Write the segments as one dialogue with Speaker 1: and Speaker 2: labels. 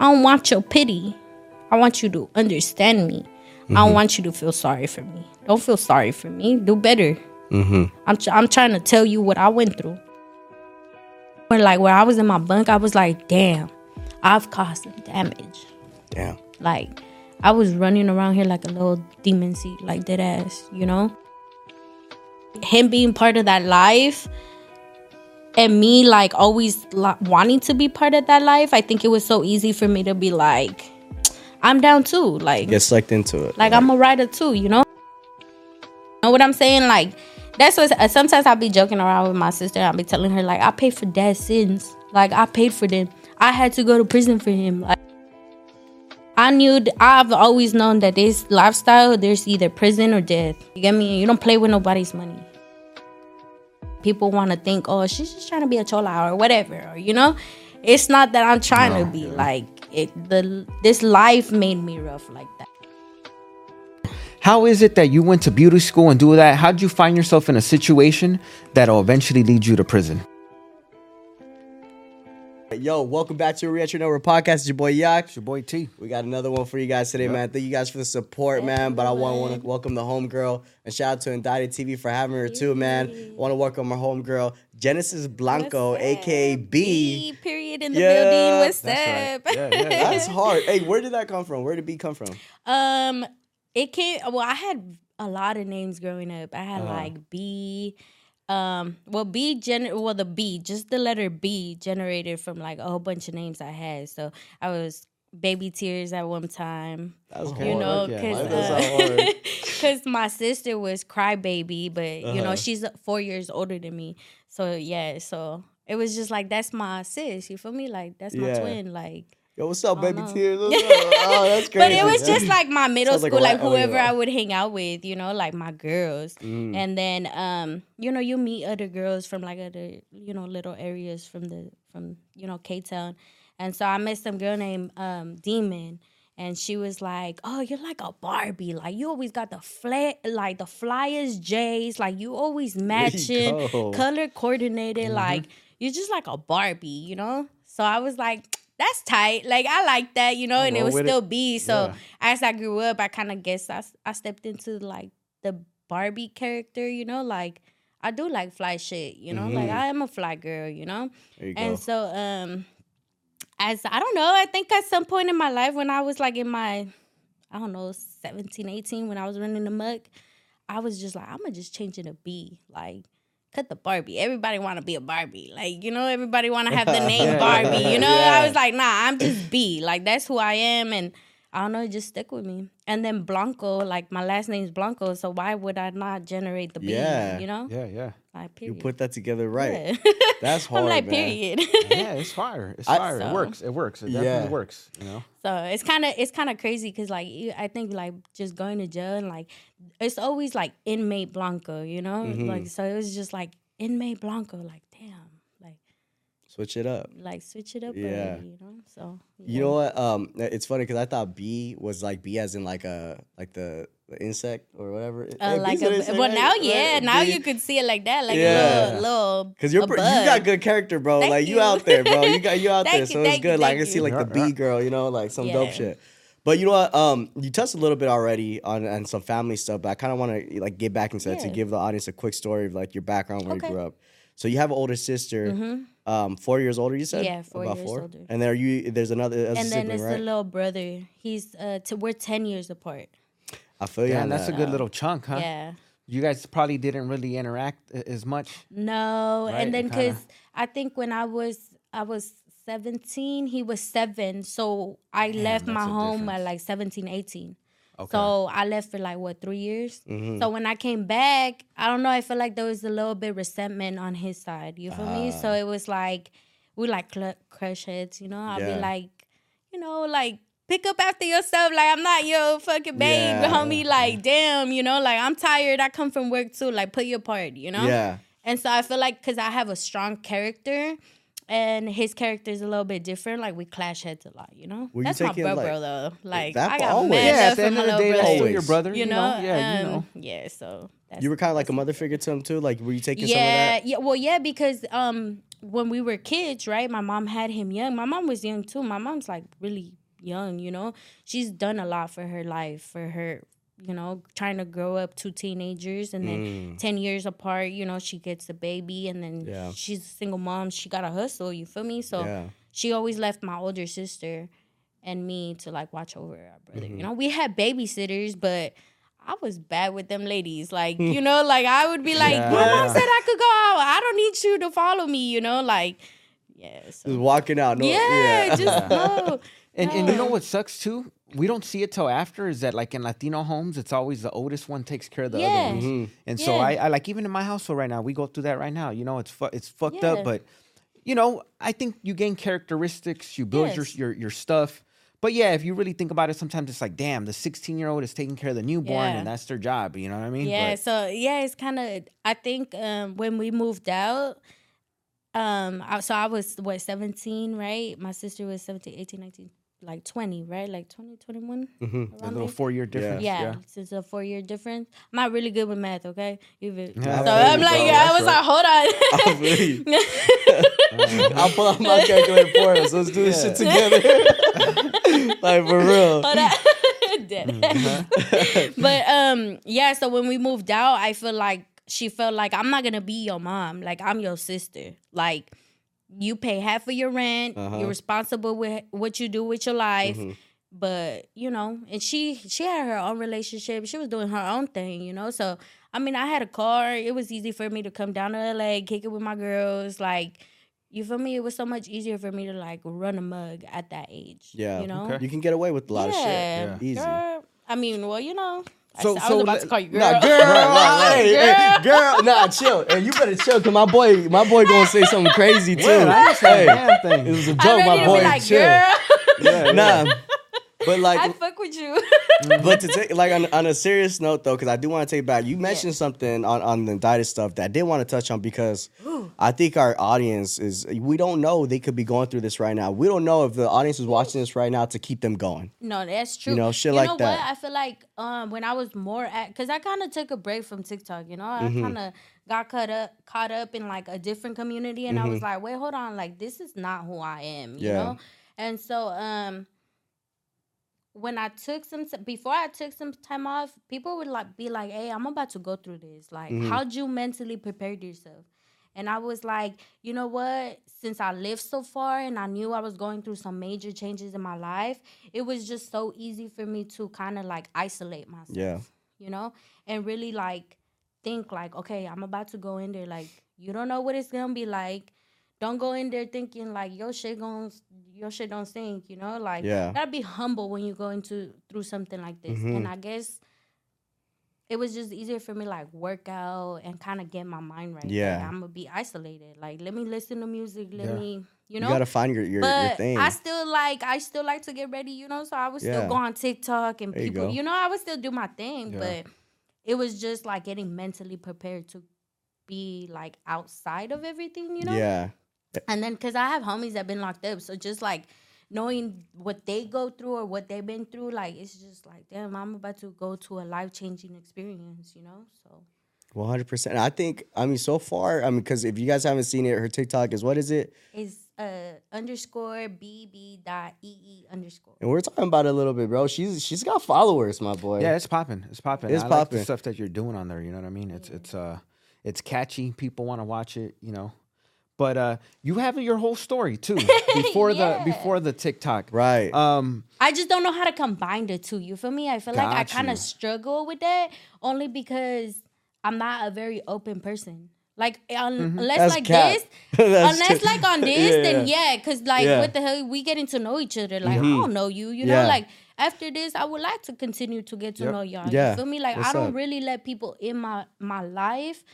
Speaker 1: I don't want your pity. I want you to understand me. I don't mm-hmm. want you to feel sorry for me. Don't feel sorry for me. Do better. Mm-hmm. I'm tr- I'm trying to tell you what I went through. When like when I was in my bunk, I was like, damn, I've caused some damage.
Speaker 2: Damn.
Speaker 1: Like I was running around here like a little demon seed, like dead ass, you know? Him being part of that life and me like always li- wanting to be part of that life, I think it was so easy for me to be like, I'm down too. Like
Speaker 2: Get sucked into it.
Speaker 1: like I'm a writer too, you know? Know what I'm saying? Like that's what uh, sometimes I'll be joking around with my sister. I'll be telling her like I paid for dad's sins. Like I paid for them. I had to go to prison for him. Like I knew th- I've always known that this lifestyle there's either prison or death. You get me? You don't play with nobody's money. People want to think, oh, she's just trying to be a chola or whatever, or you know, it's not that I'm trying to be like it. The this life made me rough like that.
Speaker 3: How is it that you went to beauty school and do that? How did you find yourself in a situation that'll eventually lead you to prison?
Speaker 2: Yo, welcome back to Reentry Network Podcast. It's your boy Yaq.
Speaker 3: your boy Tee.
Speaker 2: We got another one for you guys today, man. Thank you guys for the support, man. But I want to welcome the homegirl and shout out to Indicted TV for having her too, man. I want to welcome our homegirl, Genesis Blanco,
Speaker 1: What's
Speaker 2: aka? B.
Speaker 1: B period in the
Speaker 2: Yeah,
Speaker 1: building. What's
Speaker 3: that's
Speaker 1: up?
Speaker 3: right. Yeah, yeah,
Speaker 2: That's hard. Hey, where did that come from? Where did B come from?
Speaker 1: um, it came. Well, I had a lot of names growing up. I had
Speaker 2: Uh-huh.
Speaker 1: like B. Um, well, B gener. Well, the B, just the letter B, generated from like a whole bunch of names I had. So I was baby tears at one time.
Speaker 2: That's
Speaker 1: You
Speaker 2: hard.
Speaker 1: know, because because my sister was crybaby, but you
Speaker 2: Uh-huh.
Speaker 1: know she's four years older than me. So yeah, so it was just like that's my sis. You feel me? Like that's my
Speaker 2: Yeah.
Speaker 1: twin. Like
Speaker 2: Yo, what's up, baby
Speaker 1: don't know.
Speaker 2: tears? Up? Oh, that's crazy.
Speaker 1: But it was just like my middle
Speaker 2: Sounds
Speaker 1: school, like
Speaker 2: ra- oh,
Speaker 1: whoever
Speaker 2: yeah.
Speaker 1: I would hang out with, you know, like my girls.
Speaker 2: Mm.
Speaker 1: And then um, you know, you meet other girls from like other, you know, little areas from the from, you know, K Town. And so I met some girl named um Demon. And she was like, "Oh, you're like a Barbie. Like you always got the flat, like the flyers, J's. Like you always matching, color coordinated. Like you're just like a Barbie, you know." So I was like, "That's tight. Like I like that, you know." And it
Speaker 3: roll
Speaker 1: was
Speaker 3: it.
Speaker 1: still B. So
Speaker 3: Yeah.
Speaker 1: as I grew up, I kind of guess I, I stepped into like the Barbie character, you know, like I do like fly shit, you know, like I am a fly girl, you know.
Speaker 2: You go.
Speaker 1: And so um as I don't know, I think at some point in my life when I was like in my I don't know, 17, 18 when I was running the muck, I was just like I'm going to just change it to B, like cut the Barbie. Everybody want to be a Barbie. Like, you know, everybody want to have the name Barbie, you know?
Speaker 2: yeah.
Speaker 1: I was like, nah, I'm just B. Like that's who I am and I don't know, just stick with me. And then Blanco, like my last name's Blanco, so why would I not generate the B?
Speaker 2: Yeah.
Speaker 1: You know?
Speaker 3: Yeah, yeah.
Speaker 1: Like
Speaker 2: you put that together right.
Speaker 1: Yeah.
Speaker 2: That's hard,
Speaker 1: I'm like,
Speaker 2: man.
Speaker 1: period.
Speaker 3: Yeah, it's fire. It's
Speaker 2: I-
Speaker 3: fire.
Speaker 1: So-
Speaker 3: it works. It works. It definitely
Speaker 2: Yeah.
Speaker 3: works. You know.
Speaker 1: So it's kind of it's kind of crazy because like I think like just going to jail and like it's always like inmate Blanco, you know,
Speaker 2: Mhm.
Speaker 1: like so it was just like inmate Blanco, like damn,
Speaker 2: Switch it up.
Speaker 1: like switch it up,
Speaker 2: Yeah.
Speaker 1: already, you know. So
Speaker 2: You know what? Um, it's funny because I thought B was like B as in like a like the, the insect or whatever.
Speaker 1: Uh, like a, well now yeah now you could see it like that like
Speaker 2: Yeah.
Speaker 1: a little little
Speaker 2: Because you're
Speaker 1: a
Speaker 2: pr- you got good character, bro.
Speaker 1: Thank
Speaker 2: like you.
Speaker 1: you.
Speaker 2: out there, bro. You got you out
Speaker 1: Thank
Speaker 2: there,
Speaker 1: you,
Speaker 2: so it's
Speaker 1: thank you,
Speaker 2: good. like I can see like the
Speaker 3: Yeah,
Speaker 2: B girl, you know, like some dope shit. But you know what? Um, you touched a little bit already on, on some family stuff, but I kind of want to like get back into that to give the audience a quick story of like your background where
Speaker 1: Okay.
Speaker 2: you grew up. So you have an older sister,
Speaker 1: Mhm.
Speaker 2: Um, four years older. You said
Speaker 1: Yeah, four
Speaker 2: about
Speaker 1: years
Speaker 2: four.
Speaker 1: older.
Speaker 2: And then are you? There's another there's a
Speaker 1: and then
Speaker 2: sibling,
Speaker 1: it's
Speaker 2: right?
Speaker 1: the little brother he's uh to we're 10 years apart
Speaker 2: I feel you.
Speaker 3: Yeah, and that's a good little chunk, huh?
Speaker 1: yeah
Speaker 3: You guys probably didn't really interact as much.
Speaker 1: No,
Speaker 3: Right,
Speaker 1: and then because I think when I was I was 17, he was seven. So I left my
Speaker 3: that's a
Speaker 1: home at like 17, 18.
Speaker 3: Okay.
Speaker 1: So I left for like what three years.
Speaker 2: Mhm.
Speaker 1: So when I came back, I don't know. I feel like there was a little bit resentment on his side. You feel me? So it was like we like cl- crush heads. You know, I'll
Speaker 2: Yeah.
Speaker 1: be like, you know, like pick up after yourself. Like I'm not your fucking babe,
Speaker 2: Yeah.
Speaker 1: homie. Like damn, you know, like I'm tired. I come from work too. Like put your part. You know.
Speaker 2: Yeah.
Speaker 1: And so I feel like because I have a strong character and his character is a little bit different, like we clash heads a lot, you know?
Speaker 2: Were you
Speaker 1: That's my
Speaker 2: taking,
Speaker 1: bro,
Speaker 2: like-
Speaker 1: bro, though. Like,
Speaker 2: that
Speaker 1: I got
Speaker 2: always.
Speaker 1: mad
Speaker 3: yeah,
Speaker 1: love
Speaker 3: at the
Speaker 1: for
Speaker 3: end
Speaker 1: my
Speaker 3: of the
Speaker 1: little
Speaker 3: day, that's
Speaker 1: brother.
Speaker 3: still your brother.
Speaker 1: You know?
Speaker 3: Yeah, you
Speaker 1: um,
Speaker 3: know.
Speaker 1: Yeah, so
Speaker 2: You were kind of like a mother figure to him too. Like, were you taking
Speaker 1: yeah,
Speaker 2: some of that?
Speaker 1: yeah, well, yeah, because um, when we were kids, right? My mom had him young. My mom was young too. My mom's like really young, you know. She's done a lot for her life, for her, you know, trying to grow up two teenagers and then 10 years apart, you know, she gets a baby and then
Speaker 2: Yeah.
Speaker 1: she's a single mom. She got to hustle, you feel me? So
Speaker 2: Yeah.
Speaker 1: she always left my older sister and me to like watch over our brother.
Speaker 2: Mm-hmm.
Speaker 1: You know, we had babysitters, but I was bad with them ladies. Like, you know, like I would be like, my mom said I could go out. I don't need you to follow me, you know, like yeah. So.
Speaker 2: Just walking out. No,
Speaker 1: yeah, just no.
Speaker 3: And and you know what sucks too? We don't see it till after. Is that like in Latino homes? It's always the oldest one takes care of the
Speaker 1: Yeah.
Speaker 3: other ones.
Speaker 2: Mm-hmm.
Speaker 3: And so I, I like even in my household right now, we go through that right now. You know, it's fu- it's fucked
Speaker 1: Yeah.
Speaker 3: up, but you know, I think you gain characteristics, you build your
Speaker 1: Yes.
Speaker 3: your your stuff. But yeah, if you really think about it, sometimes it's like, damn, the 16 year old is taking care of the newborn,
Speaker 1: Yeah.
Speaker 3: and that's their job. You know what I mean?
Speaker 1: Yeah,
Speaker 3: But-
Speaker 1: so yeah, it's kind of. I think um, when we moved out, um, I, so I was what seventeen, right? My sister was 17, 18, 19, like twenty, right? Like 20, 21?
Speaker 3: a little four year difference.
Speaker 1: Yeah,
Speaker 3: Yeah.
Speaker 1: so it's a four year difference. I'm not really good with math, okay? Even,
Speaker 3: Yeah,
Speaker 1: so
Speaker 2: I feel
Speaker 1: I'm
Speaker 2: you,
Speaker 1: like,
Speaker 2: bro.
Speaker 1: I
Speaker 2: That's
Speaker 1: was like, hold on.
Speaker 2: feel I'll pull out my calculator for us. Let's do this shit together. like for real.
Speaker 1: Hold on. Dead. but um, yeah. So when we moved out, I feel like she felt like I'm not gonna be your mom. Like I'm your sister. Like you pay half of your rent.
Speaker 2: Uh-huh.
Speaker 1: You're responsible with what you do with your life.
Speaker 2: Mm-hmm.
Speaker 1: But you know, and she she had her own relationship. She was doing her own thing. You know, so I mean, I had a car. It was easy for me to come down to LA, kick it with my girls. Like. You feel me? It was so much easier for me to like run a mug at that age.
Speaker 2: Yeah.
Speaker 1: You know?
Speaker 2: You can get away with a lot of shit.
Speaker 1: Yeah.
Speaker 2: Easy.
Speaker 1: Girl, I mean, well, you know, I
Speaker 3: So-
Speaker 1: s- I,
Speaker 3: so
Speaker 1: was about to call you girl.
Speaker 2: Nah, girl, hey, hey, girl, nah, chill. Hey, you better chill, cause my boy, my boy gonna say something crazy too.
Speaker 3: Well, I ain't saying
Speaker 2: Hey,
Speaker 3: damn thing.
Speaker 2: it was a
Speaker 1: I'm
Speaker 2: joke,
Speaker 1: ready
Speaker 2: my boy.
Speaker 1: be like,
Speaker 2: chill.
Speaker 1: girl,
Speaker 2: Nah, but like,
Speaker 1: I fuck with you.
Speaker 2: but to take like on, on a serious note though, because I do want to take back. You mentioned something on on the indicted stuff that I did want to touch on because I think our audience is we don't know they could be going through this right now. We don't know if the audience is watching this right now to keep them going.
Speaker 1: no, that's true.
Speaker 2: You know, shit like that.
Speaker 1: you
Speaker 2: like
Speaker 1: know
Speaker 2: that.
Speaker 1: What? I feel like um when I was more at, because I kind of took a break from TikTok. You know, I
Speaker 2: Mm-hmm.
Speaker 1: kind of got caught up caught up in like a different community, and I was
Speaker 2: Mm-hmm.
Speaker 1: like, wait, hold on, like this is not who I am. You
Speaker 2: Yeah.
Speaker 1: know, and so um. When I took some before I took some time off, people would like be like, "Hey, I'm about to go through this. Like,
Speaker 2: Mm-hmm.
Speaker 1: how'd you mentally prepare yourself?" And I was like, you know what? Since I lived so far and I knew I was going through some major changes in my life, it was just so easy for me to kind of like isolate myself.
Speaker 2: Yeah.
Speaker 1: You know? And really like think like, okay, I'm about to go in there. Like, you don't know what it's gonna be like. Don't go in there thinking like your shit going your shit don't stink, you know? Like
Speaker 2: Yeah.
Speaker 1: you gotta be humble when you go into through something like this. Mm-hmm. And I guess it was just easier for me like work out and kind of get my mind right.
Speaker 2: Yeah.
Speaker 1: Like, I'm gonna be isolated. Like let me listen to music. Let
Speaker 3: Yeah.
Speaker 1: me, you know, You,
Speaker 2: gotta find your your, your thing.
Speaker 1: I still like I still like to get ready, you know. So I would still
Speaker 2: Yeah.
Speaker 1: go on TikTok and
Speaker 2: There
Speaker 1: people,
Speaker 2: go.
Speaker 1: you, know, I would still do my thing.
Speaker 3: Yeah.
Speaker 1: But it was just like getting mentally prepared to be like outside of everything, you know.
Speaker 2: Yeah.
Speaker 1: And then because I have homies that been locked up, so just like knowing what they go through or what they've been through, like it's just like, damn, I'm about to go to a life changing experience, you know. So
Speaker 2: One hundred percent. I think. I mean, so far. I mean, because if you guys haven't seen it, her TikTok is what is it?
Speaker 1: it's uh underscore bb dot ee underscore.
Speaker 2: And we're talking about it a little bit, bro. She's she's got followers, my boy.
Speaker 3: Yeah, it's popping. It's popping.
Speaker 2: It's
Speaker 3: I like
Speaker 2: popping.
Speaker 3: stuff that you're doing on there. You know what I mean? It's it's uh it's catchy. People want to watch it. You know, but uh you have your whole story too before
Speaker 1: Yeah.
Speaker 3: the before the TikTok.
Speaker 2: Right.
Speaker 3: Um.
Speaker 1: I just don't know how to combine the two. You feel me? I feel like I kind of struggle with that only because I'm not a very open person. Like un- unless
Speaker 2: That's
Speaker 1: like
Speaker 2: cap.
Speaker 1: this, unless
Speaker 2: true.
Speaker 1: like on this,
Speaker 2: Yeah,
Speaker 1: then
Speaker 2: yeah.
Speaker 1: yeah, cause like
Speaker 2: Yeah.
Speaker 1: what the hell, we getting to know each other. Like I don't know you, you know. Like after this, I would like to continue to get to
Speaker 3: Yep.
Speaker 1: know y'all.
Speaker 2: Yeah.
Speaker 1: You feel me? Like
Speaker 2: What's
Speaker 1: I don't
Speaker 2: up?
Speaker 1: really let people in my my life.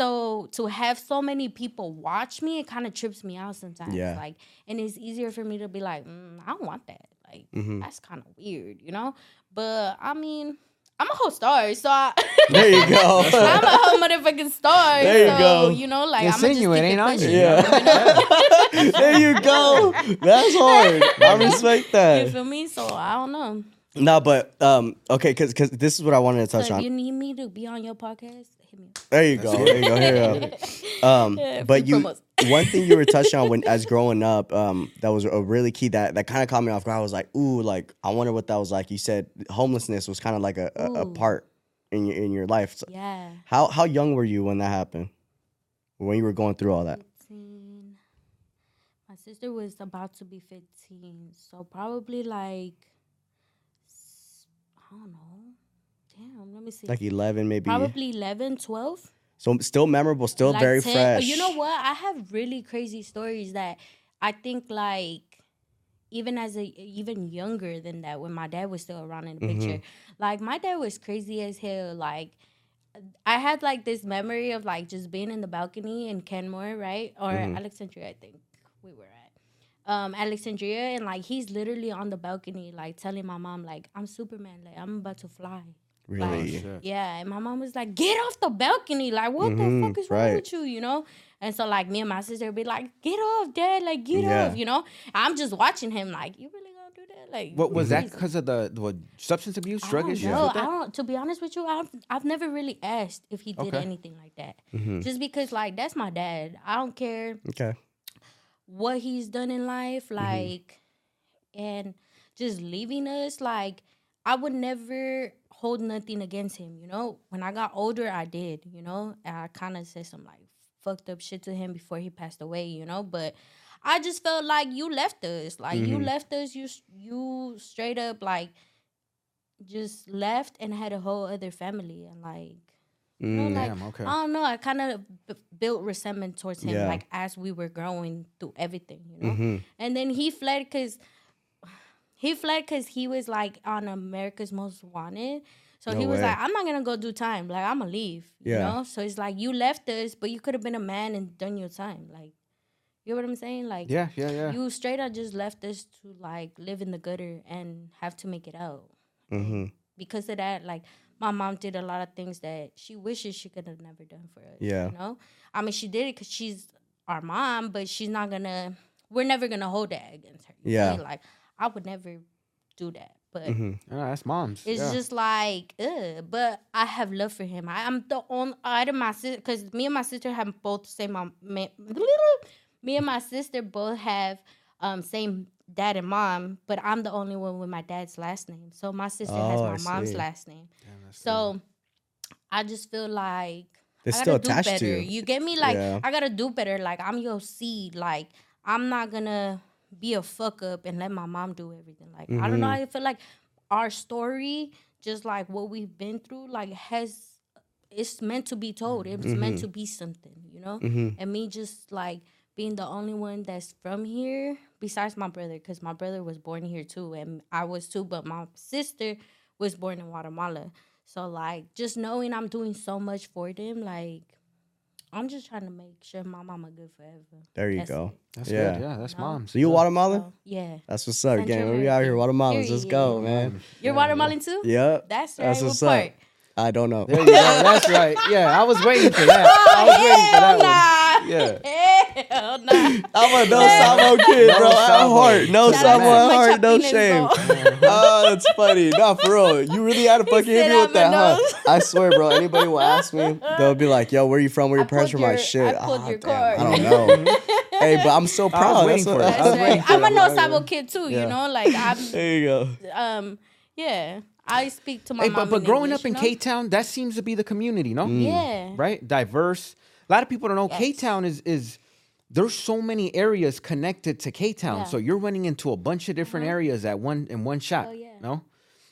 Speaker 1: So to have so many people watch me, it kind of trips me out sometimes.
Speaker 2: Yeah.
Speaker 1: Like, and it's easier for me to be like, mm, I don't want that. Like,
Speaker 2: Mm-hmm.
Speaker 1: that's kind of weird, you know. But I mean, I'm a whole star, so I,
Speaker 2: there you go.
Speaker 1: I'm a whole motherfucking star.
Speaker 2: There you
Speaker 1: so,
Speaker 2: go.
Speaker 1: You know, like I'm just
Speaker 3: Insinuate,
Speaker 1: keep it
Speaker 3: ain't on
Speaker 1: pushing,
Speaker 3: you.
Speaker 2: Yeah. there you go. That's hard. I respect that.
Speaker 1: You
Speaker 2: that.
Speaker 1: feel me? So I don't know.
Speaker 2: No, but um, okay, because because this is what I wanted to touch
Speaker 1: So
Speaker 2: on.
Speaker 1: you need me to be on your podcast, hit me. up.
Speaker 2: There you go. There you go. Here you go. Um,
Speaker 1: Yeah,
Speaker 2: but you,
Speaker 1: promos.
Speaker 2: one thing you were touching on when as growing up, um, that was a really key that that kind of caught me off guard. I was like, ooh, like I wonder what that was like. You said homelessness was kind of like a, a, a part in your in your life. So
Speaker 1: Yeah.
Speaker 2: how how young were you when that happened? When you were going through all that?
Speaker 1: 15. My sister was about to be 15. So probably like, I don't know. Damn, let me see.
Speaker 2: Like eleven, maybe.
Speaker 1: probably 11, 12.
Speaker 2: So still memorable, still
Speaker 1: like
Speaker 2: very
Speaker 1: 10.
Speaker 2: fresh.
Speaker 1: You know what? I have really crazy stories that I think like even as a even younger than that when my dad was still around in the
Speaker 2: Mm-hmm.
Speaker 1: picture. Like my dad was crazy as hell. Like I had like this memory of like just being in the balcony in Kenmore, right? Or
Speaker 2: Mm-hmm.
Speaker 1: Alexandria, I think we were at. Um, Alexandria and like he's literally on the balcony, like telling my mom, like, I'm Superman, like I'm about to fly.
Speaker 2: Really?
Speaker 3: Shit.
Speaker 1: Yeah, and my mom was like, "Get off the balcony! Like, what
Speaker 2: Mhm,
Speaker 1: the fuck is wrong
Speaker 2: right.
Speaker 1: with you?" You know. And so, like, me and my sister would be like, "Get off, dad! Like, get
Speaker 2: Yeah.
Speaker 1: off!" You know. I'm just watching him, like, "You really gonna do that?" Like,
Speaker 3: What was that because of the, the what, substance abuse,
Speaker 1: I
Speaker 3: drug issues?
Speaker 1: know.
Speaker 3: with
Speaker 1: I don't. To be honest with you, I've I've never really asked if he did
Speaker 3: Okay.
Speaker 1: anything like that.
Speaker 2: Mhm.
Speaker 1: Just because, like, that's my dad. I don't care
Speaker 2: Okay.
Speaker 1: what he's done in life,
Speaker 2: Mm-hmm.
Speaker 1: like, and just leaving us, like, I would never hold nothing against him, you know? When I got older, I did, you know? And I kind of said some, like, fucked up shit to him before he passed away, you know? But I just felt like you left us. Like, you
Speaker 2: Mhm.
Speaker 1: left us, you, you straight up, like, just left and had a whole other family. And, like, you know,
Speaker 2: Mm.
Speaker 1: like,
Speaker 3: Damn, okay.
Speaker 1: I don't know. I kind of b- built resentment towards him,
Speaker 2: Yeah.
Speaker 1: like as we were growing through everything, you know.
Speaker 2: Mhm.
Speaker 1: And then he fled because he fled because he was like on America's Most Wanted. So
Speaker 2: No
Speaker 1: he was
Speaker 2: way.
Speaker 1: like, I'm not gonna go do time. Like I'm gonna leave. You
Speaker 2: Yeah.
Speaker 1: know. So it's like you left us, but you could have been a man and done your time. Like, you know what I'm saying? Like,
Speaker 3: Yeah, yeah, yeah.
Speaker 1: you straight up just left us to like live in the gutter and have to make it out
Speaker 2: Mm-hmm.
Speaker 1: because of that, like my mom did a lot of things that she wishes she could have never done for us.
Speaker 2: Yeah.
Speaker 1: You know? I mean, she did it because she's our mom, but she's not gonna, we're never gonna hold that against her.
Speaker 2: Yeah.
Speaker 1: me? Like, I would never do that. But
Speaker 2: Mhm.
Speaker 3: Yeah, that's mom's.
Speaker 1: it's
Speaker 3: yeah.
Speaker 1: just like, ugh. But I have love for him. I, I'm the only, out of my sister, because me and my sister have both the same mom. Me, me and my sister both have um same dad and mom, but I'm the only one with my dad's last name. So my sister has
Speaker 2: Oh,
Speaker 1: my
Speaker 2: I
Speaker 1: mom's
Speaker 2: see.
Speaker 1: last name.
Speaker 3: Damn, that's
Speaker 1: So I just feel like
Speaker 2: They're
Speaker 1: I
Speaker 2: still
Speaker 1: gotta do better.
Speaker 2: to you.
Speaker 1: You get me? Like
Speaker 2: Yeah.
Speaker 1: I gotta do better. Like I'm your seed. Like I'm not gonna be a fuck up and let my mom do everything. Like I don't know.
Speaker 2: Mm-hmm.
Speaker 1: I feel like our story, just like what we've been through, like has it's meant to be told. It's meant
Speaker 2: Mm-hmm.
Speaker 1: to be something, you know. And me just like being the only one that's from here, besides my brother, because my brother was born here too, and I was too. But my sister was born in Guatemala. So like just knowing I'm doing so much for them, like I'm just trying to make sure my mama good forever.
Speaker 2: There you
Speaker 1: That's
Speaker 2: go.
Speaker 1: it.
Speaker 3: That's
Speaker 2: yeah.
Speaker 3: good. Yeah, that's
Speaker 1: No.
Speaker 3: mom's.
Speaker 2: So you
Speaker 3: yeah.
Speaker 2: Guatemalan?
Speaker 1: So, yeah.
Speaker 2: That's what's up, gang. We out here,
Speaker 1: American.
Speaker 2: Guatemalans. Let's go, man.
Speaker 1: You're Guatemalan too?
Speaker 2: Yep.
Speaker 1: That's right.
Speaker 2: That's
Speaker 1: what
Speaker 2: what's
Speaker 1: part?
Speaker 2: up. I don't know.
Speaker 3: There you go. That's right. Yeah, I was waiting for that. I was oh, waiting for that one. Yeah.
Speaker 1: Hell nah.
Speaker 2: I'm a no sabo kid,
Speaker 3: No
Speaker 2: bro. At heart. No
Speaker 1: Shout out
Speaker 2: sabo
Speaker 1: to
Speaker 2: at
Speaker 1: my
Speaker 2: heart. No
Speaker 1: Chapines,
Speaker 2: shame.
Speaker 1: though.
Speaker 2: oh, that's funny. No, for real. You really had to fucking hit
Speaker 1: said
Speaker 2: me with
Speaker 1: I'm a
Speaker 2: that, huh?
Speaker 1: nose.
Speaker 2: I swear, bro. Anybody will ask me, they'll be like, yo, where you from? Where your
Speaker 1: I
Speaker 2: parents
Speaker 1: pulled
Speaker 2: from? My
Speaker 1: your-
Speaker 2: shit.
Speaker 1: I pulled
Speaker 2: Ah,
Speaker 1: your
Speaker 2: damn,
Speaker 1: card.
Speaker 2: I don't know. hey, but I'm so proud.
Speaker 3: waiting for it. I was
Speaker 1: That's
Speaker 3: waiting
Speaker 1: right.
Speaker 3: for
Speaker 1: I'm a
Speaker 3: that
Speaker 1: no
Speaker 3: one.
Speaker 1: Sabo kid too,
Speaker 3: Yeah.
Speaker 1: you know? Like I'm
Speaker 2: There you go.
Speaker 1: um yeah. I speak to my
Speaker 3: Hey,
Speaker 1: mom.
Speaker 3: but but
Speaker 1: in
Speaker 3: growing
Speaker 1: English,
Speaker 3: up in
Speaker 1: you know?
Speaker 3: K Town, that seems to be the community, no?
Speaker 1: Yeah.
Speaker 3: Right? Diverse. A lot of people don't know
Speaker 1: Yes.
Speaker 3: K Town is is there's so many areas connected to K Town.
Speaker 1: Yeah. Uh-huh.
Speaker 3: So you're running into a bunch of different areas at one in one shot.
Speaker 1: Oh, yeah.
Speaker 3: No?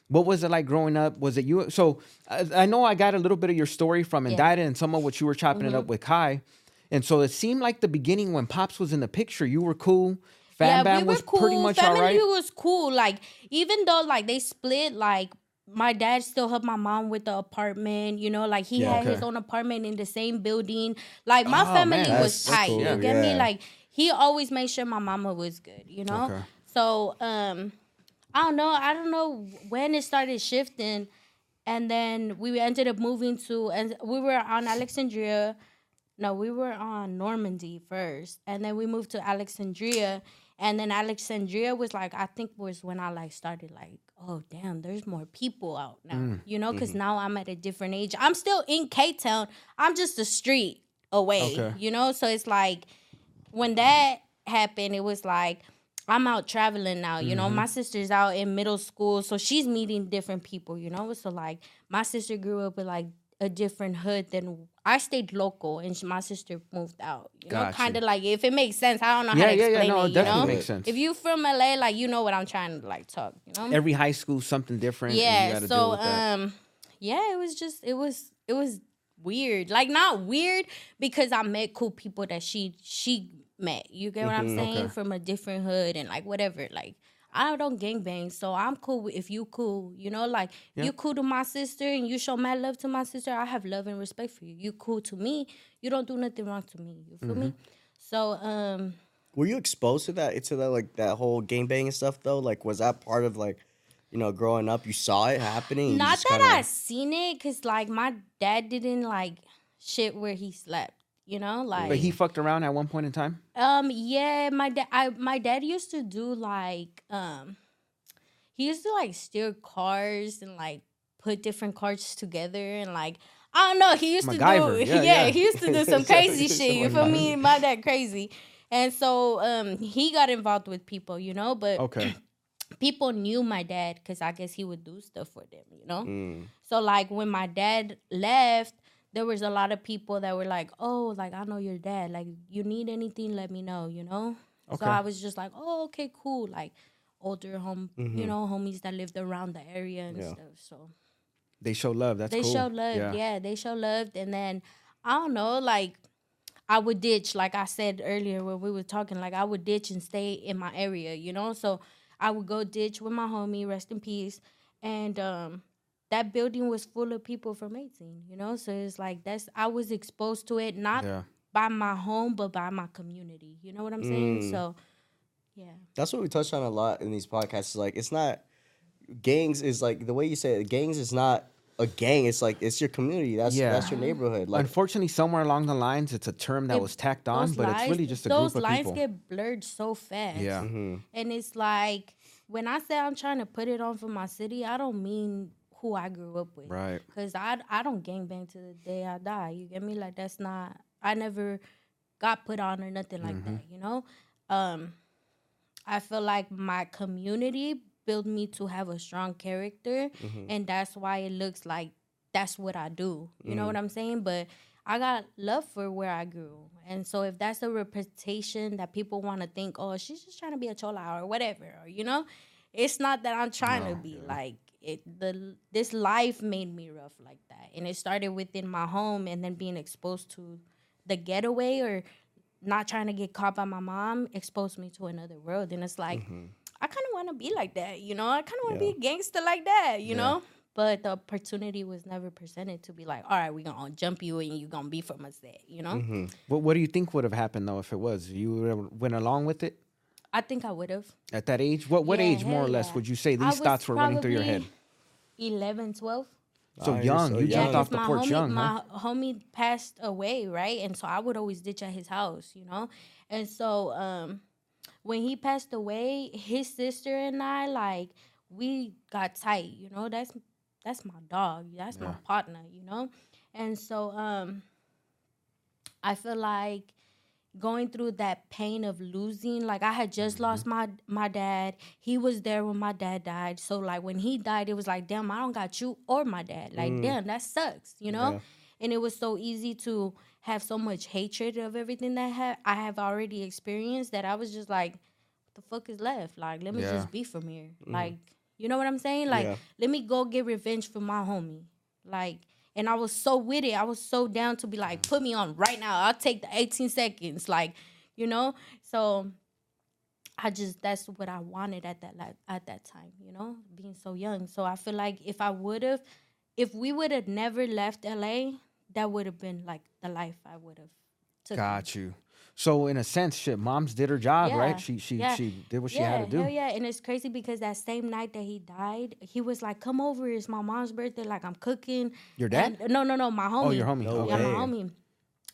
Speaker 3: What was it like growing up? Was it you? So I, I know I got a little bit of your story from
Speaker 1: Yeah. Mm-hmm.
Speaker 3: Indicted and some of what you were chopping it up with Kai. And so it seemed like the beginning when Pops was in the picture, you were cool. Fam Bam was pretty much
Speaker 1: Family
Speaker 3: all right.
Speaker 1: was cool. Like even though like they split, like my dad still helped my mom with the apartment. You know, like he
Speaker 2: Yeah.
Speaker 1: had his own apartment in the same building. Like my
Speaker 3: Oh,
Speaker 1: family
Speaker 3: man,
Speaker 1: was tight.
Speaker 2: cool.
Speaker 1: You get me? Like he always made sure my mama was good. You know.
Speaker 3: Okay.
Speaker 1: So um, I don't know. I don't know when it started shifting, and then we ended up moving to, and we were on Alexandria. No, we were on Normandie first, and then we moved to Alexandria, And then Alexandria was like, I think was when I like started like, oh damn, there's more people out now,
Speaker 3: Mm,
Speaker 1: you know,
Speaker 3: mm-hmm.
Speaker 1: because now I'm at a different age. I'm still in K Town. I'm just a street away,
Speaker 3: Okay.
Speaker 1: you know. So it's like when that happened, it was like I'm out traveling now. You
Speaker 3: Mm-hmm.
Speaker 1: know, my sister's out in middle school, so she's meeting different people. You know, so like my sister grew up with like a different hood than I stayed local, and she, my sister moved out. You know, kind of like if it makes sense. I don't know
Speaker 3: Yeah,
Speaker 1: how to
Speaker 3: yeah,
Speaker 1: explain
Speaker 3: yeah. No,
Speaker 1: it.
Speaker 3: it
Speaker 1: You
Speaker 3: definitely
Speaker 1: know,
Speaker 3: makes sense.
Speaker 1: if you from LA, like you know what I'm trying to like talk. You know,
Speaker 3: Every high school something different. and you
Speaker 1: yeah
Speaker 3: gotta deal
Speaker 1: so
Speaker 3: with that.
Speaker 1: um yeah it was just it was it was weird like not weird because i met cool people that she she met you get what i'm saying
Speaker 3: Okay.
Speaker 1: from a different hood and like whatever like I don't gangbang, so I'm cool with if you cool, you know, like
Speaker 3: Yeah.
Speaker 1: you cool to my sister and you show mad love to my sister, I have love and respect for you. You cool to me, you don't do nothing wrong to me. You feel me? So um
Speaker 2: Were you exposed to that to that like that whole gangbang and stuff though? Like, was that part of like, you know, growing up? You saw it happening.
Speaker 1: Not that
Speaker 2: kinda-
Speaker 1: I seen it, cause like my dad didn't like shit where he slept. You know, like
Speaker 3: But he fucked around at one point in time.
Speaker 1: um yeah, my dad I my dad used to do like um he used to like steal cars and like put different cars together and like I don't know, he used
Speaker 3: MacGyver,
Speaker 1: to do
Speaker 3: yeah,
Speaker 1: yeah,
Speaker 3: yeah.
Speaker 1: he used to do some crazy shit. You feel me? My dad crazy. And so um he got involved with people, you know, but
Speaker 3: Okay.
Speaker 1: people knew my dad because I guess he would do stuff for them, you know?
Speaker 2: Mm.
Speaker 1: So like when my dad left, there was a lot of people that were like, "Oh, like I know your dad. Like you need anything, let me know." You know.
Speaker 3: Okay.
Speaker 1: So I was just like, "Oh, okay, cool." Like older home, you
Speaker 2: Mhm.
Speaker 1: know, homies that lived around the area and
Speaker 2: Yeah.
Speaker 1: stuff. So
Speaker 3: They show love. That's
Speaker 1: they
Speaker 3: cool.
Speaker 1: showed love. Yeah. they show love, and then I don't know, like. I would ditch, like I said earlier when we were talking, like I would ditch and stay in my area, you know? So I would go ditch with my homie, rest in peace. And um that building was full of people from 18, you know? So it's like that's I was exposed to it not
Speaker 3: Yeah.
Speaker 1: by my home but by my community. You know what I'm saying?
Speaker 2: Mm.
Speaker 1: So yeah.
Speaker 2: That's what we touched on a lot in these podcasts. Is like, it's not gangs. Is like the way you say it. Gangs is not a gang. It's like it's your community. That's
Speaker 3: Yeah.
Speaker 2: that's your neighborhood. Like,
Speaker 3: Unfortunately, somewhere along the lines, it's a term that
Speaker 1: It-
Speaker 3: was tacked on,
Speaker 1: Those
Speaker 3: but it's really just a
Speaker 1: those
Speaker 3: group of
Speaker 1: lines
Speaker 3: people.
Speaker 1: get blurred so fast.
Speaker 3: yeah.
Speaker 2: mhm.
Speaker 1: And it's like when I say I'm trying to put it on for my city, I don't mean who I grew up with.
Speaker 3: Right.
Speaker 1: Cause I I don't gangbang to the day I die. You get me? Like that's not. I never got put on or nothing like
Speaker 3: Mm-hmm.
Speaker 1: that. You know. Um, I feel like my community built me to have a strong character,
Speaker 3: Mm-hmm.
Speaker 1: and that's why it looks like that's what I do. You
Speaker 3: Mm.
Speaker 1: know what I'm saying? But I got love for where I grew, and so if that's a reputation that people want to think, oh, she's just trying to be a chola or whatever, or you know, it's not that I'm trying to be like it. The this life made me rough like that, and it started within my home, and then being exposed to the getaway or not trying to get caught by my mom exposed me to another world, and it's like. I kind of want to be like that, you know. I kind of want to
Speaker 2: Yeah.
Speaker 1: be a gangster like that, you
Speaker 3: Yeah.
Speaker 1: know. But the opportunity was never presented to be like, all right, we're gonna jump you and you're gonna be from us there, you know.
Speaker 2: Mhm.
Speaker 3: What What do you think would have happened though if it was you went along with it
Speaker 1: I think I would have.
Speaker 3: at that age? What What
Speaker 1: Yeah,
Speaker 3: age more or less
Speaker 1: yeah.
Speaker 3: would you say these thoughts were running through your head?
Speaker 1: probably 11, 12.
Speaker 3: So
Speaker 2: you're
Speaker 3: young,
Speaker 2: so
Speaker 3: you
Speaker 2: young.
Speaker 3: jumped off the
Speaker 1: my
Speaker 3: porch
Speaker 1: homie,
Speaker 3: young,
Speaker 1: my
Speaker 3: huh?
Speaker 1: homie passed away, right? And so I would always ditch at his house, you know. And so um, when he passed away, his sister and I like we got tight, you know. That's that's my dog. That's my partner, you know. And so um, I feel like going through that pain of losing like i had just lost
Speaker 3: Mm-hmm.
Speaker 1: my my dad he was there when my dad died so like when he died it was like damn i don't got you or my dad like
Speaker 2: Mm.
Speaker 1: damn that sucks you know
Speaker 2: Yeah.
Speaker 1: and it was so easy to have so much hatred of everything that ha- i have already experienced that i was just like what the fuck is left like let me
Speaker 3: Yeah.
Speaker 1: just be from here like you know what i'm saying like
Speaker 2: Yeah.
Speaker 1: let me go get revenge for my homie like and I was so with it. I was so down to be like, put me on right now. I'll take the 18 seconds. Like, you know? So I just that's what I wanted at that like at that time, you know, being so young. So I feel like if I would have if we would have never left LA, that would have been like the life I would have took.
Speaker 3: Got you. So in a sense, shit, mom's did her job,
Speaker 1: Yeah,
Speaker 3: right? She she
Speaker 1: yeah,
Speaker 3: she did what she had to do.
Speaker 1: hell yeah. And it's crazy because that same night that he died, he was like, Come over, it's my mom's birthday. Like I'm cooking.
Speaker 3: Your dad?
Speaker 1: And- no, no, no, my oh, homie.
Speaker 3: Oh, your homie.
Speaker 2: No
Speaker 3: okay.
Speaker 1: Yeah, my homie.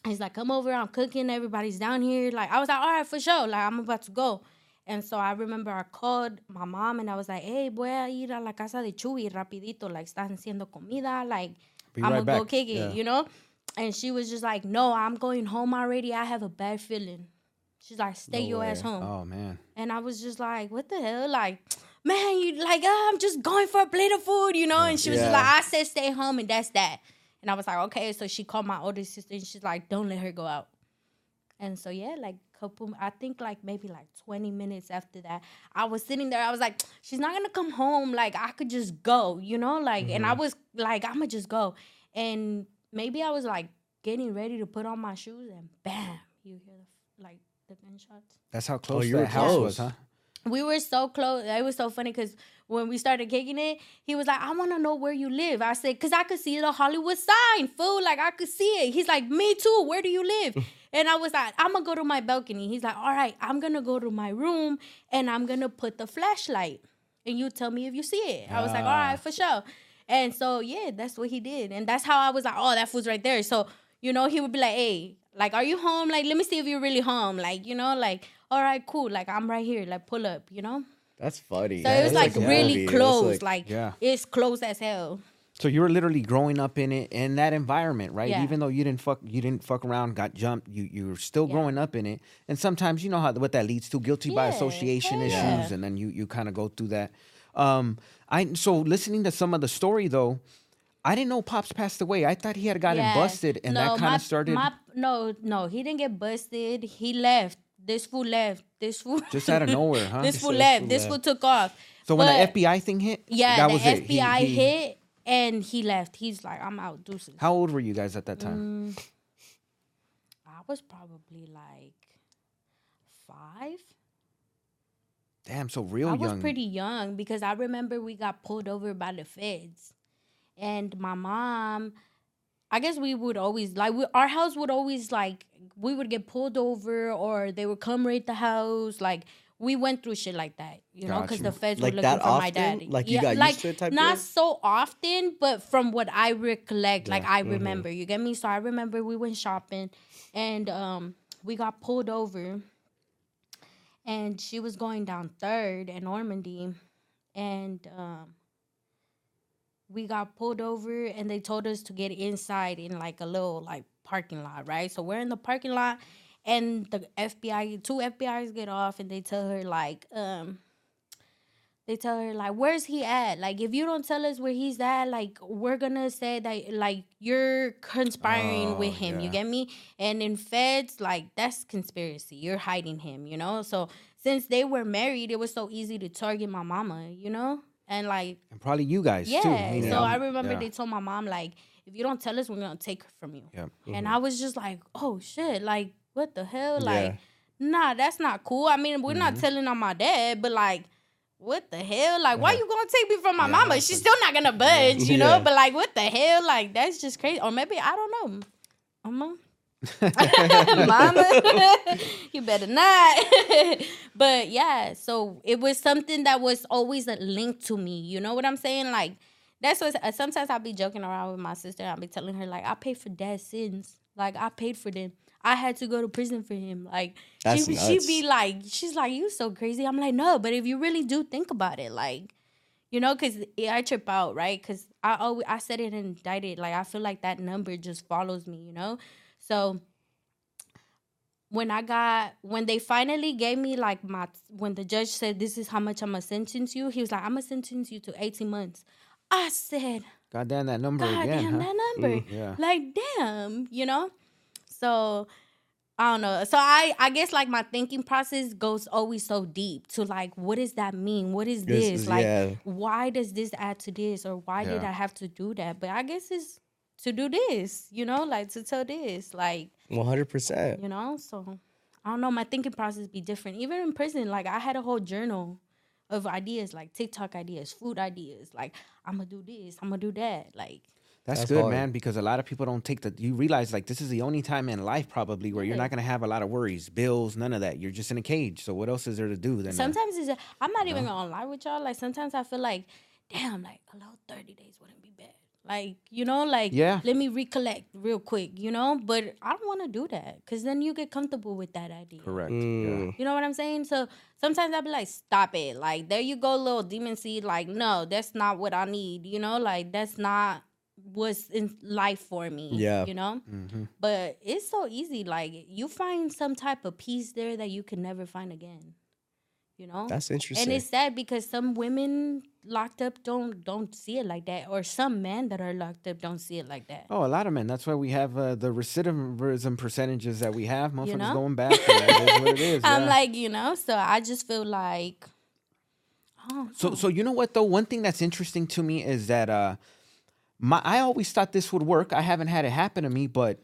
Speaker 1: He's like, come over, I'm cooking, everybody's down here. Like, I was like, all right, for sure. Like, I'm about to go. And so I remember I called my mom and I was like, hey, voy a ir a la casa de Chuy rapidito. Like, están haciendo comida. Like,
Speaker 3: Be
Speaker 1: I'm
Speaker 3: right
Speaker 1: going to go kick it,
Speaker 3: Yeah.
Speaker 1: you know? And she was just like, no, I'm going home already. I have a bad feeling. She's like, stay
Speaker 2: No
Speaker 1: your ass home.
Speaker 3: Oh man.
Speaker 1: And I was just like, what the hell? Like, man, you like, oh, I'm just going for a plate of food, you know? And she was
Speaker 2: Yeah.
Speaker 1: like, I said stay home and that's that. And I was like, okay. So she called my older sister and she's like, don't let her go out. And so yeah, like couple I think like maybe like 20 minutes after that, I was sitting there, I was like, she's not gonna come home. Like I could just go, you know? Like and I mm-hmm. was like, I'ma just go. And maybe I was like getting ready to put on my shoes and bam, you hear the like the gunshots
Speaker 3: That's how close
Speaker 2: you were
Speaker 3: that house was, huh?
Speaker 1: we were so close. It was so funny because when we started kicking it, he was like, I want to know where you live. I said, because I could see the Hollywood sign, fool. Like, I could see it. He's like, me too. Where do you live? and I was like, I'm going to go to my balcony. He's like, all right, I'm going to go to my room and I'm going to put the flashlight. And you tell me if you see it. I was like, all
Speaker 3: Ah.
Speaker 1: for sure. And so, yeah, that's what he did. And that's how I was like, oh, that food's right there. So, you know, he would be like, hey, like, are you home? Like, let me see if you're really home. Like, you know, like, all right, cool. Like, I'm right here. Like, pull up, you know?
Speaker 2: That's funny.
Speaker 1: So it was
Speaker 2: That's
Speaker 1: like, really
Speaker 2: movie. It was
Speaker 1: close. Like,
Speaker 3: Yeah.
Speaker 1: it's close as hell.
Speaker 3: So you were literally growing up in it in that environment, right?
Speaker 1: Yeah.
Speaker 3: Even though you didn't fuck you didn't fuck around, got jumped, you you were still
Speaker 1: Yeah.
Speaker 3: growing up in it. And sometimes you know how what that leads to guilty by association
Speaker 1: hell
Speaker 3: issues
Speaker 1: yeah.
Speaker 3: and then you you kind of go through that. Um I so listening to some of the story though, I didn't know Pops passed away. I thought he had gotten
Speaker 1: Yeah.
Speaker 3: busted and that kind
Speaker 1: my-
Speaker 3: of started
Speaker 1: My, no, no, he didn't get busted. He left. This fool left. This fool
Speaker 3: just out of nowhere, huh?
Speaker 1: This fool left. This fool took off.
Speaker 3: so when
Speaker 1: But-
Speaker 3: the FBI thing hit,
Speaker 1: yeah,
Speaker 3: that
Speaker 1: the
Speaker 3: was it. He-
Speaker 1: FBI
Speaker 3: he-
Speaker 1: hit and he left. He's like, I'm out, deuces.
Speaker 3: How old were you guys at that time?
Speaker 1: Mm, I was probably like five.
Speaker 3: Damn, so real
Speaker 1: I
Speaker 3: young.
Speaker 1: was pretty young because I remember we got pulled over by the feds, and my mom. I guess we would always like we, our house would always like we would get pulled over or they would come raid the house. Like we went through shit like that, you know, because the feds
Speaker 2: Like
Speaker 1: were looking for my
Speaker 2: often?
Speaker 1: daddy.
Speaker 2: Like you got used to it type
Speaker 1: not so often, but from what I recollect, like
Speaker 2: Yeah.
Speaker 1: I remember. You get me? So I remember we went shopping, and um, we got pulled over and she was going down third in Normandie, and um, we got pulled over, and they told us to get inside in like a little like parking lot, right? So we're in the parking lot, and the FBI, two FBI's get off, and they tell her like, um, they tell her like, "Where's he at? Like, if you don't tell us where he's at, like, we're gonna say that like you're conspiring with
Speaker 3: Oh,
Speaker 1: him. You get me? And in feds, like, that's conspiracy. You're hiding him. You know. So since they were married, it was so easy to target my mama. You know, and like,
Speaker 3: and probably you guys
Speaker 1: yeah.
Speaker 3: too. meaning-
Speaker 1: So I remember
Speaker 3: yeah.
Speaker 1: they told my mom like, if you don't tell us, we're gonna take her from you.
Speaker 3: Yeah.
Speaker 1: And I was just like, oh shit, like what the hell, like.
Speaker 2: Yeah.
Speaker 1: Nah, that's not cool. I mean, we're
Speaker 3: Mm-hmm.
Speaker 1: not telling on my dad, but like, what the hell? Like, why you gonna take me from my
Speaker 3: Yeah,
Speaker 1: mama? She's still not gonna budge, you know?
Speaker 2: Yeah.
Speaker 1: But like, what the hell? Like, that's just crazy. Or maybe I don't know. Mama. Mama, you better not. but yeah, so it was something that was always a link to me. You know what I'm saying? Like that's what uh, sometimes I'll be joking around with my sister. I'll be telling her like I paid for dad's sins. Like I paid for them. I had to go to prison for him. Like
Speaker 2: That's
Speaker 1: she
Speaker 2: nuts.
Speaker 1: be like, she's like, you so crazy. I'm like, no, but if you really do think about it, like, you know, because I trip out, right? Because I always I said it and indicted. Like I feel like that number just follows me, you know. So when I got when they finally gave me like my when the judge said this is how much I'm gonna sentence you, he was like, I'm gonna sentence you to 18 months. I said,
Speaker 3: God damn that number
Speaker 1: God
Speaker 3: again,
Speaker 1: damn
Speaker 3: huh?
Speaker 1: that number.
Speaker 3: Mm, yeah.
Speaker 1: Like damn, you know? So I don't know. So I I guess like my thinking process goes always so deep to like what does that mean? What is
Speaker 2: This
Speaker 1: this?
Speaker 2: is-
Speaker 1: like
Speaker 2: yeah.
Speaker 1: why does this add to this or why did I have to do that? But I guess it's to do this, you know, like to tell this, like
Speaker 2: One hundred percent.
Speaker 1: you know so i don't know my thinking process be different even in prison like i had a whole journal of ideas like tiktok ideas food ideas like i'm gonna do this i'm gonna do that like
Speaker 3: That's,
Speaker 2: That's
Speaker 3: good,
Speaker 2: hard.
Speaker 3: man, because a lot of people don't take the. You realize like this is the only time in life probably where you're not gonna have a lot of worries, bills, none of that. You're just in a cage. So what else is there to do then? uh,
Speaker 1: sometimes it's i'm not even gonna lie with y'all like sometimes i feel like damn like a little 30 days wouldn't be bad Like, you know, like
Speaker 3: Yeah.
Speaker 1: let me recollect real quick, you know? But I don't want to do that cuz then you get comfortable with that idea.
Speaker 3: Correct.
Speaker 2: Mm.
Speaker 1: You know what I'm saying? So sometimes I'll be like, stop it. Like, there you go, little demon seed. Like, no, that's not what I need. You know, like, that's not what's in life for me.
Speaker 2: Yeah.
Speaker 1: You know?
Speaker 3: hmm
Speaker 1: But it's so easy. Like, you find some type of peace there that you can never find again. You know?
Speaker 2: That's interesting.
Speaker 1: and it's sad because some women locked up don't don't see it like that, or some men that are locked up don't see it like that.
Speaker 3: Oh, a lot of men. That's why we have uh, the recidivism percentages that we have. Motherfuckers
Speaker 1: know?
Speaker 3: going back. That is what it is.
Speaker 1: I'm
Speaker 3: yeah.
Speaker 1: like, you know, so I just feel like, oh,
Speaker 3: So, so you know what though? One thing that's interesting to me is that uh, my I always thought this would work. I haven't had it happen to me, but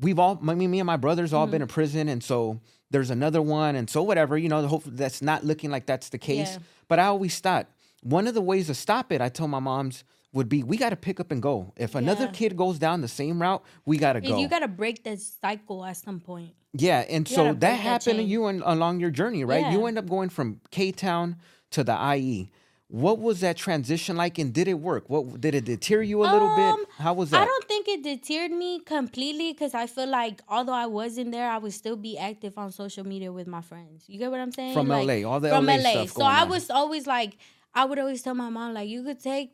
Speaker 3: we've all, I mean, me and my brothers all
Speaker 1: Mm-hmm.
Speaker 3: been in prison, and so there's another one, and so whatever. You know, hopefully that's not looking like that's the case.
Speaker 1: Yeah.
Speaker 3: But I always thought one of the ways to stop it, I told my moms, would be we got to pick up and go. If another kid goes down the same route, we got to go.
Speaker 1: You gotta break that cycle at some point.
Speaker 3: Yeah, and
Speaker 1: You
Speaker 3: so that
Speaker 1: break that
Speaker 3: happened to you and along your journey, right? You end up going from K Town to the IE. What was that transition like, and did it work? What did it deter you a little
Speaker 1: Um,
Speaker 3: bit? How was that?
Speaker 1: I don't think it deterred me completely because I feel like although I wasn't there, I would still be active on social media with my friends. You get what I'm saying?
Speaker 3: From
Speaker 1: Like,
Speaker 3: LA, all the
Speaker 1: from
Speaker 3: LA
Speaker 1: LA.
Speaker 3: stuff
Speaker 1: so I
Speaker 3: on.
Speaker 1: was always like, I would always tell my mom like, you could take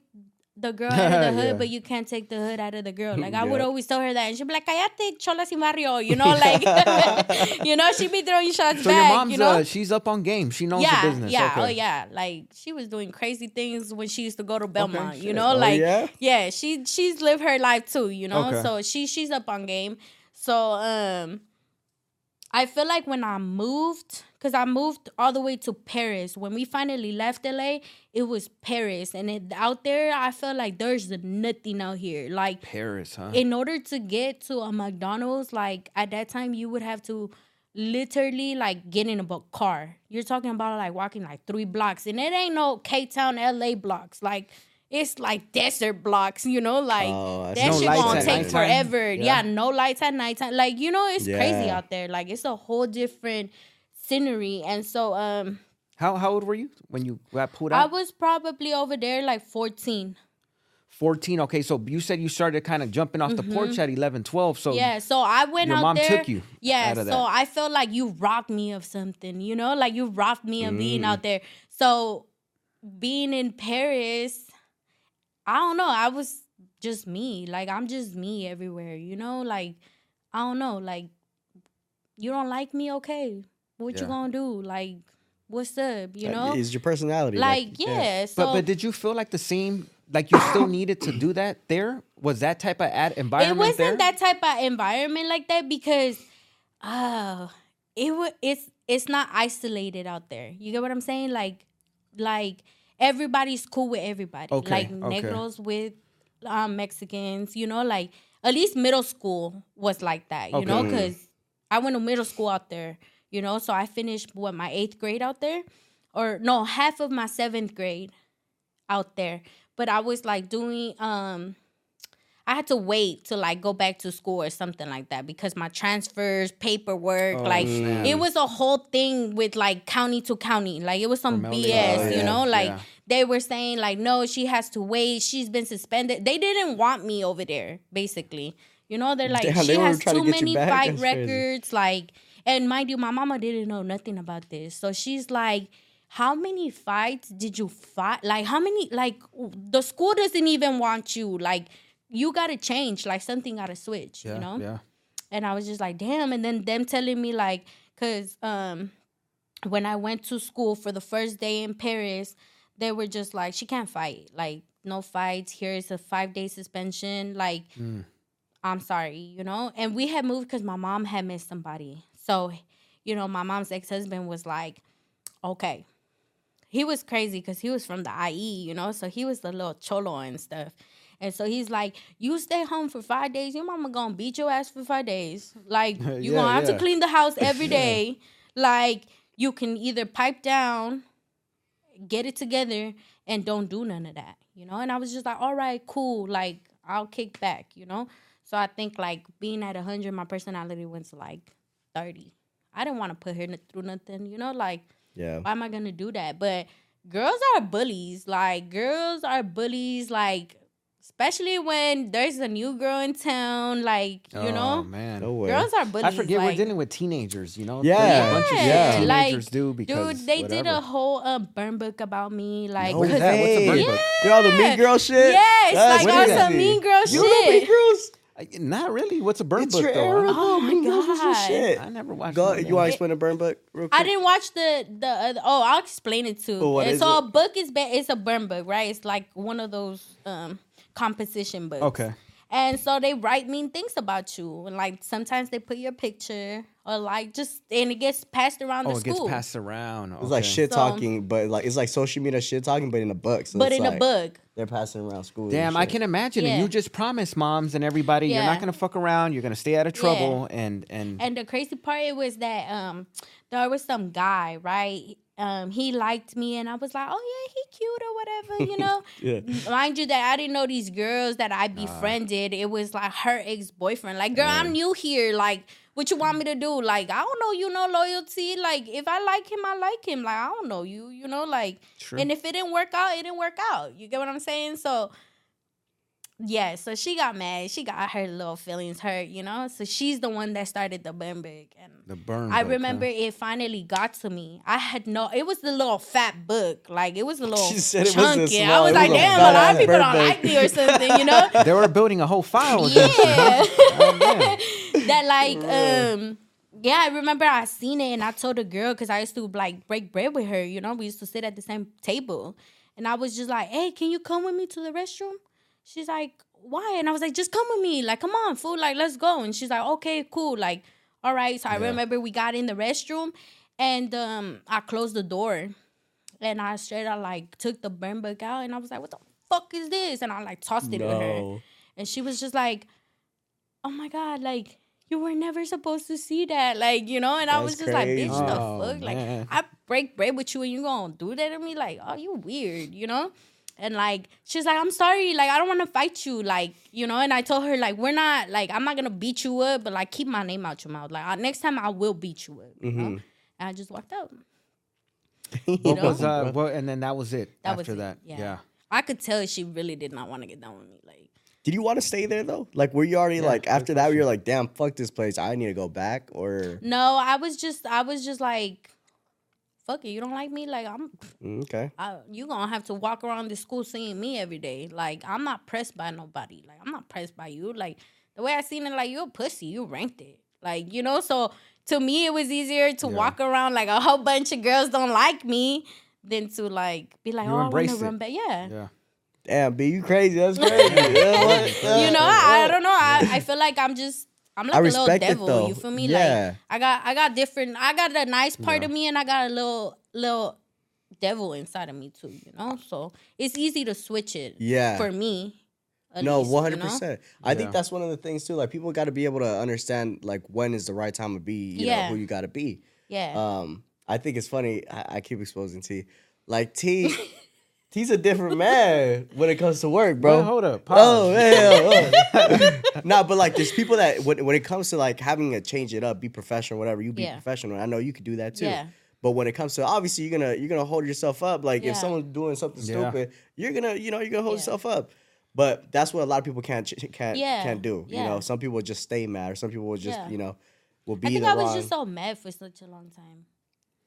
Speaker 1: the girl out of the hood,
Speaker 3: Yeah.
Speaker 1: but you can't take the hood out of the girl. Like I would always tell her that, and she'd be like, "Cállate, chola sin barrio," you know, like, you know, she'd be throwing shots
Speaker 3: so
Speaker 1: back.
Speaker 3: your mom's
Speaker 1: you know?
Speaker 3: uh, she's up on game. She knows
Speaker 1: yeah,
Speaker 3: the business.
Speaker 1: yeah,
Speaker 3: okay.
Speaker 1: oh yeah. Like she was doing crazy things when she used to go to Belmont. you
Speaker 3: shit.
Speaker 1: know,
Speaker 2: Oh,
Speaker 1: like
Speaker 2: yeah?
Speaker 1: yeah, she she's lived her life too. You know,
Speaker 3: Okay.
Speaker 1: so she she's up on game. So um, I feel like when I moved, cause I moved all the way to Perris. When we finally left LA, it was Perris, and it, out there, I felt like there's nothing out here. Like
Speaker 3: Perris, huh?
Speaker 1: in order to get to a McDonald's, like at that time, you would have to literally like get in a car. You're talking about like walking like three blocks, and it ain't no K Town, LA blocks. Like it's like desert blocks, you know, like
Speaker 2: Oh,
Speaker 1: that
Speaker 3: see.
Speaker 1: shit gonna take
Speaker 3: nighttime?
Speaker 1: forever.
Speaker 3: Yeah.
Speaker 1: Yeah. no lights at nighttime. Like you know, it's crazy out there. Like it's a whole different scenery, and so um,
Speaker 3: how how old were you when you got pulled out?
Speaker 1: I was probably over there like 14.
Speaker 3: Fourteen. Okay, so you said you started kind of jumping off the porch at 11, 12. So
Speaker 1: Mm-hmm. Yeah, so I went
Speaker 3: your
Speaker 1: out
Speaker 3: mom
Speaker 1: there.
Speaker 3: took you
Speaker 1: Yeah,
Speaker 3: out of
Speaker 1: so
Speaker 3: that.
Speaker 1: I felt like you robbed me of something, you know, like you robbed me of being
Speaker 3: Mm.
Speaker 1: out there. So being in Perris, I don't know. I was just me. Like I'm just me everywhere, you know. Like I don't know. Like you don't like me, okay? What
Speaker 3: Yeah.
Speaker 1: you gonna do? Like what's up? You
Speaker 2: That
Speaker 1: know,
Speaker 2: is your personality.
Speaker 1: like yeah. So
Speaker 3: but but did you feel like the same? Like you still needed to do that there? Was that type of ad environment?
Speaker 1: it wasn't
Speaker 3: there?
Speaker 1: that type of environment like that because uh it was it's it's not isolated out there you get what i'm saying like like everybody's cool with everybody
Speaker 3: Okay,
Speaker 1: like
Speaker 3: okay.
Speaker 1: negros with um mexicans you know like at least middle school was like that you know because i went to middle school out there you know so i finished what my eighth grade out there or no half of my seventh grade out there but i was like doing um I had to wait to like go back to school or something like that because my transfers, paperwork,
Speaker 3: Oh,
Speaker 1: like
Speaker 3: snap.
Speaker 1: it was a whole thing with like county to county. Like it was some
Speaker 3: LA.
Speaker 1: BS,
Speaker 2: Oh,
Speaker 1: you
Speaker 2: yeah.
Speaker 1: know? Like
Speaker 3: Yeah.
Speaker 1: they were saying like no, she has to wait. She's been suspended. They didn't want me over there, basically. You know, they're like
Speaker 2: Damn,
Speaker 1: she has
Speaker 2: trying to
Speaker 1: too many fight records like and mind you, my mama didn't know nothing about this. So she's like how many fights did you fight? Like how many like the school doesn't even want you. Like you gotta change. Like something gotta switch.
Speaker 3: yeah,
Speaker 1: you know.
Speaker 3: yeah.
Speaker 1: And I was just like, damn. And then them telling me like, cause um, when I went to school for the first day in Perris, they were just like, she can't fight. Like no fights. Here is a five day suspension. Like
Speaker 3: Mm.
Speaker 1: I'm sorry, you know? And we had moved because my mom had missed somebody. So, you know, my mom's ex husband was like, okay. He was crazy because he was from the IE, you know? So he was the little cholo and stuff. And so he's like, you stay home for five days, your mama gonna beat your ass for five days. Like, you
Speaker 3: Yeah,
Speaker 1: gonna have
Speaker 3: yeah.
Speaker 1: to clean the house every day. like, you can either pipe down, get it together, and don't do none of that, you know? And I was just like, all right, cool. Like, I'll kick back, you know? So I think like being at 100, my personality went to like 30. I didn't want to put her through nothing, you know? Like,
Speaker 2: yeah.
Speaker 1: why am I gonna do that? But girls are bullies. Like, girls are bullies. Like, especially when there's a new girl in town. Like you
Speaker 3: oh,
Speaker 1: know,
Speaker 3: man.
Speaker 2: No way.
Speaker 1: girls are bullies.
Speaker 3: I forget
Speaker 1: like,
Speaker 3: we're dealing with teenagers, you know?
Speaker 2: Yeah.
Speaker 3: There's a bunch of
Speaker 2: Yeah.
Speaker 3: teenagers
Speaker 1: like,
Speaker 3: do because
Speaker 1: dude, they did a whole uh, burn book about me. Like,
Speaker 2: No
Speaker 3: What is
Speaker 1: 'cause-
Speaker 3: that? What's a burn
Speaker 2: way.
Speaker 3: book?
Speaker 2: They're all the mean girl shit.
Speaker 1: Yeah, it's
Speaker 2: That's
Speaker 1: like
Speaker 3: what
Speaker 1: on
Speaker 3: is
Speaker 1: some mean girl
Speaker 2: You know
Speaker 1: shit.
Speaker 2: mean girls?
Speaker 3: Uh, Not really. What's a burn
Speaker 2: It's
Speaker 3: book
Speaker 2: your
Speaker 3: though?
Speaker 2: era,
Speaker 1: Oh my
Speaker 2: Mean Girls your
Speaker 1: God.
Speaker 2: shit.
Speaker 3: I never watched.
Speaker 2: Go.
Speaker 3: it,
Speaker 2: You want to
Speaker 3: man.
Speaker 2: explain the burn book real quick?
Speaker 1: I didn't watch the the other. Oh, I'll explain it too.
Speaker 2: Oh, what
Speaker 1: so
Speaker 2: it?
Speaker 1: a book is ba- it's a burn book, right? It's like one of those um composition books.
Speaker 3: Okay.
Speaker 1: And so they write mean things about you, and like sometimes they put your picture or like just and it gets passed around
Speaker 3: Oh,
Speaker 1: the
Speaker 3: it gets passed around.
Speaker 2: It's like
Speaker 3: okay.
Speaker 2: shit
Speaker 1: So-
Speaker 2: talking, but like it's like social media shit talking, but in a book. So
Speaker 1: but
Speaker 2: it's
Speaker 1: in a book.
Speaker 2: They're passing around school.
Speaker 3: Damn, I can imagine it.
Speaker 1: Yeah.
Speaker 3: You just promised moms and everybody you're not gonna fuck around. You're gonna stay out of trouble, and and,
Speaker 1: And the crazy part it was that um there was some guy, right? Um, he liked me and I was like, Oh yeah, he cute or whatever, you know.
Speaker 2: Yeah.
Speaker 1: Mind you that I didn't know these girls that I befriended. It was like her ex-boyfriend. Like, girl, I'm new here. Like, what you want mm. me to do? Like, I don't know you no loyalty. Like, if I like him, I like him. Like, I don't know you, you know, like
Speaker 3: True.
Speaker 1: and if it didn't work out, it didn't work out. You get what I'm saying? So yeah, so she got mad. She got her little feelings hurt, you know. So she's the one that started the burn book, and
Speaker 3: the burn.
Speaker 1: I
Speaker 3: book, huh?
Speaker 1: remember it finally got to me. I had no. It was the little fat book, like it was a little
Speaker 2: She said
Speaker 1: chunky. I
Speaker 2: small,
Speaker 1: was like, damn, a lot of people don't like me or something, you know.
Speaker 3: they were building a whole file. against you, huh?
Speaker 1: yeah. that like um yeah, I remember I seen it and I told a girl because I used to like break bread with her, you know, we used to sit at the same table. And I was just like, hey, can you come with me to the restroom? She's like, why? And I was like, just come with me. Like, come on, fool, like, let's go. And she's like, okay, cool. Like, all right. So I
Speaker 3: Yeah.
Speaker 1: remember we got in the restroom and um I closed the door and I straight out like took the burn book out and I was like, what the fuck is this? And I like tossed it at her. And she was just like, oh my God, like, you were never supposed to see that. Like, you know? And I was
Speaker 2: That's
Speaker 1: just like, bitch,
Speaker 2: crazy.
Speaker 1: the
Speaker 3: Oh,
Speaker 1: fuck? Like. I break bread with you and you gonna do that to me? Like, oh, you weird, you know? And like, she's like, I'm sorry, like, I don't wanna fight you, like, you know? And I told her, like, we're not, like, I'm not gonna beat you up, but like, keep my name out your mouth. Like, uh, next time I will beat you up, you know?
Speaker 2: Mhm.
Speaker 1: And I just walked out.
Speaker 3: What
Speaker 1: know?
Speaker 3: was uh? What, and then that was it.
Speaker 1: That
Speaker 3: after
Speaker 1: was it,
Speaker 3: that,
Speaker 1: yeah.
Speaker 3: yeah.
Speaker 1: I could tell she really did not want to get down with me. Like,
Speaker 2: Did you want to stay there though? Like, were you already
Speaker 3: Yeah,
Speaker 2: like after that? You're like, damn, fuck this place. I need to go back. Or
Speaker 1: no, I was just, I was just like, fuck it, you don't like me? Like, I'm,
Speaker 2: Mm, okay,
Speaker 1: I, you gonna have to walk around the school seeing me every day. Like I'm not pressed by nobody. Like I'm not pressed by you. Like the way I seen it, like you're a pussy. You ranked it. Like you know. So to me, it was easier to
Speaker 3: Yeah.
Speaker 1: walk around like a whole bunch of girls don't like me than to like be like,
Speaker 3: You
Speaker 1: oh, I want to
Speaker 3: embraced it.
Speaker 1: run back. Yeah.
Speaker 3: Yeah.
Speaker 2: damn, b you crazy? That's crazy. Yeah, what?
Speaker 1: You know, I, I don't know. I, I feel like I'm just. I'm like
Speaker 2: I
Speaker 1: a little
Speaker 2: respect it,
Speaker 1: devil.
Speaker 2: though.
Speaker 1: You feel me?
Speaker 2: Yeah.
Speaker 1: Like I got I got different. I got a nice part
Speaker 3: Yeah.
Speaker 1: of me, and I got a little little devil inside of me too. You know, so it's easy to switch it.
Speaker 2: Yeah.
Speaker 1: For me.
Speaker 2: no, one hundred percent. I think that's one of the things too. Like people got to be able to understand like when is the right time to be. You
Speaker 1: Yeah.
Speaker 2: know who you got to be.
Speaker 1: Yeah.
Speaker 2: Um, I think it's funny. I, I keep exposing T. Like T, T's a different man when it comes to work, bro.
Speaker 3: Wait, hold up.
Speaker 2: Oh,
Speaker 3: pause.
Speaker 2: man. oh. nah, but like there's people that when, when it comes to like having to change it up, be professional, whatever, you be
Speaker 1: Yeah.
Speaker 2: professional. I know you could do that too.
Speaker 1: Yeah.
Speaker 2: But when it comes to obviously you're gonna you're gonna hold yourself up. Like
Speaker 1: Yeah.
Speaker 2: if someone's doing something
Speaker 3: Yeah.
Speaker 2: stupid, you're gonna you know you're gonna hold
Speaker 1: Yeah.
Speaker 2: yourself up. But that's what a lot of people can't can't
Speaker 1: Yeah.
Speaker 2: can't do. You know, some people just stay mad, or some people will just
Speaker 1: Yeah.
Speaker 2: you know will be
Speaker 1: I think
Speaker 2: the
Speaker 1: I was
Speaker 2: wrong.
Speaker 1: just so mad for such a long time.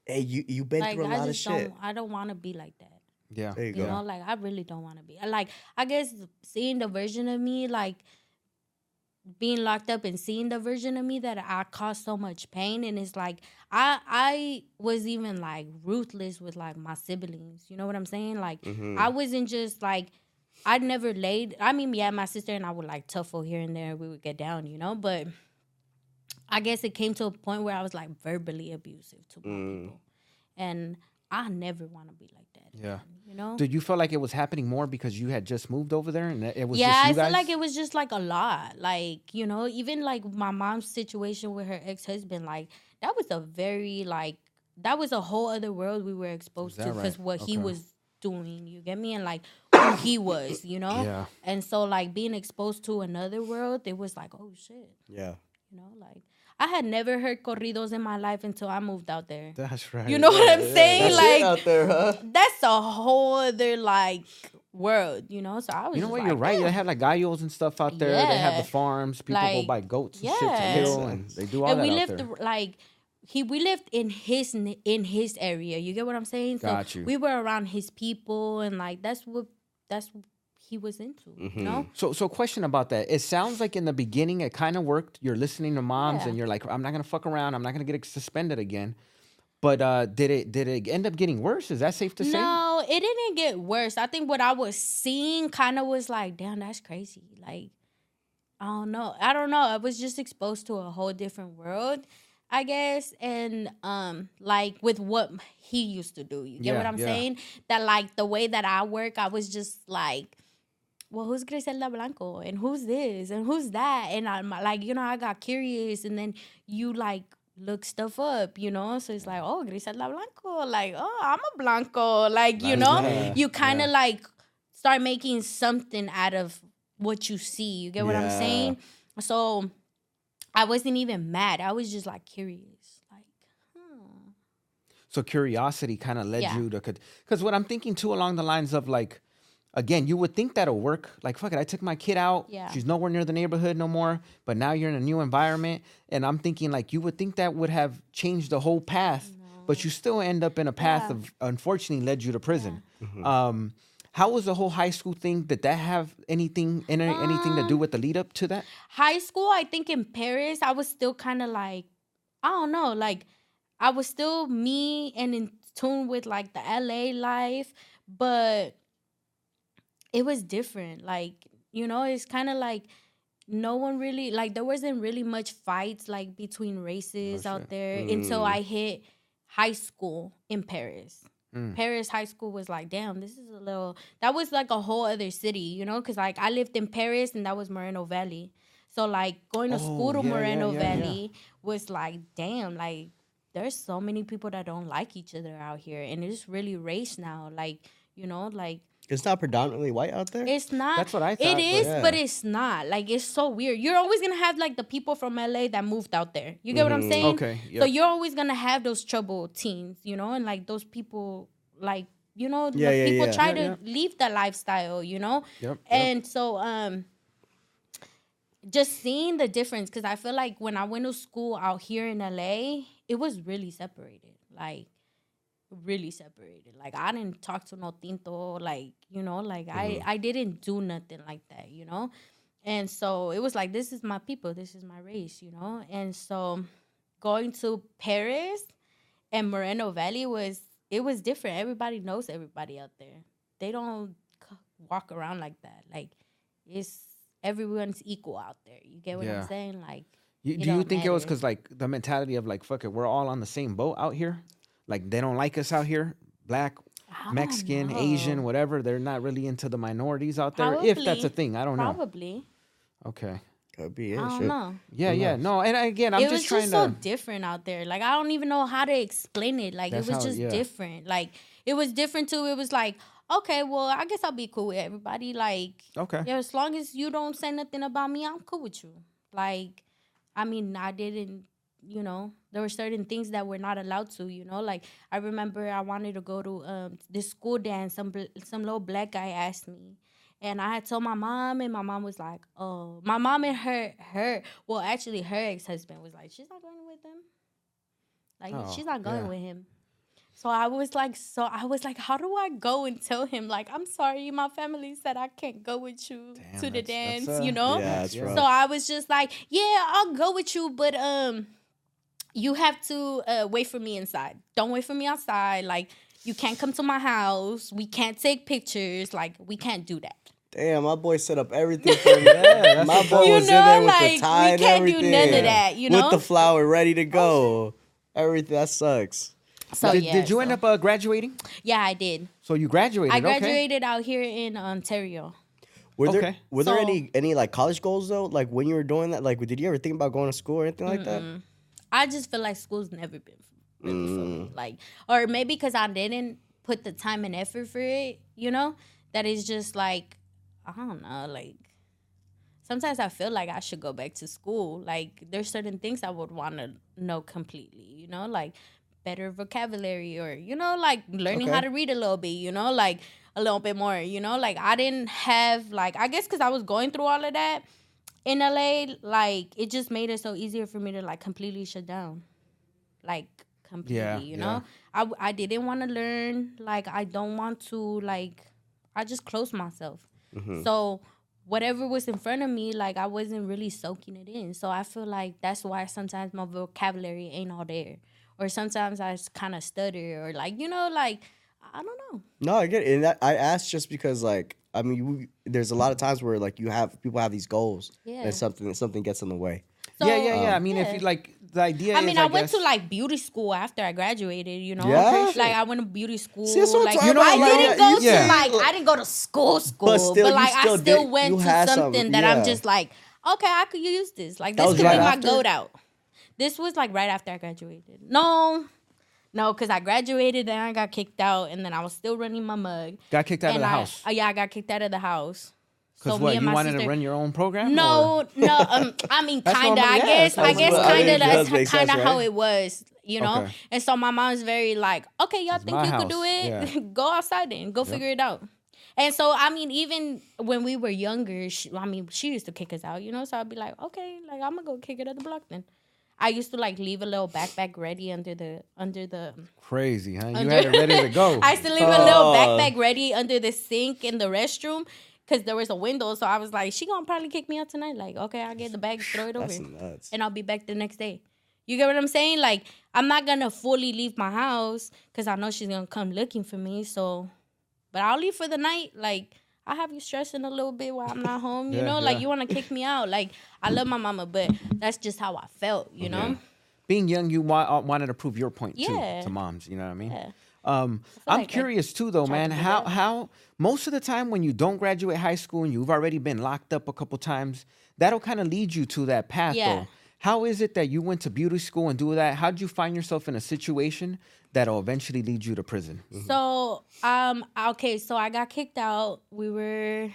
Speaker 2: hey, you you been
Speaker 1: Like
Speaker 2: through a
Speaker 1: I
Speaker 2: lot of shit.
Speaker 1: don't. I don't want to be like that.
Speaker 3: Yeah.
Speaker 2: There you
Speaker 1: You
Speaker 2: go.
Speaker 1: know, like I really don't want to be. Like I guess seeing the version of me, like being locked up and seeing the version of me that I caused so much pain, and it's like I I was even like ruthless with like my siblings. You know what I'm saying? Like
Speaker 2: Mhm.
Speaker 1: I wasn't just like I never laid. I mean, yeah, my sister and I would like tuffle here and there. We would get down, you know, but. I guess it came to a point where I was like verbally abusive to
Speaker 2: Mm.
Speaker 1: people, and I never want to be like that.
Speaker 3: Yeah.
Speaker 1: you know.
Speaker 3: Did you feel like it was happening more because you had just moved over there and it was
Speaker 1: yeah,
Speaker 3: just
Speaker 1: I
Speaker 3: you
Speaker 1: feel like it was just like a lot. Like, you know, even like my mom's situation with her ex husband, like that was a very like that was a whole other world we were exposed to because
Speaker 3: right?
Speaker 1: what he was doing, you get me? And like who he was, you know?
Speaker 3: Yeah.
Speaker 1: And so like being exposed to another world, it was like, oh shit.
Speaker 2: Yeah.
Speaker 1: You know, like I had never heard corridos in my life until I moved out there.
Speaker 3: That's right.
Speaker 1: You know what I'm saying?
Speaker 2: That's
Speaker 1: like
Speaker 2: it out there, huh?
Speaker 1: that's a whole other like world, you know. So I was.
Speaker 3: You know what?
Speaker 1: like,
Speaker 3: You're right.
Speaker 1: "Damn."
Speaker 3: They have like gallos and stuff out there. They have the farms. People go buy goats and shit to kill, and they do all
Speaker 1: and
Speaker 3: that
Speaker 1: we
Speaker 3: out
Speaker 1: lived
Speaker 3: there.
Speaker 1: the- like he we lived in his in his area. You get what I'm saying?
Speaker 3: Got you.
Speaker 1: we were around his people, and like that's what that's what he was into.
Speaker 3: Mm-hmm.
Speaker 1: You know?
Speaker 3: So, so question about that. It sounds like in the beginning it kind of worked. You're listening to moms,
Speaker 1: Yeah.
Speaker 3: and you're like, I'm not gonna fuck around. I'm not gonna get suspended again. But uh, did it did it end up getting worse? Is that safe to say?
Speaker 1: No, it didn't get worse. I think what I was seeing kind of was like, damn, that's crazy. Like, I don't know. I don't know. I was just exposed to a whole different world, I guess. And um, like with what he used to do. You get what I'm
Speaker 3: yeah.
Speaker 1: saying? That like the way that I work, I was just like, well, who's Griselda Blanco? And who's this? And who's that? And I'm like, you know, I got curious and then you like look stuff up, you know? So it's like, oh, Griselda Blanco. Like, oh, I'm a Blanco. Like, you know?
Speaker 2: Yeah,
Speaker 1: You kind of like start making something out of what you see. You get what I'm saying? So I wasn't even mad. I was just like curious. Like, hmm.
Speaker 3: So curiosity kind of led
Speaker 1: Yeah.
Speaker 3: you to because what I'm thinking too along the lines of like again you would think that'll work. Like fuck it I took my kid out.
Speaker 1: Yeah.
Speaker 3: she's nowhere near the neighborhood no more but now you're in a new environment. And I'm thinking like you would think that would have changed the whole path but you still end up in a path
Speaker 1: Yeah.
Speaker 3: of unfortunately led you to prison. Um how was the whole high school thing? Did that have anything any, anything to do
Speaker 1: Um,
Speaker 3: with the lead up to that?
Speaker 1: high school, I think in Perris, I was still kind of like, I don't know, like I was still me and in tune with like the LA life, but it was different. Like, you know, it's kind of like no one really like there wasn't really much fights like between races out there mm. until I hit high school in Perris. Mm. Perris high school was like, damn, this is a little. That was like a whole other city, you know, because like I lived in Perris and that was Moreno Valley. So like going to oh, school to
Speaker 3: Oh, yeah,
Speaker 1: Moreno
Speaker 3: yeah, yeah.
Speaker 1: Valley was like, damn, like there's so many people that don't like each other out here, and it's really race now. Like you know, like
Speaker 2: It's not predominantly white out there.
Speaker 1: it's not.
Speaker 3: That's what I thought,
Speaker 1: It is, but
Speaker 2: yeah.
Speaker 1: but it's not. Like it's so weird. You're always gonna have like the people from LA that moved out there. You get what I'm saying?
Speaker 3: Okay,
Speaker 1: So you're always gonna have those troubled teens, you know, and like those people, like you know,
Speaker 2: Yeah,
Speaker 1: the
Speaker 2: yeah,
Speaker 1: people
Speaker 2: yeah.
Speaker 1: try
Speaker 3: Yeah,
Speaker 1: to leave the lifestyle, you know.
Speaker 3: Yep, yep.
Speaker 1: And so, um, just seeing the difference, because I feel like when I went to school out here in LA, it was really separated. Like really separated. Like I didn't talk to no tinto. Like you know, like
Speaker 2: Mm-hmm.
Speaker 1: I I didn't do nothing like that. You know, and so it was like this is my people, this is my race. You know, and so going to Perris and Moreno Valley was it was different. Everybody knows everybody out there. They don't c- walk around like that. Like it's everyone's equal out there. You get what
Speaker 3: Yeah.
Speaker 1: I'm saying? Like
Speaker 3: You, do you think it was because like the mentality of like fuck it, we're all on the same boat out here? Like they don't like us out here, black,
Speaker 1: I
Speaker 3: Mexican,
Speaker 1: don't
Speaker 3: Asian, whatever. They're not really into the minorities out there. If that's a thing, I don't know.
Speaker 1: probably.
Speaker 3: Okay.
Speaker 2: Could be it.
Speaker 1: I don't
Speaker 2: shit.
Speaker 1: know.
Speaker 3: Yeah, yeah. No, and again, I'm
Speaker 1: it
Speaker 3: just
Speaker 1: was
Speaker 3: trying
Speaker 1: just
Speaker 3: to.
Speaker 1: so different out there. Like I don't even know how to explain it. Like
Speaker 3: That's
Speaker 1: it was
Speaker 3: how-
Speaker 1: just
Speaker 3: yeah.
Speaker 1: different. Like it was different too. It was like, okay, well, I guess I'll be cool with everybody. Like,
Speaker 3: Okay.
Speaker 1: yeah, as long as you don't say nothing about me, I'm cool with you. Like, I mean, I didn't. You know, there were certain things that we're not allowed to. You know, like I remember I wanted to go to um this school dance. Some some little black guy asked me, and I had told my mom, and my mom was like, "Oh, my mom and her her well, actually, her ex husband was like, she's not going with him. Like
Speaker 3: Oh,
Speaker 1: she's not going
Speaker 3: yeah.
Speaker 1: with him." So I was like, so I was like, how do I go and tell him like, I'm sorry, my family said I can't go with you
Speaker 3: Damn,
Speaker 1: to the dance,
Speaker 3: that's, uh,
Speaker 1: you know?
Speaker 2: Yeah, that's
Speaker 3: Yeah.
Speaker 2: rough.
Speaker 1: So I was just like, yeah, I'll go with you, but um, you have to uh, wait for me inside. Don't wait for me outside. Like you can't come to my house. We can't take pictures. Like we can't do that.
Speaker 2: Damn, my boy set up everything for me.
Speaker 3: that's
Speaker 2: my boy
Speaker 1: You
Speaker 2: was in there with
Speaker 1: like,
Speaker 2: the tie and everything.
Speaker 1: we can't do none of that, you know?
Speaker 2: With the flower ready to go. Everything that sucks.
Speaker 1: So
Speaker 3: did,
Speaker 1: yeah,
Speaker 3: did you
Speaker 1: so-
Speaker 3: end up uh, graduating?
Speaker 1: Yeah, I did.
Speaker 3: So you graduated.
Speaker 1: I
Speaker 3: okay.
Speaker 1: graduated out here in Ontario.
Speaker 2: Were there
Speaker 3: Okay.
Speaker 2: were there
Speaker 1: So-
Speaker 2: any any like college goals though? Like when you were doing that, like did you ever think about going to school or anything like that?
Speaker 1: I just feel like school's never been really for
Speaker 2: Mm.
Speaker 1: me. Like, or maybe because I didn't put the time and effort for it, you know, that is just like, I don't know, like, sometimes I feel like I should go back to school. Like there's certain things I would want to know completely, you know, like better vocabulary or you know, like learning how to read a little bit, you know, like a little bit more, you know, like I didn't have like I guess cuz I was going through all of that in LA, like it just made it so easier for me to like completely shut down. Like completely,
Speaker 3: Yeah,
Speaker 1: you
Speaker 3: yeah.
Speaker 1: know? I didn't want to learn, like I don't want to like I just closed myself. Mm-hmm. So whatever was in front of me, like I wasn't really soaking it in. So I feel like that's why sometimes my vocabulary ain't all there. Or sometimes I kind of stutter or like, you know, like I don't know.
Speaker 2: No, I get it. And that, I asked just because, like, I mean, we, there's a lot of times where like you have people have these goals,
Speaker 1: Yeah.
Speaker 2: and something something gets in the way.
Speaker 1: So,
Speaker 3: yeah, yeah, yeah. I mean,
Speaker 1: yeah.
Speaker 3: if you like, the idea.
Speaker 1: I
Speaker 3: is,
Speaker 1: mean, I, went
Speaker 3: guess-
Speaker 1: to like beauty school after I graduated. You know,
Speaker 2: Yeah?
Speaker 1: like I went to beauty school.
Speaker 2: See, that's what
Speaker 1: like, you know, I
Speaker 2: like,
Speaker 1: didn't go
Speaker 2: you
Speaker 1: to
Speaker 3: yeah.
Speaker 1: like I didn't go to school, school,
Speaker 2: But
Speaker 1: but,
Speaker 2: still, you
Speaker 1: like
Speaker 2: still
Speaker 1: I still
Speaker 2: did-
Speaker 1: went to
Speaker 2: had
Speaker 1: something
Speaker 2: some-
Speaker 1: that I'm just like, okay, I could use this. Like this could
Speaker 2: right
Speaker 1: be my
Speaker 2: after?
Speaker 1: goat out. This was like right after I graduated. No, no, because I graduated, then I got kicked out, and then I was still running my mug.
Speaker 3: Got kicked out of the
Speaker 1: I-
Speaker 3: house.
Speaker 1: uh, yeah, I got kicked out of the house.
Speaker 3: Because
Speaker 1: So
Speaker 3: what
Speaker 1: me and
Speaker 3: you
Speaker 1: my
Speaker 3: wanted to
Speaker 1: sister-
Speaker 3: run your own program? or-
Speaker 1: No, no. Um, I mean, kind of.
Speaker 3: what
Speaker 1: I
Speaker 3: yeah,
Speaker 1: guess. I guess
Speaker 3: I'm-
Speaker 1: kind of. That's kind of how
Speaker 2: right?
Speaker 1: it was, you know.
Speaker 3: Okay.
Speaker 1: And so my mom's very like, okay, y'all think
Speaker 3: my
Speaker 1: you could do it?
Speaker 3: yeah.
Speaker 1: Go outside then. Go figure it out. And so I mean, even when we were younger, she, I mean, she used to kick us out, you know. So I'd be like, okay, like I'm gonna go kick it at the block then. I used to like leave a little backpack ready under the under the.
Speaker 3: Crazy, huh? You had it ready to go.
Speaker 1: I used to leave a little
Speaker 2: Oh.
Speaker 1: backpack ready under the sink in the restroom because there was a window. So I was like, she gonna probably kick me out tonight. Like, okay, I'll get the bag, throw it over,
Speaker 2: nuts.
Speaker 1: and I'll be back the next day. You get what I'm saying? Like, I'm not gonna fully leave my house because I know she's gonna come looking for me. So, but I'll leave for the night. Like, I have you stressing a little bit while I'm not home. You
Speaker 3: Yeah,
Speaker 1: know,
Speaker 3: yeah.
Speaker 1: like you want to kick me out. Like, I love my mama, but that's just how I felt. You know?
Speaker 3: Being young, you wa- uh, wanted to prove your point too to moms. You know what I mean? Um, I'm
Speaker 1: like
Speaker 3: curious too, though, man.
Speaker 1: to
Speaker 3: How how most of the time when you don't graduate high school and you've already been locked up a couple times, that'll kind of lead you to that path,
Speaker 1: Yeah.
Speaker 3: though. How is it that you went to beauty school and do that? How did you find yourself in a situation that'll eventually lead you to prison?
Speaker 1: So, um, okay, so I got kicked out. We were,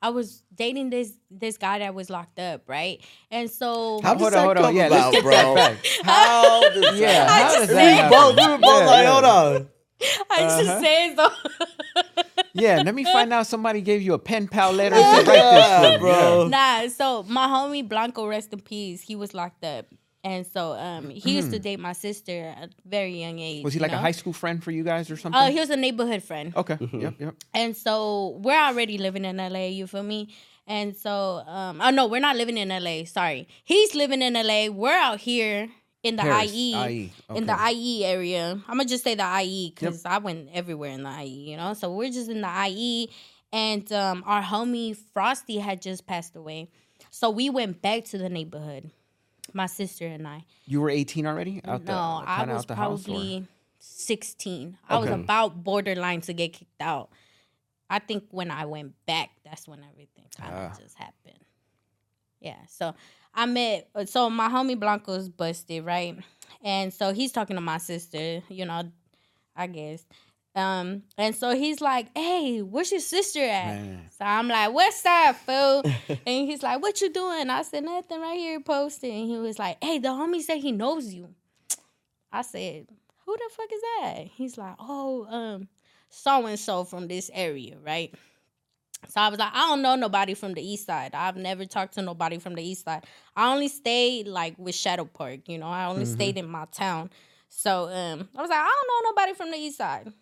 Speaker 1: I was dating this this guy that was locked up, right? And so,
Speaker 2: How
Speaker 3: Hold
Speaker 2: does
Speaker 3: on,
Speaker 2: that
Speaker 3: hold on.
Speaker 2: come
Speaker 3: Yeah, let's
Speaker 2: about, bro? How does
Speaker 3: Yeah,
Speaker 2: that?
Speaker 3: how does that
Speaker 2: We
Speaker 3: happen?
Speaker 2: both, we were both
Speaker 3: Yeah,
Speaker 2: like,
Speaker 3: yeah.
Speaker 2: hold on.
Speaker 1: I
Speaker 3: Uh-huh.
Speaker 1: just said so.
Speaker 3: Yeah, let me find out somebody gave you a pen pal letter to write this, for,
Speaker 2: bro.
Speaker 1: nah, so my homie Blanco, rest in peace. He was locked up, and so um, he used to date my sister at a very young age.
Speaker 3: Mm. Was he
Speaker 1: you
Speaker 3: like a high school friend for you guys or something?
Speaker 1: Uh, he was a neighborhood friend.
Speaker 3: okay. Yep. Yep.
Speaker 1: And so we're already living in LA, you feel me? And so um oh no, we're not living in LA, sorry. He's living in LA. We're out here in the
Speaker 3: Perris,
Speaker 1: IE,
Speaker 3: IE,
Speaker 1: in the. IE area. I'm gonna just say the IE because I went everywhere in the IE, you know. So we're just in the IE, and um, our homie Frosty had just passed away, so we went back to the neighborhood. My sister and I.
Speaker 3: You were 18 already? Out the,
Speaker 1: no, I was
Speaker 3: out the house,
Speaker 1: probably 16. I was about borderline to get kicked out. I think when I went back, that's when everything kind of
Speaker 3: Ah.
Speaker 1: just happened. Yeah. So I met, so my homie Blanco's busted, right? And so he's talking to my sister, you know, I guess. Um, and so he's like, "Hey, where's your sister at?"
Speaker 3: Man.
Speaker 1: So I'm like, "What's up, fool?" and he's like, "What you doing?" I said, "Nothing, right here posting." And he was like, "Hey, the homie said he knows you." I said, "Who the fuck is that?" He's like, "Oh, um, so and so from this area, right?" So I was like, I don't know nobody from the east side. I've never talked to nobody from the east side. I only stayed like with Shadow Park, you know. I only stayed in my town. So um I was like, I don't know nobody from the east side.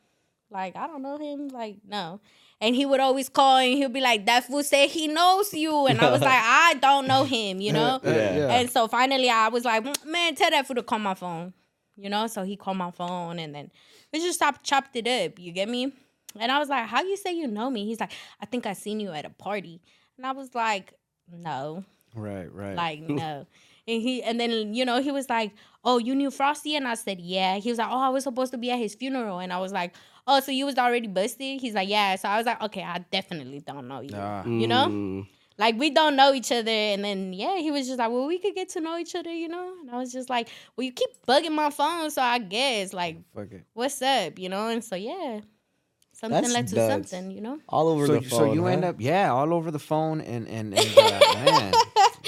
Speaker 1: Like, I don't know him. Like, no. And he would always call and he'll be like, That fool said he knows you. And I was like, I don't know him, you know?
Speaker 3: Yeah. yeah.
Speaker 1: And so finally I was like, "Mm, man, tell that fool to call my phone. You know? So he called my phone and then we just stopped chopped it up. You get me? And I was like, How you say you know me? He's like, I think I seen you at a party. And I was like, No.
Speaker 3: Right, right.
Speaker 1: Like, no. And he and then, you know, he was like, Oh, you knew Frosty? And I said, Yeah. He was like, Oh, I was supposed to be at his funeral. And I was like, Oh, so you was already busted? He's like, Yeah. So I was like, Okay, I definitely don't know you.
Speaker 3: Ah.
Speaker 1: You know?
Speaker 2: Mm.
Speaker 1: Like we don't know each other, and then yeah, he was just like, "Well, we could get to know each other," you know. And I was just like, "Well, you keep bugging my phone, so I guess like,
Speaker 3: Fuck it.
Speaker 1: what's up?" You know. And so yeah, something
Speaker 2: That's
Speaker 1: led to
Speaker 2: nuts.
Speaker 1: something, you know.
Speaker 2: All over
Speaker 3: So,
Speaker 2: the phone.
Speaker 3: so you end up, yeah, all over the phone, and and, and uh, man,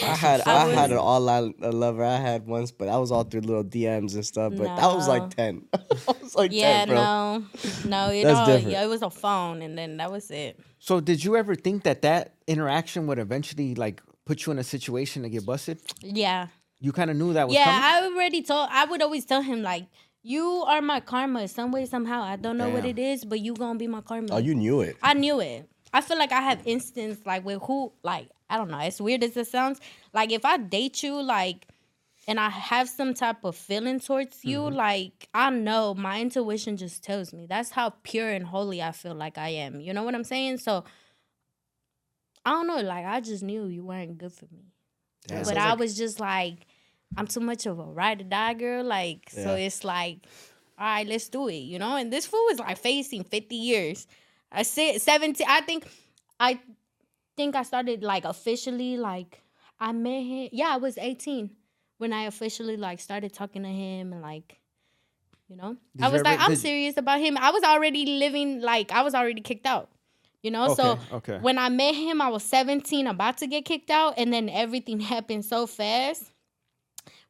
Speaker 2: I had
Speaker 1: I
Speaker 2: I,
Speaker 1: was-
Speaker 2: had an online lover I had once, but that was all through little DMs and stuff. But that was like ten. that was like
Speaker 1: Yeah,
Speaker 2: ten, bro.
Speaker 1: no, no, it
Speaker 2: That's
Speaker 1: all,
Speaker 2: different.
Speaker 1: yeah, it was a phone, and then that was it.
Speaker 3: So did you ever think that that interaction would eventually like put you in a situation to get busted?
Speaker 1: Yeah,
Speaker 3: You kind of knew that was
Speaker 1: yeah.
Speaker 3: coming.
Speaker 1: I already told. I would always tell him like, "You are my karma, some way, somehow. I don't know what it is, but you gonna be my karma."
Speaker 2: Oh, you knew it.
Speaker 1: I knew it. I feel like I have instance like with who like I don't know. As weird as it sounds, like if I date you, like, and I have some type of feeling towards you,
Speaker 3: Mm-hmm.
Speaker 1: like I know my intuition just tells me that's how pure and holy I feel like I am. You know what I'm saying? So I don't know. Like I just knew you weren't good for me,
Speaker 2: Yeah,
Speaker 1: but I
Speaker 2: like-
Speaker 1: was just like, I'm too much of a ride or die girl. Like so, it's like all right, let's do it, you know? And this fool was like facing 50 years. I said 17, I think, I think I started like officially, like, I met him. Yeah, I was 18 when I officially like started talking to him and like, you know?
Speaker 3: Did
Speaker 1: I was
Speaker 3: ever-
Speaker 1: like, I'm serious about him. I was already living, like, I was already kicked out. You know, so
Speaker 3: Okay, okay.
Speaker 1: when I met him, I was 17, about to get kicked out, and then everything happened so fast.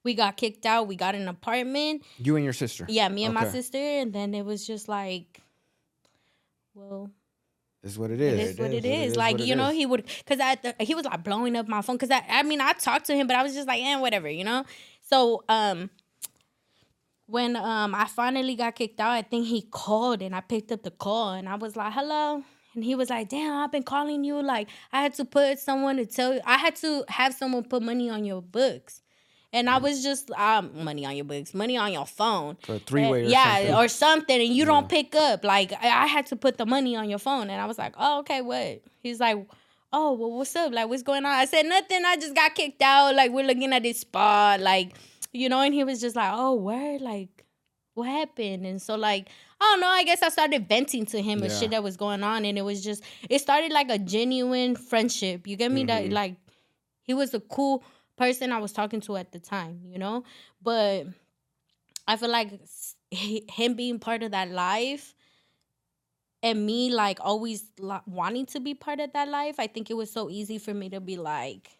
Speaker 1: We got kicked out. We got an apartment.
Speaker 3: You and your sister.
Speaker 1: Yeah, me and my sister, and then it was just like, well,
Speaker 3: Is what it is.
Speaker 1: It
Speaker 3: is
Speaker 1: what
Speaker 2: is,
Speaker 1: it is. Like you know, he would because I he was like blowing up my phone because I I mean I talked to him, but I was just like, eh, whatever, you know. So um, when um I finally got kicked out, I think he called and I picked up the call and I was like, hello. And he was like, damn, I've been calling you. Like, I had to put someone to tell you, I had to have someone put money on your books. And I was just, um, money on your books, money on your phone.
Speaker 3: For a three-way
Speaker 1: yeah,
Speaker 3: something.
Speaker 1: or something, and you don't pick up. Like I, I had to put the money on your phone, and I was like, "Oh, okay, what?" He's like, "Oh, well, what's up? Like, what's going on?" I said, "Nothing. I just got kicked out. Like, we're looking at this spot, like, you know." And he was just like, "Oh, where? Like, what happened?" And so, like, I don't know. I guess I started venting to him
Speaker 3: Yeah.
Speaker 1: shit that was going on, and it was just, it started like a genuine friendship. You get me? That like, he was a cool person I was talking to at the time, you know. But I feel like him being part of that life and me like always wanting to be part of that life, I think it was so easy for me to be like,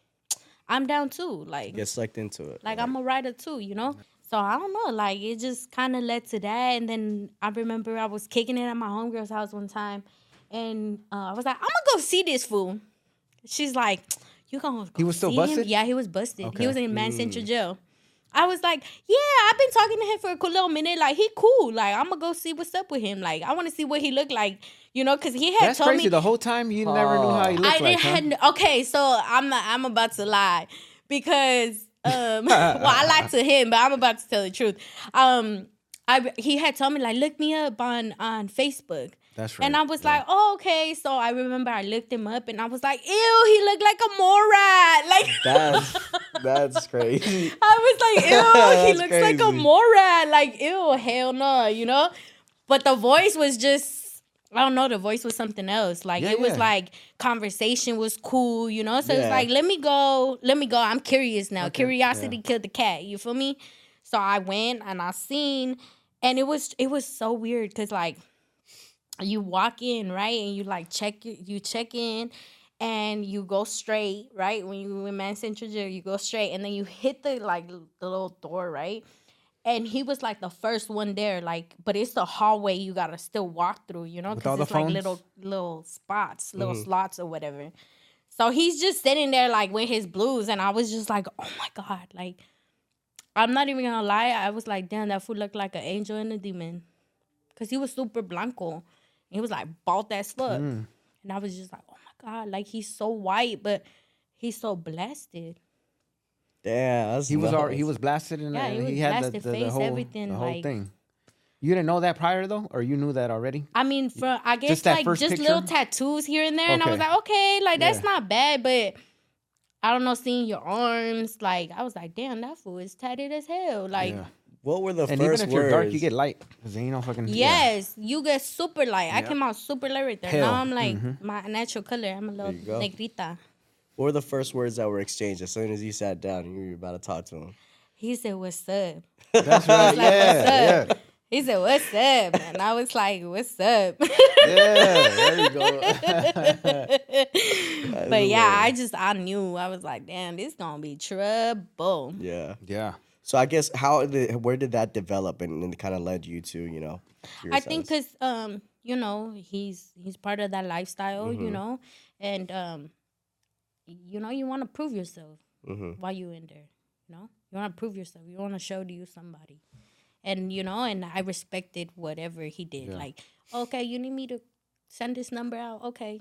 Speaker 1: I'm down too. Like,
Speaker 2: Get sucked into it.
Speaker 1: like I'm a writer too, you know. So I don't know, like it just kind of led to that, and then I remember I was kicking it at my homegirl's house one time, and uh, I was like, I'm gonna go see this fool. She's like, you gonna go
Speaker 3: He was still
Speaker 1: see him?"
Speaker 3: busted?
Speaker 1: Yeah, he was busted.
Speaker 3: Okay.
Speaker 1: He was in Men's Central Jail. I was like, yeah, I've been talking to him for a cool little minute. Like he cool. Like I'm gonna go see what's up with him. Like I want to see what he looked like. You know, because he had
Speaker 3: That's
Speaker 1: told
Speaker 3: crazy.
Speaker 1: me
Speaker 3: The whole time you never knew how he looked
Speaker 1: I
Speaker 3: like, huh?
Speaker 1: didn't. Okay, so I'm I'm about to lie because um, well, I lied to him, but I'm about to tell the truth. Um, I he had told me like look me up on on Facebook.
Speaker 3: That's right.
Speaker 1: And I was like, oh, okay. So I remember I looked him up and I was like, ew, he looked like a Morad. Like,
Speaker 2: That's that's crazy.
Speaker 1: I was like, ew, he looks like a
Speaker 2: crazy.
Speaker 1: Morad. Like, ew, hell no, you know? But the voice was just, I don't know, the voice was something else. Like,
Speaker 3: Yeah,
Speaker 1: it was
Speaker 3: yeah.
Speaker 1: like conversation was cool, you know? So it's like, let me go, let me go. I'm curious now. Curiosity killed the cat. You feel me? So I went and I seen, and it was it was so weird because like you walk in right and you like check you, check in and you go straight right? When you in Men's Central Jail you go straight and then you hit the like the little door right? And he was like the first one there like but it's the hallway you gotta still walk through you know because it's like little little spots little slots or whatever. So he's just sitting there like with his blues and i was just like oh my god like i'm not even gonna lie i was like damn that food looked like an angel and a demon. Because he was super blanco he was like bald as fuck.
Speaker 3: Mm.
Speaker 1: And I was just like, oh my God, like he's so white, but he's so blasted.
Speaker 2: Yeah, that's
Speaker 3: he was
Speaker 2: nuts.
Speaker 3: already, he was blasted and
Speaker 1: Yeah,
Speaker 3: uh,
Speaker 1: he was
Speaker 3: he had the,
Speaker 1: blasted,
Speaker 3: the, the
Speaker 1: face,
Speaker 3: whole,
Speaker 1: everything,
Speaker 3: the whole
Speaker 1: like-
Speaker 3: thing. You didn't know that prior though, or you knew that already?
Speaker 1: I mean, for I guess
Speaker 3: Just
Speaker 1: like just
Speaker 3: picture?
Speaker 1: little tattoos here and there. And I was like, okay, like that's
Speaker 3: Yeah.
Speaker 1: not bad, but I don't know, seeing your arms, like I was like, damn, that fool is tatted as hell. Like,
Speaker 3: Yeah.
Speaker 2: What were the
Speaker 3: And
Speaker 2: first
Speaker 3: even if you're
Speaker 2: words?
Speaker 3: dark, you get light because ain't no fucking. yeah.
Speaker 1: yes, you get super light. I came out super light right there.
Speaker 3: Pale.
Speaker 1: Now I'm like
Speaker 3: Mhm.
Speaker 1: my natural color. I'm a little negrita.
Speaker 2: What were the first words that were exchanged as soon as you sat down and you were about to talk to him?
Speaker 1: He said, "What's up?"
Speaker 3: That's right.
Speaker 1: like,
Speaker 3: yeah,
Speaker 1: what's
Speaker 3: yeah.
Speaker 1: up? He said, "What's up?" And I was like, "What's up?"
Speaker 3: Yeah, there you go.
Speaker 1: but yeah, I just I knew I was like, damn, this gonna be trouble.
Speaker 2: Yeah.
Speaker 3: yeah.
Speaker 2: So I guess how did where did that develop and, and kind of led you to you know?
Speaker 1: I think because um, you know, he's he's part of that lifestyle,
Speaker 2: Mm-hmm.
Speaker 1: you know, and um, you know, you want to prove yourself
Speaker 2: Mhm.
Speaker 1: while you in there. You know, you want to prove yourself. You want to show to you somebody, and you know, and I respected whatever he did.
Speaker 3: Yeah.
Speaker 1: Like, okay, you need me to send this number out. Okay.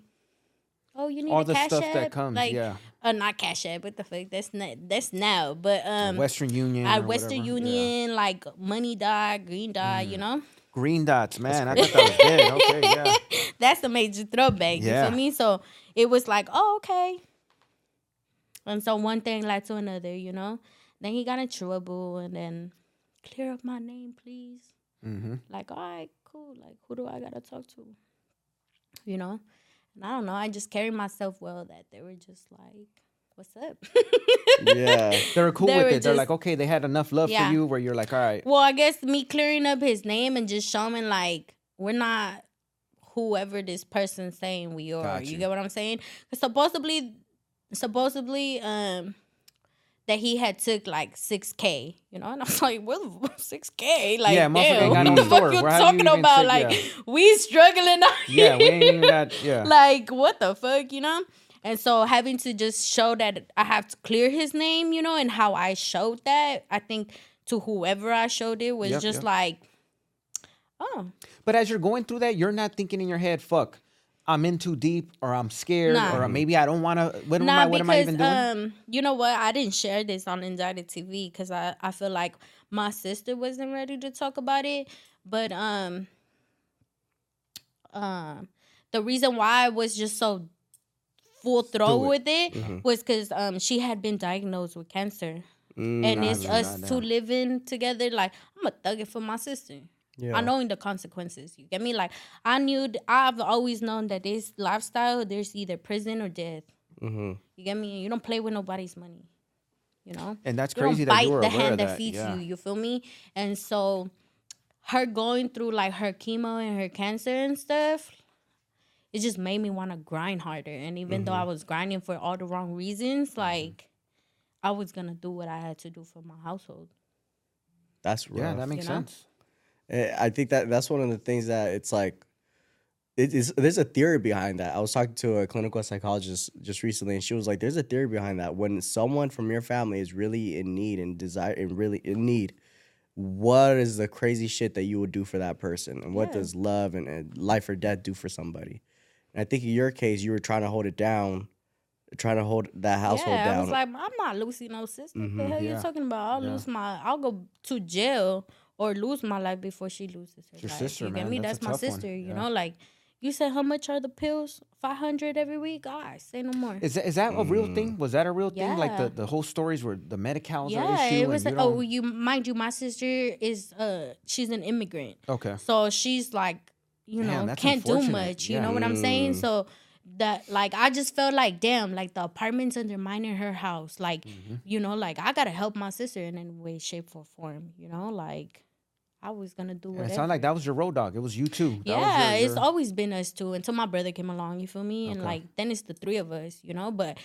Speaker 1: Oh, you need
Speaker 3: All
Speaker 1: a
Speaker 3: the
Speaker 1: cash
Speaker 3: stuff that
Speaker 1: app?
Speaker 3: comes,
Speaker 1: like,
Speaker 3: yeah.
Speaker 1: Uh, not cash app. What the fuck? That's not. That's now. But um,
Speaker 3: Western Union.
Speaker 1: at Western
Speaker 3: whatever. Yeah.
Speaker 1: Union, like Money Dot, Green Dot.
Speaker 3: Mm.
Speaker 1: You know.
Speaker 3: Green dots, man. I thought that was dead. Okay, yeah.
Speaker 1: that's a major throwback. You
Speaker 3: Yeah.
Speaker 1: feel me? So it was like, oh, okay. And so one thing led to another, you know. Then he got in trouble, and then clear up my name, please.
Speaker 3: Mm-hmm.
Speaker 1: Like, all right, cool. Like, who do I gotta talk to? You know. And I don't know. I just carried myself well. That they were just like, what's up?
Speaker 2: yeah.
Speaker 3: They were cool
Speaker 1: They
Speaker 3: with
Speaker 1: were
Speaker 3: it. They're like, okay, they had enough love
Speaker 1: Yeah.
Speaker 3: for you where you're like, all right.
Speaker 1: Well, I guess me clearing up his name and just showing like we're not whoever this person's saying we are.
Speaker 3: Got
Speaker 1: You.
Speaker 3: you.
Speaker 1: get what I'm saying? supposedly, supposedly, um, that he had took like six k. You know, and I was like, "What six k? Like,
Speaker 3: Yeah,
Speaker 1: damn, what the fuck you
Speaker 3: have you
Speaker 1: talking about? like,
Speaker 3: yeah.
Speaker 1: we struggling out here.
Speaker 3: Yeah, we ain't even got, yeah.
Speaker 1: like what the fuck you know and so having to just show that i have to clear his name you know and how i showed that i think to whoever i showed it was
Speaker 3: Yep,
Speaker 1: just
Speaker 3: yep.
Speaker 1: like oh
Speaker 3: But as you're going through that, you're not thinking in your head, fuck, I'm in too deep or I'm scared
Speaker 1: Nah.
Speaker 3: or maybe I don't want to. What, am,
Speaker 1: nah
Speaker 3: I, what am I even doing?
Speaker 1: um you know what i didn't share this on indicted tv because i i feel like my sister wasn't ready to talk about it but um um the reason why i was just so full throw
Speaker 3: it.
Speaker 1: with it
Speaker 2: Mm-hmm.
Speaker 1: was because um she had been diagnosed with cancer
Speaker 2: Mm,
Speaker 1: and
Speaker 3: Nah,
Speaker 1: it's
Speaker 3: nah,
Speaker 1: us two living together. Like I'm a thug it for my sister.
Speaker 2: Yeah.
Speaker 1: I knowing the consequences. You get me? Like I knew. I've always known that this lifestyle, there's either prison or death.
Speaker 2: Mm-hmm.
Speaker 1: You get me? You don't play with nobody's money. You know.
Speaker 3: and that's
Speaker 1: You
Speaker 3: crazy
Speaker 1: don't
Speaker 3: that
Speaker 1: bite
Speaker 3: you were
Speaker 1: the
Speaker 3: aware
Speaker 1: hand
Speaker 3: of
Speaker 1: that,
Speaker 3: that.
Speaker 1: feeds
Speaker 3: yeah.
Speaker 1: you. You feel me? And so, her going through like her chemo and her cancer and stuff, it just made me want to grind harder. And even though I
Speaker 3: Mm-hmm.
Speaker 1: was grinding for all the wrong reasons, like I was gonna do what I had to do for my household.
Speaker 2: That's rough.
Speaker 3: Yeah, that makes
Speaker 1: you know?
Speaker 3: sense.
Speaker 2: Eh, I think that that's one of the things that it's like. It is. There's a theory behind that. I was talking to a clinical psychologist just recently, and she was like, "There's a theory behind that. When someone from your family is really in need and desire and really in need, what is the crazy shit that you would do for that person, and what
Speaker 1: Yeah.
Speaker 2: does love and, and life or death do for somebody? And I think in your case, you were trying to hold it down, trying to hold that household
Speaker 1: yeah,
Speaker 2: down.
Speaker 1: I was like, I'm not losing no sister. What the hell
Speaker 3: Yeah.
Speaker 1: you talking about? I'll
Speaker 3: Yeah.
Speaker 1: lose my. I'll go to jail or lose my life before she loses her
Speaker 3: your
Speaker 1: life.
Speaker 3: sister,
Speaker 1: you get me?
Speaker 3: That's
Speaker 1: That's, my
Speaker 3: tough one.
Speaker 1: sister. You
Speaker 3: Yeah.
Speaker 1: know, like you said, how much are the pills? Five hundred every week. I say no more.
Speaker 3: Is that, is that a real thing? Was that a real thing? Like the, the whole stories where the medicals are
Speaker 1: yeah,
Speaker 3: issue?
Speaker 1: it
Speaker 3: and
Speaker 1: was.
Speaker 3: you
Speaker 1: Like, oh, you mind you, my sister is uh, she's an immigrant.
Speaker 3: okay.
Speaker 1: So she's like, you
Speaker 3: Damn,
Speaker 1: know, can't do
Speaker 3: unfortunate.
Speaker 1: much. You
Speaker 3: Yeah.
Speaker 1: know what I'm saying?
Speaker 2: Mm.
Speaker 1: So that like I just felt like damn, like the apartment's undermining her house. Like,
Speaker 3: Mm-hmm.
Speaker 1: you know, like I gotta help my sister in any way, shape, or form. You know, like I was gonna do
Speaker 3: And
Speaker 1: whatever.
Speaker 3: it sounded like that was your road dog. It was you too. That was
Speaker 1: yeah,
Speaker 3: your-
Speaker 1: it's always been us two until my brother came along. You feel me? And
Speaker 3: Okay.
Speaker 1: like then it's the three of us. You know, but.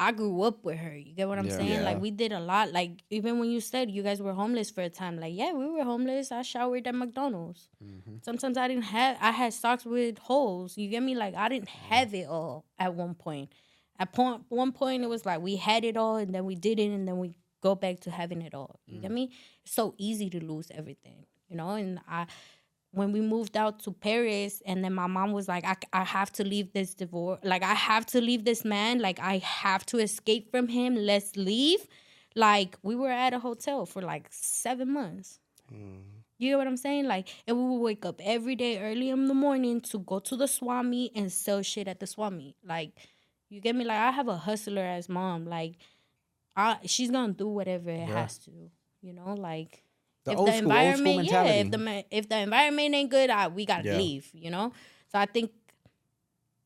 Speaker 1: I grew up with her. You get what I'm
Speaker 3: Yeah.
Speaker 1: saying?
Speaker 2: Yeah.
Speaker 1: Like we did a lot. Like even when you said you guys were homeless for a time, like yeah, we were homeless. I showered at McDonald's.
Speaker 3: Mm-hmm.
Speaker 1: Sometimes I didn't have. I had socks with holes. You get me? Like I didn't have it all at one point. At point one point, it was like we had it all, and then we didn't, and then we go back to having it all. You get mm. me? It's so easy to lose everything, you know. And I, when we moved out to Perris, and then my mom was like, I, I have to leave this divorce. Like I have to leave this man. Like I have to escape from him. Let's leave. Like we were at a hotel for like seven months. Mm. You get what I'm saying? Like, and we would wake up every day early in the morning to go to the swap meet and sell shit at the swap meet. Like, you get me? Like, I have a hustler as mom. Like, I she's gonna do whatever it
Speaker 3: Yeah.
Speaker 1: has to. You know, like
Speaker 3: The
Speaker 1: if
Speaker 3: old
Speaker 1: the
Speaker 3: school- old
Speaker 1: environment, yeah, if the if the environment ain't good, I, we gotta
Speaker 2: Yeah.
Speaker 1: leave. You know, so I think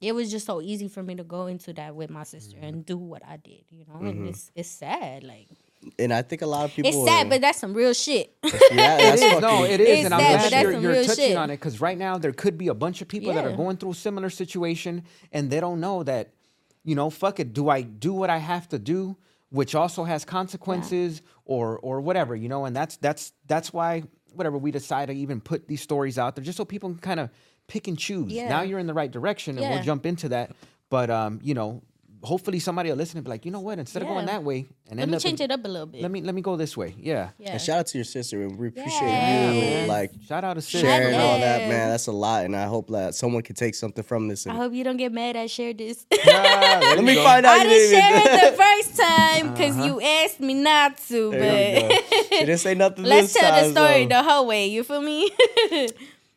Speaker 1: it was just so easy for me to go into that with my sister
Speaker 3: Mm-hmm.
Speaker 1: and do what I did. You know, and it's it's sad. Like,
Speaker 2: and I think a lot of people.
Speaker 1: It's sad, but that's some real shit.
Speaker 2: yeah, that's
Speaker 3: It is, no, it is,
Speaker 1: It's
Speaker 3: and I'm
Speaker 1: sad,
Speaker 3: glad
Speaker 1: that's
Speaker 3: you're,
Speaker 1: some
Speaker 3: you're touching
Speaker 1: shit.
Speaker 3: on it because right now there could be a bunch of people that are going through a similar situation and they don't know that, you know, fuck it. Do I do what I have to do, which also has consequences, or or whatever, you know? And that's that's that's why whatever we decide to even put these stories out there, just so people can kind of pick and choose.
Speaker 1: Yeah.
Speaker 3: Now you're in the right direction, and we'll jump into that. But um, you know, hopefully somebody will listen and be like, you know what? Instead of going that way and
Speaker 1: Let
Speaker 3: end
Speaker 1: me
Speaker 3: up
Speaker 1: change
Speaker 3: in-
Speaker 1: it up a little bit.
Speaker 3: Let me let me go this way. Yeah.
Speaker 1: yeah.
Speaker 2: And shout out to your sister, and we appreciate
Speaker 1: Yeah,
Speaker 2: you
Speaker 1: man.
Speaker 2: like
Speaker 3: Shout out to Sis.
Speaker 2: sharing
Speaker 3: bro.
Speaker 2: all that, man. That's a lot, and I hope that someone can take something from this.
Speaker 1: I hope you don't get mad I shared this.
Speaker 3: Yeah, there
Speaker 2: let me
Speaker 3: go.
Speaker 2: find out.
Speaker 1: I didn't share it the first time because uh-huh. you asked me not to,
Speaker 2: There you go.
Speaker 1: but
Speaker 2: She didn't say nothing.
Speaker 1: let's
Speaker 2: this
Speaker 1: tell the story
Speaker 2: though.
Speaker 1: the whole way. You feel me?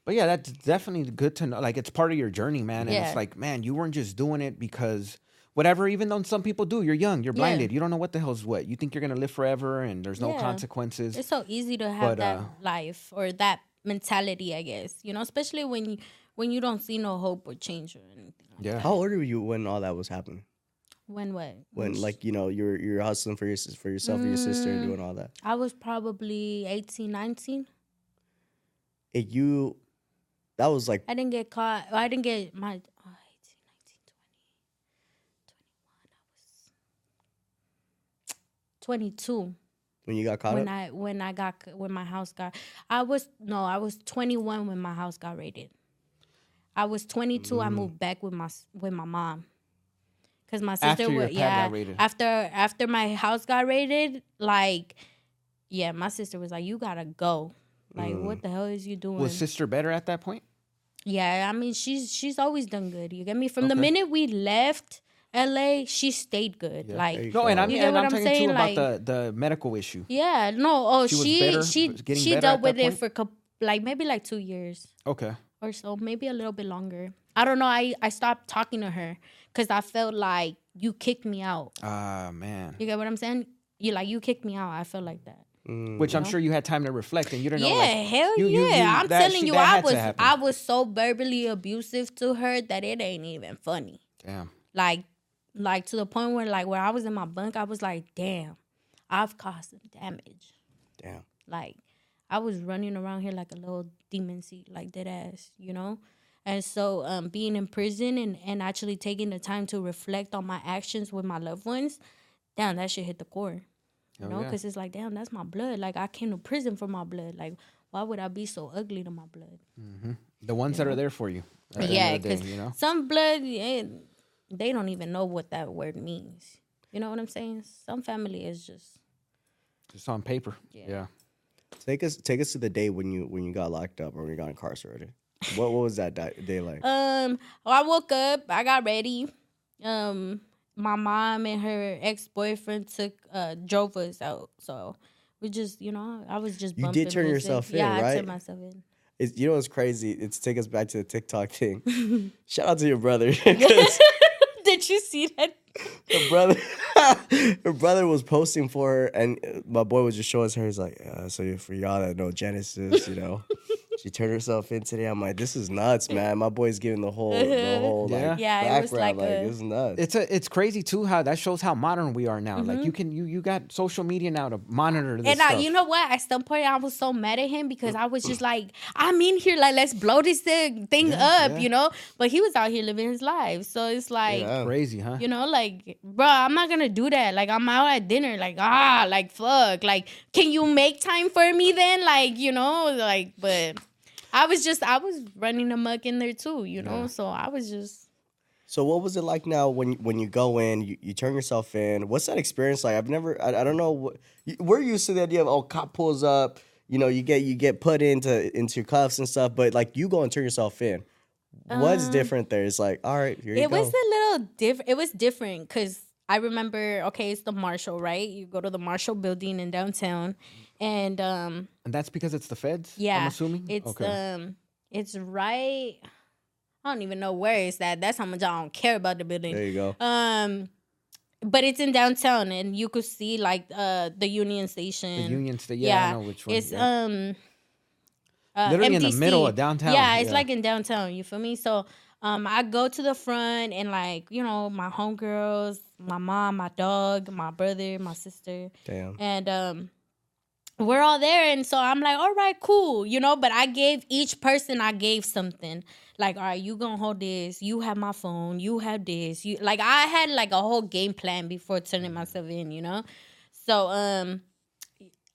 Speaker 3: But yeah, that's definitely good to know. Like it's part of your journey, man. And
Speaker 1: Yeah.
Speaker 3: it's like, man, you weren't just doing it because whatever, even though some people do, you're young, you're
Speaker 1: Yeah.
Speaker 3: blinded. You don't know what the hell's what. You think you're gonna live forever and there's no
Speaker 1: Yeah.
Speaker 3: consequences.
Speaker 1: it's so easy to have
Speaker 3: But,
Speaker 1: that
Speaker 3: uh,
Speaker 1: life or that mentality, I guess. You know, especially when you when you don't see no hope or change or anything. Like
Speaker 3: yeah.
Speaker 2: How old were you when all that was happening?
Speaker 1: When what?
Speaker 2: When like you know you're you're hustling for your for yourself and your sister
Speaker 1: Mm.
Speaker 2: and doing all that.
Speaker 1: I was probably 18, 19.
Speaker 2: If you, that was like
Speaker 1: I didn't get caught. I didn't get my oh, 18, 19, 20, 21. I was 22
Speaker 2: when you got caught
Speaker 1: when
Speaker 2: up.
Speaker 1: I when I got when my house got. I was no, I was 21 when my house got raided. I was 22. I mm. moved back with my with my mom. Cause my sister
Speaker 3: After
Speaker 1: was yeah after after my house got raided like yeah my sister was like you gotta go like mm. what the hell is you doing
Speaker 3: Was sister better at that point?
Speaker 1: yeah, I mean she's she's always done good. You get me? From the minute we left LA, she stayed good.
Speaker 2: There
Speaker 1: Like
Speaker 2: you
Speaker 3: No, and. I'm
Speaker 1: You get
Speaker 3: and
Speaker 1: what
Speaker 3: I'm
Speaker 1: I'm
Speaker 3: talking
Speaker 1: saying?
Speaker 3: too about the the medical issue.
Speaker 1: yeah, no, oh
Speaker 3: She was
Speaker 1: she
Speaker 3: better-
Speaker 1: she she dealt with it
Speaker 3: point?
Speaker 1: for coup like maybe like 2 years
Speaker 3: Okay.
Speaker 1: or so, maybe a little bit longer. I don't know. I I stopped talking to her cuz I felt like you kicked me out.
Speaker 3: Ah man.
Speaker 1: You get what I'm saying? You like you kicked me out. I felt like that.
Speaker 3: Which I'm sure you had time to reflect and you didn't
Speaker 1: Yeah,
Speaker 3: know like
Speaker 1: hell
Speaker 3: you- you-
Speaker 1: yeah.
Speaker 3: you-
Speaker 1: I'm
Speaker 3: that
Speaker 1: telling
Speaker 3: shit-
Speaker 1: you, I was. I was so verbally abusive to her that it ain't even funny.
Speaker 3: damn.
Speaker 1: like like to the point where like where I was in my bunk, I was like, damn, I've caused some damage.
Speaker 2: Damn.
Speaker 1: Like I was running around here like a little demon seed, like dead ass, you know? And so um being in prison and, and actually taking the time to reflect on my actions with my loved ones, damn, that shit hit the core. You
Speaker 3: Hell
Speaker 1: know,
Speaker 3: yeah.
Speaker 1: because it's like, damn, that's my blood. Like I came to prison for my blood. Like, why would I be so ugly to my blood?
Speaker 3: The ones that are there for you. at the end
Speaker 1: Yeah,
Speaker 3: of the day,
Speaker 1: because
Speaker 3: you know.
Speaker 1: some blood, eh, they don't even know what that word means. You know what I'm saying? Some family is just
Speaker 3: Just on paper.
Speaker 1: Yeah.
Speaker 3: yeah.
Speaker 2: Take us take us to the day when you when you got locked up or when you got incarcerated. What what was that day like?
Speaker 1: um. I woke up. I got ready. Um. My mom and her ex boyfriend took uh drove us out. So we just you know I was just
Speaker 2: You did turn
Speaker 1: music.
Speaker 2: yourself in,
Speaker 1: yeah, I turned myself in.
Speaker 2: It's, you know what's crazy? It's take us back to the TikTok thing. Shout out to your brother.
Speaker 1: you see that?
Speaker 2: her brother her brother was posting for her and my boy was just showing us her he's like uh, so for y'all that know genesis you know she turned herself in today i'm like this is nuts man my boy's giving the whole the whole like
Speaker 3: Yeah.
Speaker 1: Yeah, it was
Speaker 2: background
Speaker 1: like
Speaker 2: like,
Speaker 1: a-
Speaker 2: this is nuts
Speaker 3: It's a it's crazy too how that shows how modern we are now.
Speaker 1: Mm-hmm.
Speaker 3: Like you can you you got social media now to monitor this
Speaker 1: And
Speaker 3: stuff.
Speaker 1: I, you know what? At some point, I was so mad at him because I was just like, I'm in here, like, let's blow this thing, thing up,
Speaker 3: yeah.
Speaker 1: you know? But he was out here living his life. So it's like,
Speaker 2: Yeah.
Speaker 3: Crazy, huh?
Speaker 1: you know, like, bro, I'm not gonna do that. Like, I'm out at dinner, like, ah, like, fuck. Like, can you make time for me then? Like, you know, like, but I was just, I was running amok in there too, you know? So I was just,
Speaker 2: so what was it like now when when you go in you, you turn yourself in what's that experience like i've never i, I don't know what you- we're used to the idea of oh cop pulls up you know you get you get put into into cuffs and stuff but like you go and turn yourself in what's
Speaker 1: Um,
Speaker 2: different there it's like all right here you go.
Speaker 1: it was a little different. It was different because I remember, okay, it's the Marshall, right? You go to the Marshall building in downtown, and um,
Speaker 3: and that's because it's the feds.
Speaker 1: yeah,
Speaker 3: I'm assuming.
Speaker 1: it's
Speaker 3: okay.
Speaker 1: um, it's right. I don't even know where it's at. That's how much I don't care about the building.
Speaker 2: there you go
Speaker 1: Um, but it's in downtown, and you could see like uh the Union
Speaker 3: the
Speaker 1: Station.
Speaker 3: Union State. Yeah, I know which one.
Speaker 1: It's
Speaker 3: yeah.
Speaker 1: um uh,
Speaker 3: Literally in the middle of downtown,
Speaker 1: Yeah, it's
Speaker 3: yeah.
Speaker 1: like in downtown. You feel me? So Um, I go to the front and like you know my homegirls, my mom, my dog, my brother, my sister,
Speaker 2: Damn.
Speaker 1: and um, we're all there. And so I'm like, all right, cool, you know. But I gave each person I gave something. Like, all right, you gonna hold this. You have my phone. You have this. You like I had like a whole game plan before turning myself in, you know. So um,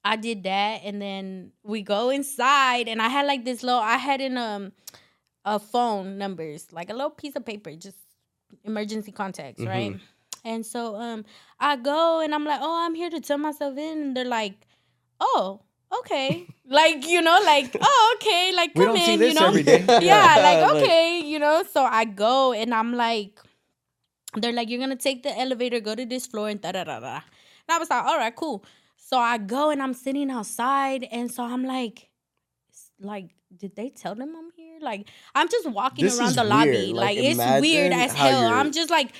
Speaker 1: I did that, and then we go inside, and I had like this little. I had in um, a phone numbers, like a little piece of paper, just emergency contacts, right? And so um, I go, and I'm like, oh, I'm here to turn myself in, and they're like, oh, okay, like you know, like oh, okay, like
Speaker 3: We
Speaker 1: come
Speaker 3: don't
Speaker 1: in, you know,
Speaker 3: day.
Speaker 1: yeah, like okay, you know. So I go and I'm like, they're like, you're gonna take the elevator, go to this floor, and da da da da. And I was like, all right, cool. So I go and I'm sitting outside, and so I'm like, like, did they tell them I'm here? Like, I'm just walking
Speaker 2: This
Speaker 1: around the lobby, like,
Speaker 2: Like,
Speaker 1: it's weird as hell. I'm just like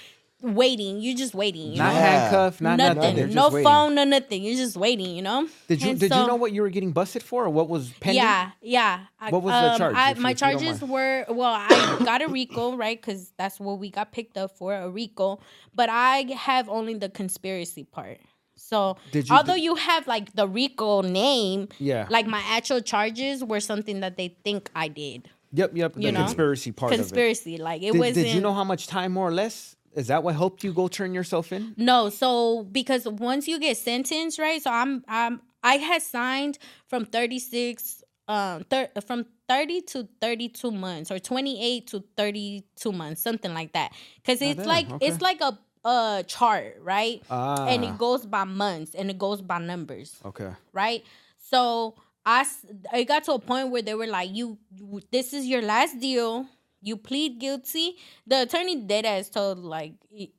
Speaker 1: waiting. You're just waiting. You
Speaker 3: Not
Speaker 1: know?
Speaker 3: Handcuffed, not
Speaker 1: nothing.
Speaker 3: nothing.
Speaker 1: No
Speaker 3: waiting.
Speaker 1: phone, no nothing. You're just waiting. You know.
Speaker 3: Did you
Speaker 1: And
Speaker 3: did
Speaker 1: so-
Speaker 3: you know what you were getting busted for, or what was pending?
Speaker 1: Yeah, yeah.
Speaker 3: What was the um, charge,
Speaker 1: I, my
Speaker 3: you
Speaker 1: charges were well, I got a RICO, right? Because that's what we got picked up for a RICO. But I have only the conspiracy part. So
Speaker 3: you-
Speaker 1: although you have like the RICO name,
Speaker 3: Yeah.
Speaker 1: like my actual charges were something that they think I did.
Speaker 3: Yep, yep. The
Speaker 1: You know?
Speaker 3: conspiracy part of it.
Speaker 1: Conspiracy, like it wasn't.
Speaker 3: did you know how much time, more or less? Is that what helped you go turn yourself in?
Speaker 1: No, so because once you get sentenced, right? So I'm I'm I had signed from 36 um thir- from 30 to 32 months or 28 to 32 months, something like that. Cuz it's like
Speaker 3: okay.
Speaker 1: it's like a a chart, right? Ah. And
Speaker 3: Ah.
Speaker 1: it goes by months and it goes by numbers
Speaker 3: Okay.
Speaker 1: right? So I it got to a point where they were like, "You, this is your last deal. You plead guilty." The attorney dead ass told like,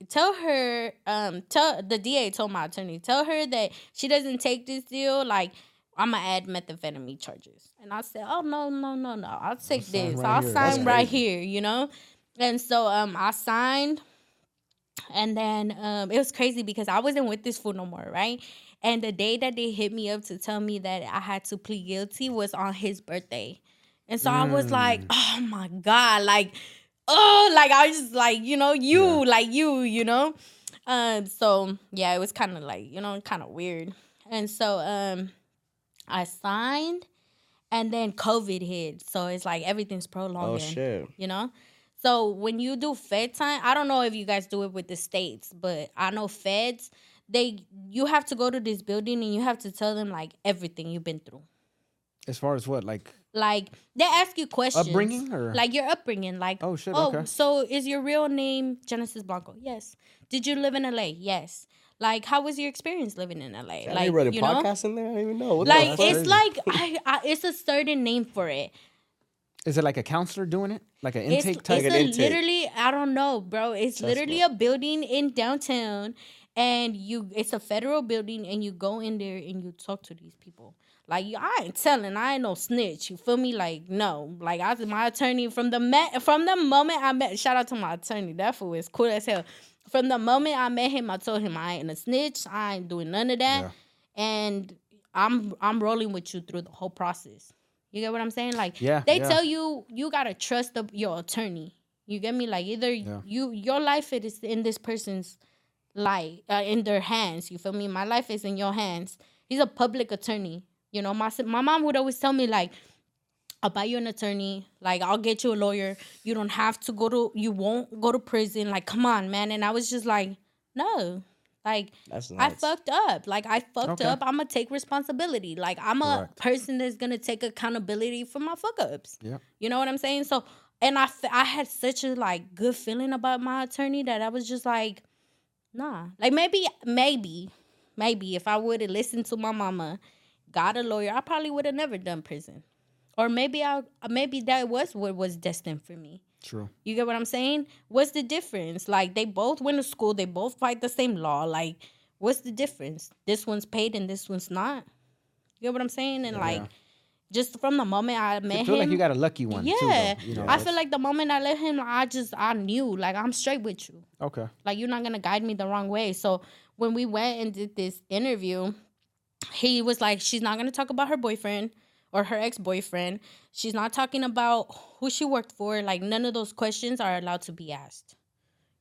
Speaker 1: tell her, um, tell the DA told my attorney, tell her that she doesn't take this deal. Like, I'm gonna add methamphetamine charges, and I said, "Oh no, no, no, no! I'll take
Speaker 3: sign
Speaker 1: this.
Speaker 3: right
Speaker 1: I'll
Speaker 3: here.
Speaker 1: sign
Speaker 3: That's
Speaker 1: right
Speaker 2: crazy.
Speaker 1: here." You know, and so um, I signed and then um, it was crazy because I wasn't with this fool no more, right? And the day that they hit me up to tell me that I had to plead guilty was on his birthday. And so I was like,
Speaker 3: Mm.
Speaker 1: oh my God, like, oh, like I was just like, you know, you, like you, you know? Um, so yeah, it was kind of like, you know, kind of weird. And so um I signed and then COVID hit. So it's like everything's prolonged.
Speaker 2: Oh shit.
Speaker 1: You know? So when you do Fed time, I don't know if you guys do it with the states, but I know Feds, they you have to go to this building and you have to tell them like everything you've been through.
Speaker 3: As far as what, like
Speaker 1: Like they ask you questions.
Speaker 3: upbringing or
Speaker 1: Like your upbringing, like
Speaker 3: Oh, shit,
Speaker 1: Oh,
Speaker 3: okay.
Speaker 1: so is your real name Genesis Blanco? Yes. Did you live in LA? Yes. Like, how was your experience living in LA?
Speaker 2: Like,
Speaker 1: like,
Speaker 2: they running
Speaker 1: you know,
Speaker 2: in there. I don't even know. What
Speaker 1: like it's like I, I, it's a certain name for it.
Speaker 3: is it like a counselor doing it, like an intake
Speaker 1: it's
Speaker 3: type?
Speaker 2: Like
Speaker 1: a
Speaker 2: intake.
Speaker 1: literally I don't know, bro. It's
Speaker 2: Trust
Speaker 1: literally
Speaker 2: me.
Speaker 1: a building in downtown, and you it's a federal building, and you go in there and you talk to these people. Like I ain't telling, I ain't no snitch. You feel me? Like no, like I was my attorney from the met from the moment I met. Shout out to my attorney. That fool is cool as hell. From the moment I met him, I told him I ain't a snitch. I ain't doing none of that,
Speaker 3: Yeah.
Speaker 1: and I'm I'm rolling with you through the whole process. You get what I'm saying? Like
Speaker 3: Yeah,
Speaker 1: they
Speaker 3: yeah.
Speaker 1: tell you you gotta trust the, your attorney. You get me? Like either
Speaker 3: Yeah.
Speaker 1: you your life it is in this person's life uh, in their hands. You feel me? My life is in your hands. He's a public attorney. You know, my my mom would always tell me like, "I'll buy you an attorney. Like, I'll get you a lawyer. You don't have to go to. You won't go to prison. Like, come on, man." And I was just like, "No." Like
Speaker 2: That's
Speaker 1: I fucked up. Like I fucked
Speaker 3: Okay.
Speaker 1: up. I'm gonna take responsibility. Like I'm a
Speaker 3: Correct.
Speaker 1: person that's gonna take accountability for my fuck ups.
Speaker 3: Yeah.
Speaker 1: You know what I'm saying? So, and I, I had such a like good feeling about my attorney that I was just like, nah. Like maybe, maybe, maybe if I would have listened to my mama, got a lawyer, I probably would have never done prison. Or maybe I, maybe that was what was destined for me.
Speaker 3: True.
Speaker 1: You get what I'm saying? What's the difference? Like they both went to school, they both fight the same law. Like, what's the difference? This one's paid and this one's not. You get what I'm saying? And like, just from the moment I met
Speaker 3: I feel
Speaker 1: him,
Speaker 3: like you got a lucky one.
Speaker 1: yeah,
Speaker 3: Too, you know,
Speaker 1: I feel like the moment I let him, I just I knew like I'm straight with you.
Speaker 3: okay.
Speaker 1: Like you're not gonna guide me the wrong way. So when we went and did this interview, he was like, she's not gonna talk about her boyfriend or her ex-boyfriend. She's not talking about who she worked for. Like none of those questions are allowed to be asked.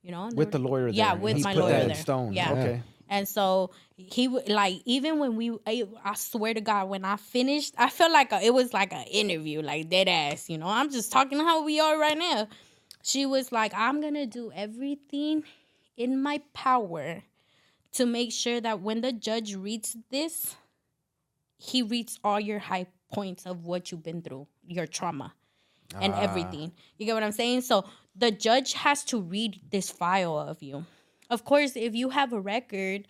Speaker 1: You know,
Speaker 3: With the lawyer
Speaker 1: Yeah,
Speaker 3: there.
Speaker 1: with
Speaker 3: He
Speaker 1: my
Speaker 3: put
Speaker 1: lawyer
Speaker 3: that in
Speaker 1: there.
Speaker 3: stone.
Speaker 1: Yeah.
Speaker 3: Okay.
Speaker 1: And so he would like even when we I, I swear to God when I finished I felt like a, it was like an interview like dead ass you know I'm just talking how we are right now. She was like I'm gonna do everything in my power to make sure that when the judge reads this, he reads all your high points of what you've been through, your trauma and ah. everything. You get what I'm saying? So the judge has to read this file of you. Of course, if you have a record,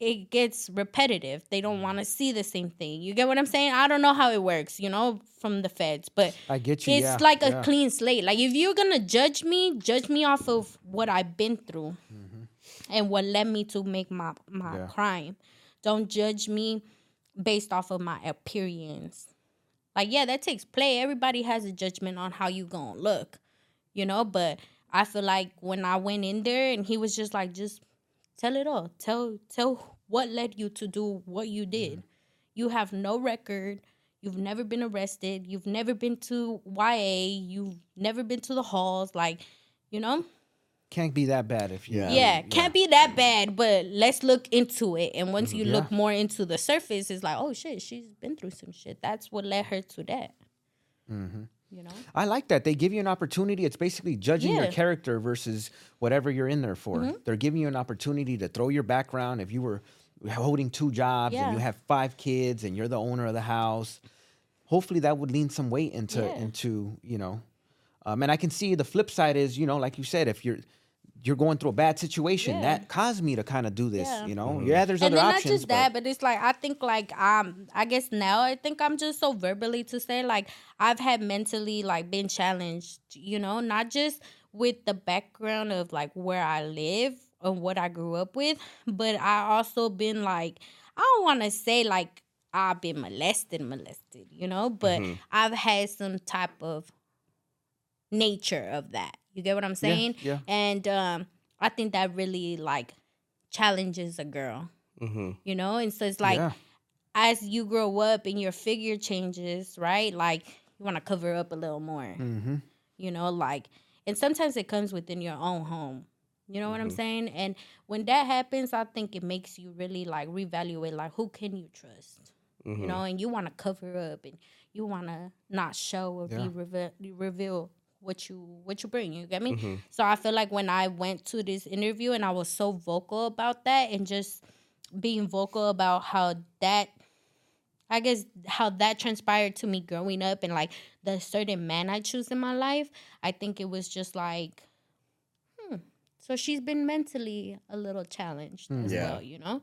Speaker 1: it gets repetitive. They don't mm. want to see the same thing. You get what I'm saying? I don't know how it works, you know, from the feds, but
Speaker 3: I get you.
Speaker 1: it's
Speaker 3: yeah,
Speaker 1: like a
Speaker 3: yeah.
Speaker 1: clean slate. Like if you're gonna judge me, judge me off of what I've been through mm. And what led me to make my my
Speaker 3: Mm-hmm. Yeah.
Speaker 1: crime. Don't judge me based off of my appearance. Like yeah, that takes play. Everybody has a judgment on how you gonna look, you know. But I feel like when I went in there and he was just like, just tell it all. Tell tell what led you to do what you did.
Speaker 3: Mm-hmm.
Speaker 1: You have no record. You've never been arrested. You've never been to YA. You've never been to the halls. Like, you know,
Speaker 3: Can't be that bad if you.
Speaker 2: Yeah.
Speaker 1: yeah, can't be that bad. But let's look into it. And once you look
Speaker 3: Mm-hmm.
Speaker 1: More into the surface, it's like, oh shit, she's been through some shit. That's what led her to that.
Speaker 3: Mm-hmm.
Speaker 1: You know,
Speaker 3: I like that. They give you an opportunity. It's basically judging your
Speaker 1: Yeah. Mm-hmm.
Speaker 3: character versus whatever you're in there for. They're giving you an opportunity to throw your background. If you were holding two jobs and you have five kids and you're the owner of the house, hopefully that would lean some weight into
Speaker 1: Yeah.
Speaker 3: into you know. Um, and I can see the flip side is you know like you said if you're you're going through a bad situation
Speaker 1: Yeah.
Speaker 3: that caused me to kind of do this.
Speaker 1: Yeah.
Speaker 3: You know, yeah, there's
Speaker 1: and
Speaker 3: other
Speaker 1: then not
Speaker 3: options.
Speaker 1: just that, but it's like I think like um I guess now I think I'm just so verbally to say like I've had mentally like been challenged, you know, not just with the background of like where I live and what I grew up with, but I also been like I don't want to say like I've been molested, molested, you know, but I've had some type of nature of that. You get what I'm saying?
Speaker 3: yeah.
Speaker 1: And um I think that really like challenges a girl.
Speaker 2: Mm-hmm.
Speaker 1: You know? And so it's like
Speaker 3: Yeah.
Speaker 1: as you grow up and your figure changes, right? Like you want to cover up a little more.
Speaker 3: Mm-hmm.
Speaker 1: You know, like and sometimes it comes within your own home. You know what I'm saying? And when that happens, I think it makes you really like reevaluate like who can you trust? You know, and you want to cover up and you want to not show or
Speaker 3: Yeah.
Speaker 1: be reveal, reveal what you what you bring. You get me? So I feel like when I went to this interview and I was so vocal about that and just being vocal about how that I guess how that transpired to me growing up and like the certain man I choose in my life, I think it was just like, hmm. So she's been mentally a little challenged as
Speaker 2: Yeah.
Speaker 1: well, you know?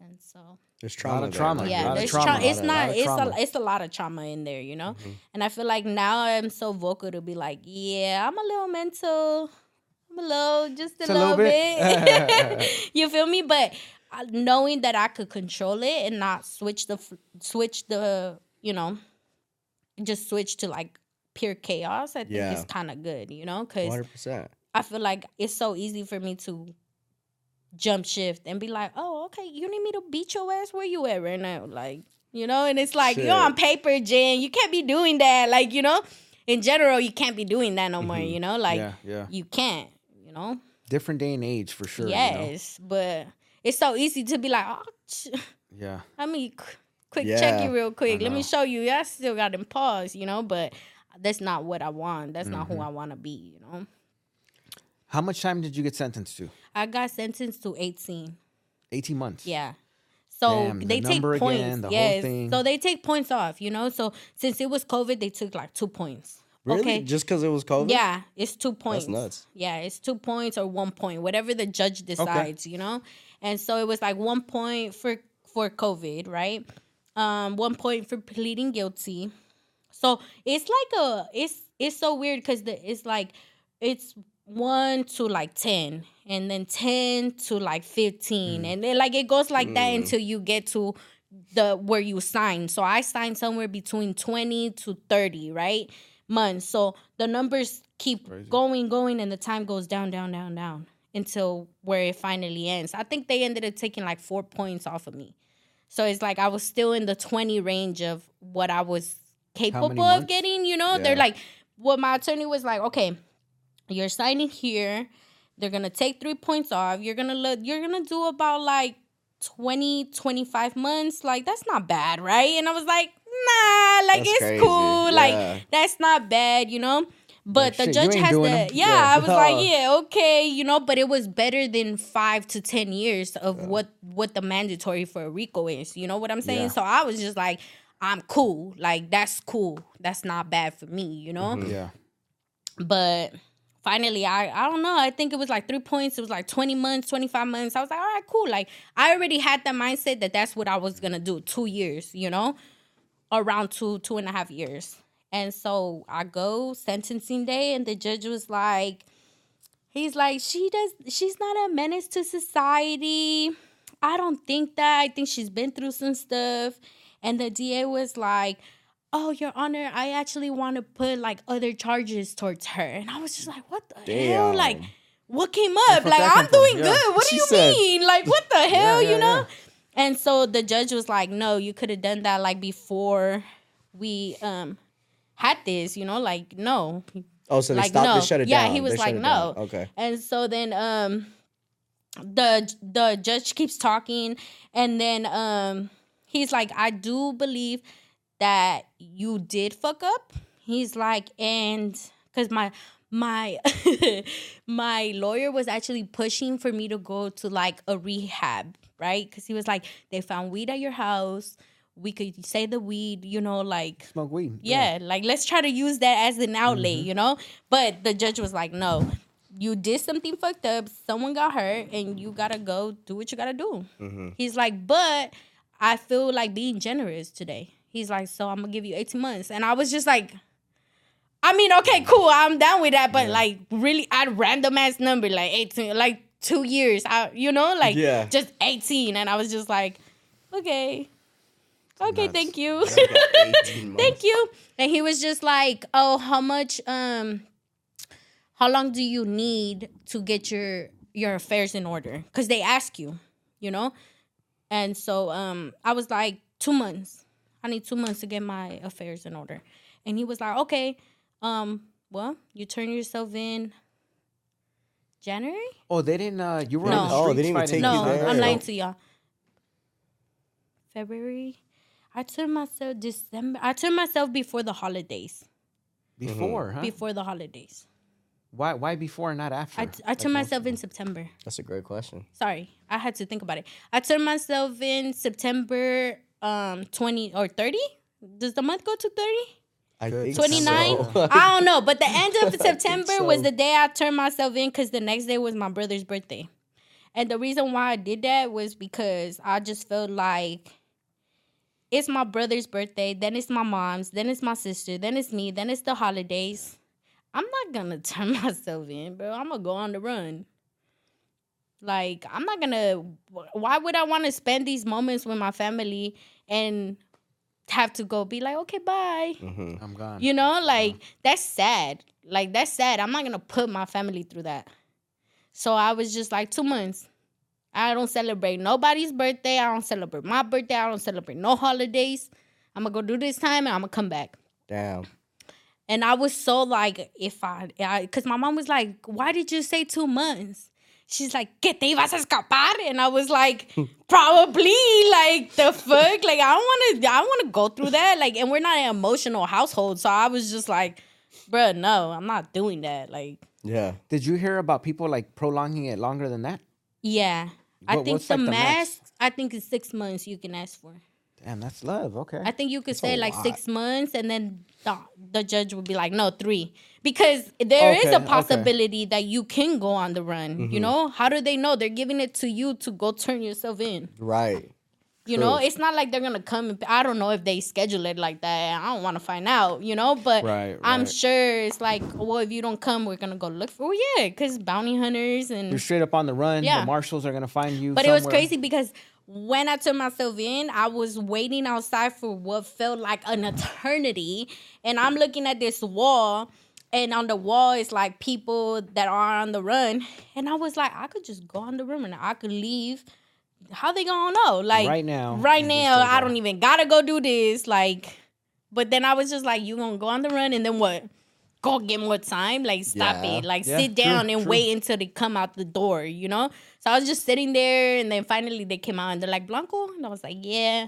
Speaker 1: And so
Speaker 2: There's trauma.
Speaker 3: of
Speaker 2: there,
Speaker 3: trauma. Yeah,
Speaker 1: yeah,
Speaker 3: lot of
Speaker 1: there's
Speaker 3: trauma.
Speaker 1: trauma. It's not.
Speaker 3: lot
Speaker 1: It's
Speaker 3: trauma.
Speaker 1: a. It's a lot of trauma in there, you know. And I feel like now I'm so vocal to be like, yeah, I'm a little mental. I'm a little, just a,
Speaker 3: Just a
Speaker 1: little,
Speaker 3: little
Speaker 1: bit.
Speaker 3: bit.
Speaker 1: you feel me? But uh, knowing that I could control it and not switch the switch the you know, just switch to like pure chaos. I think
Speaker 2: Yeah.
Speaker 1: it's kind of good, you know, because I feel like it's so easy for me to jump shift and be like, oh, okay, you need me to beat your ass? Where you at right now? Like, you know, and it's like, you're on paper, Jen. You can't be doing that. Like, you know, in general, you can't be doing that no more, you know? Like,
Speaker 3: yeah, yeah.
Speaker 1: you can't, you know?
Speaker 3: Different day and age for sure. you know?
Speaker 1: yes, but it's so easy to be like, oh,
Speaker 3: Yeah.
Speaker 1: let me qu- quick check
Speaker 2: Yeah,
Speaker 1: you real quick. Let me show you. Yeah, I still got them paws, you know, but that's not what I want. That's not
Speaker 3: Mm-hmm.
Speaker 1: who I want to be, you know?
Speaker 3: How much time did you get sentenced to?
Speaker 1: I got sentenced to 18.
Speaker 3: 18 months.
Speaker 1: Yeah. So
Speaker 3: Damn, the
Speaker 1: they take
Speaker 3: number
Speaker 1: points.
Speaker 3: again, the whole
Speaker 1: yes.
Speaker 3: thing.
Speaker 1: So they take points off, you know? So since it was COVID, they took like two points.
Speaker 2: Really?
Speaker 1: Okay.
Speaker 2: Just because it was COVID?
Speaker 1: Yeah, it's two points.
Speaker 2: That's nuts.
Speaker 1: Yeah, it's two points or one point, whatever the judge decides, you know. And so it was like one point for for COVID, right? Um, one point for pleading guilty. So it's like a it's it's so weird because the it's like it's one to like ten, and then ten to like fifteen, and then like it goes like that until you get to the where you sign. So I signed somewhere between twenty to thirty, right? Months. So the numbers keep going, going, and the time goes down, down, down, down until where it finally ends. I think they ended up taking like four points off of me. So it's like I was still in the 20 range of what I was capable of getting, you know? They're like, what my attorney was like, okay, you're signing here. They're gonna take three points off. You're gonna look, you're gonna do about like 20, 25 months. Like, that's not bad, right? And I was like, nah, like
Speaker 2: That's
Speaker 1: it's
Speaker 2: crazy.
Speaker 1: cool.
Speaker 2: Yeah.
Speaker 1: Like, that's not bad, you know? But
Speaker 3: Like,
Speaker 1: the
Speaker 3: shit,
Speaker 1: judge has the yeah,
Speaker 2: Yeah.
Speaker 1: I was like, yeah, okay, you know, but it was better than five to ten years of what what the mandatory for a RICO is. You know what I'm saying?
Speaker 2: Yeah.
Speaker 1: So I was just like, I'm cool. Like that's cool. That's not bad for me, you know? Mm-hmm.
Speaker 3: Yeah.
Speaker 1: But finally I I don't know. I think it was like three points. It was like 20 months, 25 months. I was like, all right, cool. Like I already had that mindset that that's what I was gonna do. Two years, you know? Around two, two and a half years. And so I go sentencing day and the judge was like, he's like, she does she's not a menace to society. I don't think that. I think she's been through some stuff. And the DA was like, Oh, Your Honor, I actually want to put like other charges towards her. And I was just like, What the hell? Like, what came up? Like, I'm doing
Speaker 3: Yeah.
Speaker 1: good. What do you
Speaker 2: said-
Speaker 1: mean? Like, what the hell?
Speaker 3: yeah,
Speaker 1: you know?
Speaker 3: yeah.
Speaker 1: And so the judge was like, No, you could have done that like before we um had this, you know, like no.
Speaker 2: Oh, so they
Speaker 1: Like,
Speaker 2: stopped
Speaker 1: no.
Speaker 2: to shut it
Speaker 1: Yeah,
Speaker 2: down.
Speaker 1: Yeah he was
Speaker 2: They
Speaker 1: like, no.
Speaker 2: Okay.
Speaker 1: And so then um the the judge keeps talking and then um he's like I do believe that you did fuck up. He's like and cuz my my my lawyer was actually pushing for me to go to like a rehab, right? Cuz he was like they found weed at your house. We could say the weed, you know, like
Speaker 3: Smoke weed.
Speaker 1: yeah, like let's try to use that as an outlet,
Speaker 3: Mm-hmm.
Speaker 1: you know? But the judge was like, no, you did something fucked up, someone got hurt, and you gotta go do what you gotta do.
Speaker 2: Mm-hmm.
Speaker 1: He's like, but I feel like being generous today. He's like, so I'm gonna give you 18 months. And I was just like, I mean, okay, cool, I'm down with that, but like really at random ass number, like 18, like two years, I, you know, like
Speaker 2: Yeah.
Speaker 1: just 18. And I was just like, okay. Okay,
Speaker 3: Nuts.
Speaker 1: thank you. Thank you. And he was just like, "Oh, how much um how long do you need to get your your affairs in order?" Cuz they ask you, you know? And so um I was like, 2 months. I need 2 months to get my affairs in order." And he was like, "Okay. Um well, you turn yourself in January?
Speaker 3: Oh, they didn't. Uh, you were
Speaker 1: No.
Speaker 3: on the
Speaker 2: Oh, they didn't even
Speaker 3: fighting
Speaker 2: take
Speaker 1: No,
Speaker 2: you there.
Speaker 1: I'm lying to y'all. February. I turned myself December. I turned myself before the holidays.
Speaker 3: before, huh?
Speaker 1: Before the holidays.
Speaker 3: Why? Why before and not after?
Speaker 1: I, I
Speaker 3: Like
Speaker 1: turned myself in September.
Speaker 2: That's a great question.
Speaker 1: Sorry, I had to think about it. I turned myself in September um 20 or 30. Does the month go to 30?
Speaker 2: I think
Speaker 1: 29?
Speaker 2: so.
Speaker 1: I don't know, but the end of
Speaker 2: think
Speaker 1: September was the day I turned myself in because the next day was my brother's birthday. And the reason why I did that was because I just felt like it's my brother's birthday, then it's my mom's, then it's my sister, then it's me, then it's the holidays. I'm not gonna turn myself in, bro. I'm gonna go on the run. Like, I'm not gonna. Why would I want to spend these moments with my family and have to go be like, okay, bye?
Speaker 2: Mhm.
Speaker 3: I'm gone.
Speaker 1: You know, like that's sad. Like that's sad. I'm not gonna put my family through that. So I was just like two months. I don't celebrate nobody's birthday. I don't celebrate my birthday. I don't celebrate no holidays. I'm gonna go do this time and I'm gonna come back.
Speaker 2: Damn.
Speaker 1: And I was so like, if I, I, cause my mom was like, why did you say two months? She's like, ¿que te ibas a escapar? And I was like, probably, like the fuck, like I don't want to, I want to go through that, like, and we're not an emotional household, so I was just like, bruh, no, I'm not doing that, like,
Speaker 2: Yeah.
Speaker 3: Did you hear about people like prolonging it longer than that?
Speaker 1: yeah. I
Speaker 3: What-
Speaker 1: think the
Speaker 3: like, the max?
Speaker 1: max, I think it's six months you can ask for.
Speaker 3: Damn, that's love. Okay.
Speaker 1: I think you could
Speaker 2: That's
Speaker 1: say like
Speaker 2: lot.
Speaker 1: six months, and then the, the judge would be like, no, three, because there is
Speaker 2: Okay,
Speaker 1: a
Speaker 2: okay.
Speaker 1: possibility that you can go on the run.
Speaker 2: Mm-hmm.
Speaker 1: You know, how do they know? They're giving it to you to go turn yourself in.
Speaker 2: Right.
Speaker 1: You know, it's not like they're gonna come. And, I don't know if they schedule it like that. I don't want to find out. You know, but
Speaker 3: Right,
Speaker 1: I'm sure it's like, well, if you don't come, we're gonna go look for. Oh, yeah, because bounty hunters and
Speaker 3: You're straight up on the run.
Speaker 1: Yeah.
Speaker 3: The marshals are gonna find you.
Speaker 1: but it was crazy because when I turned myself in, I was waiting outside for what felt like an eternity. And I'm looking at this wall, and on the wall is like people that are on the run. And I was like, I could just go on the run and I could leave how they gonna know? Like
Speaker 3: Right now,
Speaker 1: right now, I don't even gotta go do this. Like, but then I was just like, you gonna go on the run and then what? Go get more time? Like, stop
Speaker 2: Yeah.
Speaker 1: it. Like,
Speaker 3: Yeah,
Speaker 1: sit
Speaker 3: true,
Speaker 1: down and
Speaker 3: true.
Speaker 1: wait until they come out the door. You know? So I was just sitting there, and then finally they came out and they're like, Blanco, and I was like, yeah.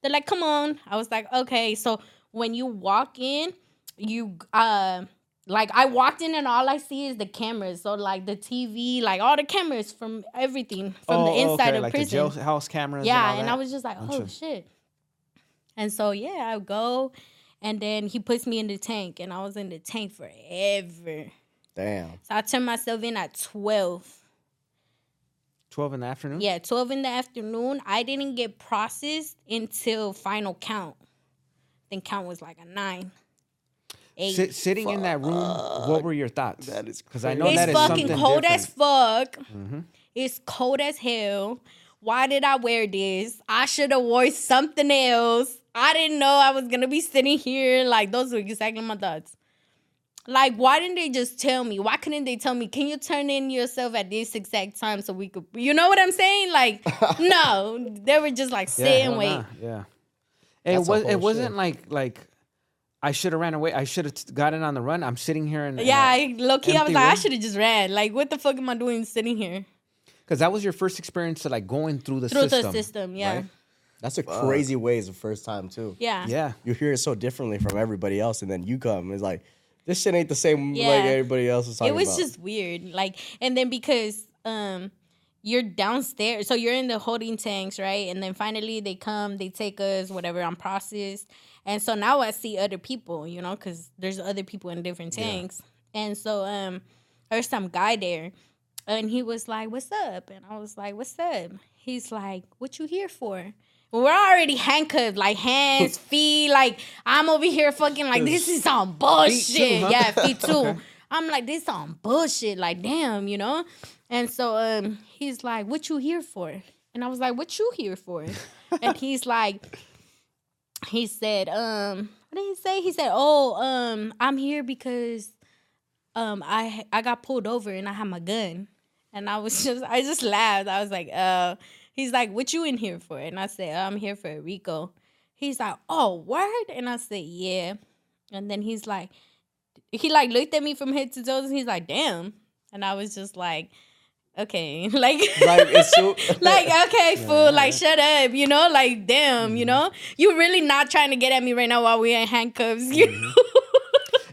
Speaker 1: They're like, come on. I was like, okay. So when you walk in, you uh like I walked in and all I see is the cameras. So like the TV, like all the cameras from everything from the
Speaker 3: Oh,
Speaker 1: inside
Speaker 3: okay,
Speaker 1: of
Speaker 3: like
Speaker 1: prison.
Speaker 3: the jailhouse cameras.
Speaker 1: yeah,
Speaker 3: and,
Speaker 1: and, I was just like, oh shit. And so yeah, I go and then he puts me in the tank and I was in the tank forever.
Speaker 2: Damn.
Speaker 1: So I turned myself in at 12.
Speaker 3: twelve in the afternoon.
Speaker 1: Yeah, 12 in the afternoon. I didn't get processed until final count. Then count was like a nine. Eight.
Speaker 3: Sit, sitting in that room, what were your thoughts?
Speaker 2: That is
Speaker 3: because I know
Speaker 2: crazy.
Speaker 1: it's
Speaker 3: is
Speaker 1: fucking
Speaker 3: something
Speaker 1: cold
Speaker 3: different.
Speaker 1: as fuck.
Speaker 3: Mm-hmm.
Speaker 1: It's cold as hell. Why did I wear this? I should have wore something else. I didn't know I was gonna be sitting here. Like those were exactly my thoughts. Like, why didn't they just tell me? Why couldn't they tell me? Can you turn in yourself at this exact time so we could? You know what I'm saying? Like, no, they were just like sit and wait.
Speaker 3: nah, Yeah. It was. It wasn't
Speaker 2: shit.
Speaker 3: like like. I should have ran away. I should have gotten on the run. I'm sitting here and
Speaker 1: Yeah, I, low key, I was
Speaker 3: empty
Speaker 1: like, I should have just ran. Like, what the fuck am I doing sitting here
Speaker 3: because that was your first experience to like going through the system.
Speaker 1: through
Speaker 3: system.
Speaker 1: the system? Yeah,
Speaker 3: right?
Speaker 2: That's a crazy way as the first time too.
Speaker 1: yeah,
Speaker 3: Yeah.
Speaker 2: You hear it so differently from everybody else, and then you come. It's like this shit ain't the same
Speaker 1: Yeah.
Speaker 2: like everybody else is talking
Speaker 1: it was
Speaker 2: about.
Speaker 1: just weird like and then because um you're downstairs so you're in the holding tanks right and then finally they come they take us whatever i'm processed and so now i see other people you know because there's other people in different tanks and so um there's some guy there and he was like what's up and i was like what's up he's like what you here for we're already handcuffed, like hands, feet. Like I'm over here fucking like this is some bullshit.
Speaker 3: huh?
Speaker 1: Yeah, feet too. I'm like, this on bullshit. Like, damn, you know? And so um he's like, What you here for? And I was like, What you here for? and he's like, he said, um, what did he say? He said, Oh, um, I'm here because um I I got pulled over and I had my gun. And I was just I just laughed. I was like, uh, he's like, What you in here for? And I said, I'm here for RICO. He's like, Oh, word? And I said, Yeah. And then he's like, he like looked at me from head to toes and he's like, damn. And I was just like, okay. Like
Speaker 2: like so
Speaker 1: like okay, fool, like shut up, you know, like damn,
Speaker 3: Mm-hmm.
Speaker 1: you know? You really not trying to get at me right now while we're in handcuffs, you
Speaker 3: Mm-hmm.
Speaker 1: know?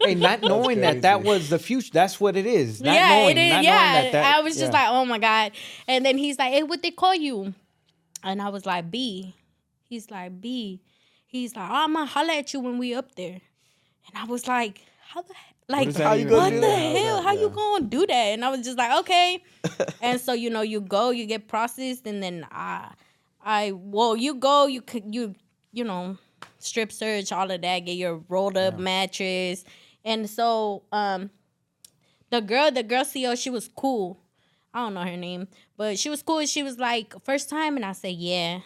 Speaker 3: Hey, not knowing that that was the future. That's what it is. Not
Speaker 1: yeah,
Speaker 3: knowing,
Speaker 1: it is.
Speaker 3: not
Speaker 1: Yeah,
Speaker 3: knowing that, that
Speaker 1: I was just
Speaker 3: yeah.
Speaker 1: like, oh my god. And then he's like, hey, what they call you? And I was like, B. He's like, B. He's like, oh, I'm gonna holler at you when we up there. And I was like, how the he- like
Speaker 3: does that
Speaker 2: How you gonna
Speaker 1: what
Speaker 2: do
Speaker 1: the
Speaker 2: that? How's
Speaker 1: hell?
Speaker 2: that?
Speaker 1: How you gonna do that? And I was just like, okay. and so you know, you go, you get processed, and then I, I well, you go, you could you you know, strip search, all of that, get your rolled up mattress, and so um, the girl, the girl CO, she was cool. I don't know her name, but she was cool. She was like, first time, and I said, yeah.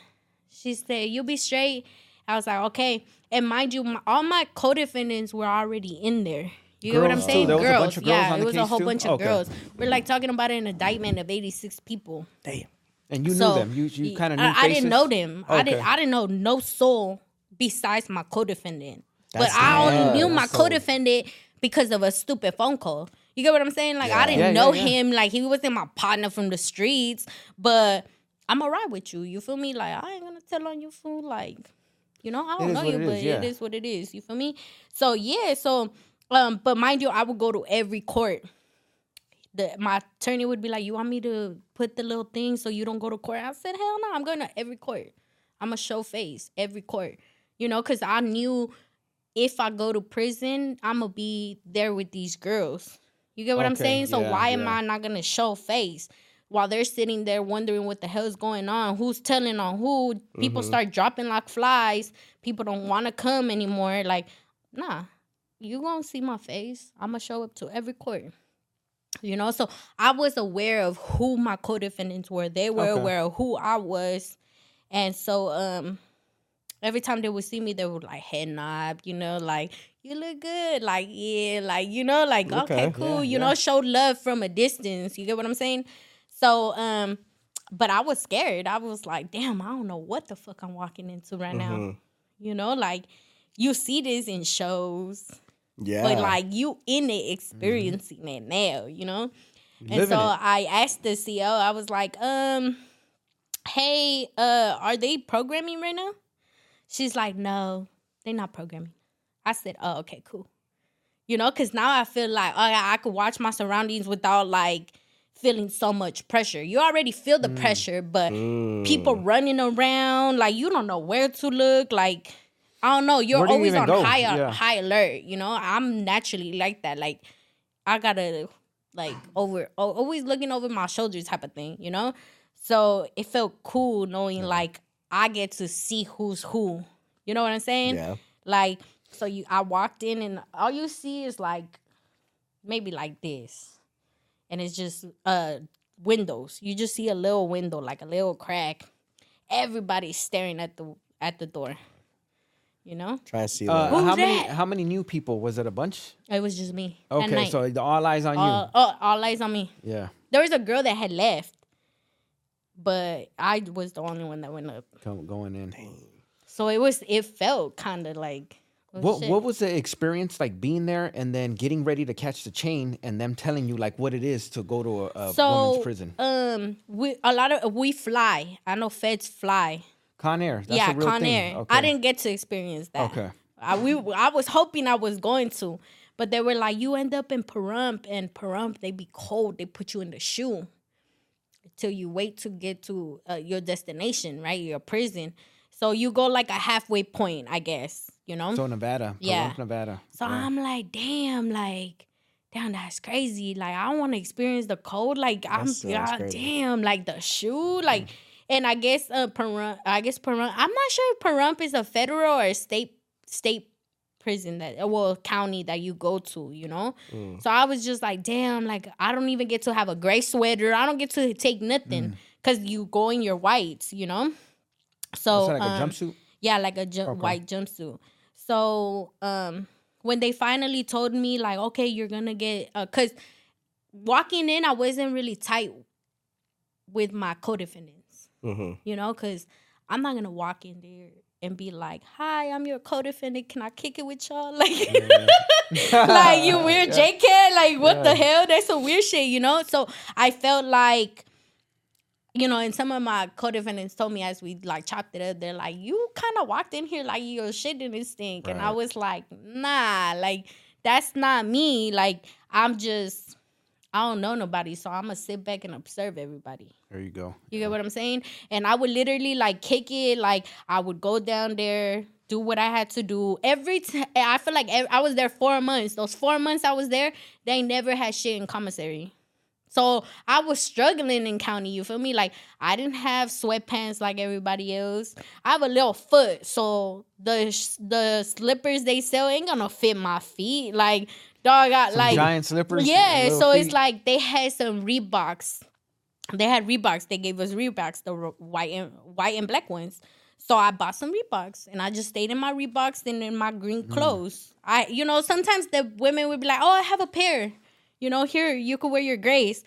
Speaker 1: She said, you'll be straight. I was like, okay. And mind you, my, all my co-defendants were already in there. You get what I'm
Speaker 3: Girls, too?
Speaker 1: saying?
Speaker 3: There was a
Speaker 1: girls.
Speaker 3: bunch of girls
Speaker 1: yeah,
Speaker 3: on
Speaker 1: it
Speaker 3: the
Speaker 1: was a whole
Speaker 3: too?
Speaker 1: bunch of
Speaker 3: Okay.
Speaker 1: girls. We're like talking about an indictment of 86 people.
Speaker 2: damn.
Speaker 3: and you
Speaker 1: So,
Speaker 3: knew them. You you kind of knew
Speaker 1: I, I didn't know them. I didn't. I didn't know no soul besides my co-defendant. But I only knew my
Speaker 2: so-
Speaker 1: co-defendant because of a stupid phone call. You get what I'm saying? Like I didn't
Speaker 3: Yeah, yeah,
Speaker 1: know
Speaker 3: yeah.
Speaker 1: him. Like he wasn't my partner from the streets. But I'm alright with you. You feel me? Like I ain't gonna tell on you, fool. Like you know, I don't know you,
Speaker 3: it
Speaker 1: but
Speaker 3: is, yeah.
Speaker 1: it is what it is. You feel me? So yeah. So um, but mind you, I would go to every court the my attorney would be like, "You want me to put the little thing so you don't go to court?" I said, "Hell no, I'm going to every court. I'm gonna show face every court, you know, because I knew if I go to prison, I'm gonna be there with these girls. You get what I'm saying? So
Speaker 3: yeah,
Speaker 1: why am
Speaker 3: yeah.
Speaker 1: I not gonna show face?" While they're sitting there wondering what the hell's going on, who's telling on who, people
Speaker 3: Mm-hmm.
Speaker 1: start dropping like flies. People don't want to come anymore. Like, nah, you gonna see my face. I'm gonna show up to every court. You know, so I was aware of who my co-defendants were. They were
Speaker 3: Okay.
Speaker 1: aware of who I was, and so um, every time they would see me, they would like head nod. You know, like you look good. Like yeah, like you know, like okay,
Speaker 3: Okay,
Speaker 1: cool.
Speaker 3: yeah,
Speaker 1: you
Speaker 3: yeah.
Speaker 1: know, show love from a distance. You get what I'm saying? So um, but I was scared. I was like, damn, I don't know what the fuck I'm walking into right now.
Speaker 2: Mm-hmm.
Speaker 1: You know, like you see this in shows,
Speaker 2: Yeah.
Speaker 1: but like you in it experiencing it now, you know? And
Speaker 3: Living
Speaker 1: so
Speaker 3: it.
Speaker 1: I asked the CO, I was like, um, hey, uh, are they programming right now? She's like, no, they're not programming. I said, oh, okay, cool. You know, because now I feel like, oh, yeah, I could watch my surroundings without like feeling so much pressure. You already feel
Speaker 3: Mm.
Speaker 1: the pressure, but people running around, like you don't know where to look. Like, I don't know. You're
Speaker 3: do
Speaker 1: always
Speaker 3: even
Speaker 1: on
Speaker 3: go?
Speaker 1: high,
Speaker 3: Yeah.
Speaker 1: high alert. You know, I'm naturally like that. Like, I gotta like over always looking over my shoulders type of thing, you know? So it felt cool knowing like I get to see who's who. You know what I'm saying?
Speaker 2: Yeah.
Speaker 1: Like so you I walked in and all you see is like maybe like this. And it's just uh windows. You just see a little window, like a little crack. Everybody's staring at the at the door. You know?
Speaker 2: Try to see.
Speaker 3: Uh,
Speaker 2: like,
Speaker 1: Who's
Speaker 3: how many
Speaker 1: that?
Speaker 3: how many new people was it? A bunch.
Speaker 1: It was just me.
Speaker 3: Okay, so the all eyes on you.
Speaker 1: uh, oh, all eyes on me.
Speaker 3: yeah,
Speaker 1: There was a girl that had left, but I was the only one that went up.
Speaker 3: come, going in.
Speaker 1: So it was. It felt kind of like. oh,
Speaker 3: What
Speaker 1: shit.
Speaker 3: what was the experience like being there and then getting ready to catch the chain and them telling you like what it is to go to a, a
Speaker 1: so
Speaker 3: woman's prison?
Speaker 1: um we a lot of we fly. I know feds fly.
Speaker 3: Con Air. That's
Speaker 1: yeah,
Speaker 3: a real
Speaker 1: Con
Speaker 3: thing.
Speaker 1: Air.
Speaker 3: Okay.
Speaker 1: I didn't get to experience that.
Speaker 3: Okay.
Speaker 1: I we I was hoping I was going to, but they were like, you end up in Pahrump, and Pahrump they be cold. They put you in the SHU till you wait to get to uh, your destination, right? Your prison. So you go like a halfway point, I guess. You know.
Speaker 3: So Nevada.
Speaker 1: Yeah.
Speaker 3: Pahrump, Nevada.
Speaker 1: So I'm like, damn, like, damn, that's crazy. Like, I want to experience the cold. Like, I'm, God damn, like the SHU, like, and I guess uh, Pahrump, I guess Pahrump. I'm not sure if Pahrump is a federal or a state state prison that well county that you go to. You know.
Speaker 2: Mm.
Speaker 1: So I was just like, damn, like I don't even get to have a gray sweater. I don't get to take
Speaker 2: Mm.
Speaker 1: nothing because you go in your whites. You know. So
Speaker 3: Was like
Speaker 1: um,
Speaker 3: a jumpsuit?
Speaker 1: yeah, like a ju- white jumpsuit. So um when they finally told me like, okay, you're gonna get uh, cause walking in, I wasn't really tight with my co-defendants,
Speaker 2: mhm.
Speaker 1: you know, cause I'm not gonna walk in there and be like, "Hi, I'm your co-defendant. Can I kick it with y'all?" Like, like you weird JK. Like, what the hell? That's some weird shit, you know. So I felt like you know, and some of my co-defendants told me as we like chopped it up, they're like, "You kind of walked in here like your shit didn't stink," and I was like, "Nah, like that's not me. Like I'm just, I don't know nobody, so I'm gonna sit back and observe everybody."
Speaker 3: There you go.
Speaker 1: You get what I'm saying? And I would literally like kick it. Like I would go down there, do what I had to do. Every time I feel like ev- I was there four months. Those four months I was there, they never had shit in commissary. So I was struggling in county. You feel me? Like I didn't have sweatpants like everybody else. I have a little foot, so the sh- the slippers they sell ain't gonna fit my feet. Like dog got
Speaker 3: Some
Speaker 1: like
Speaker 3: giant slippers.
Speaker 1: yeah,
Speaker 3: little
Speaker 1: so it's like they had some Reeboks. They had Reeboks. They gave us Reeboks, the white and white and black ones. So I bought some Reeboks, and I just stayed in my Reeboks and in my green mm. clothes. I, you know, sometimes the women would be like, "Oh, I have a pair." You know, here you could wear your grays.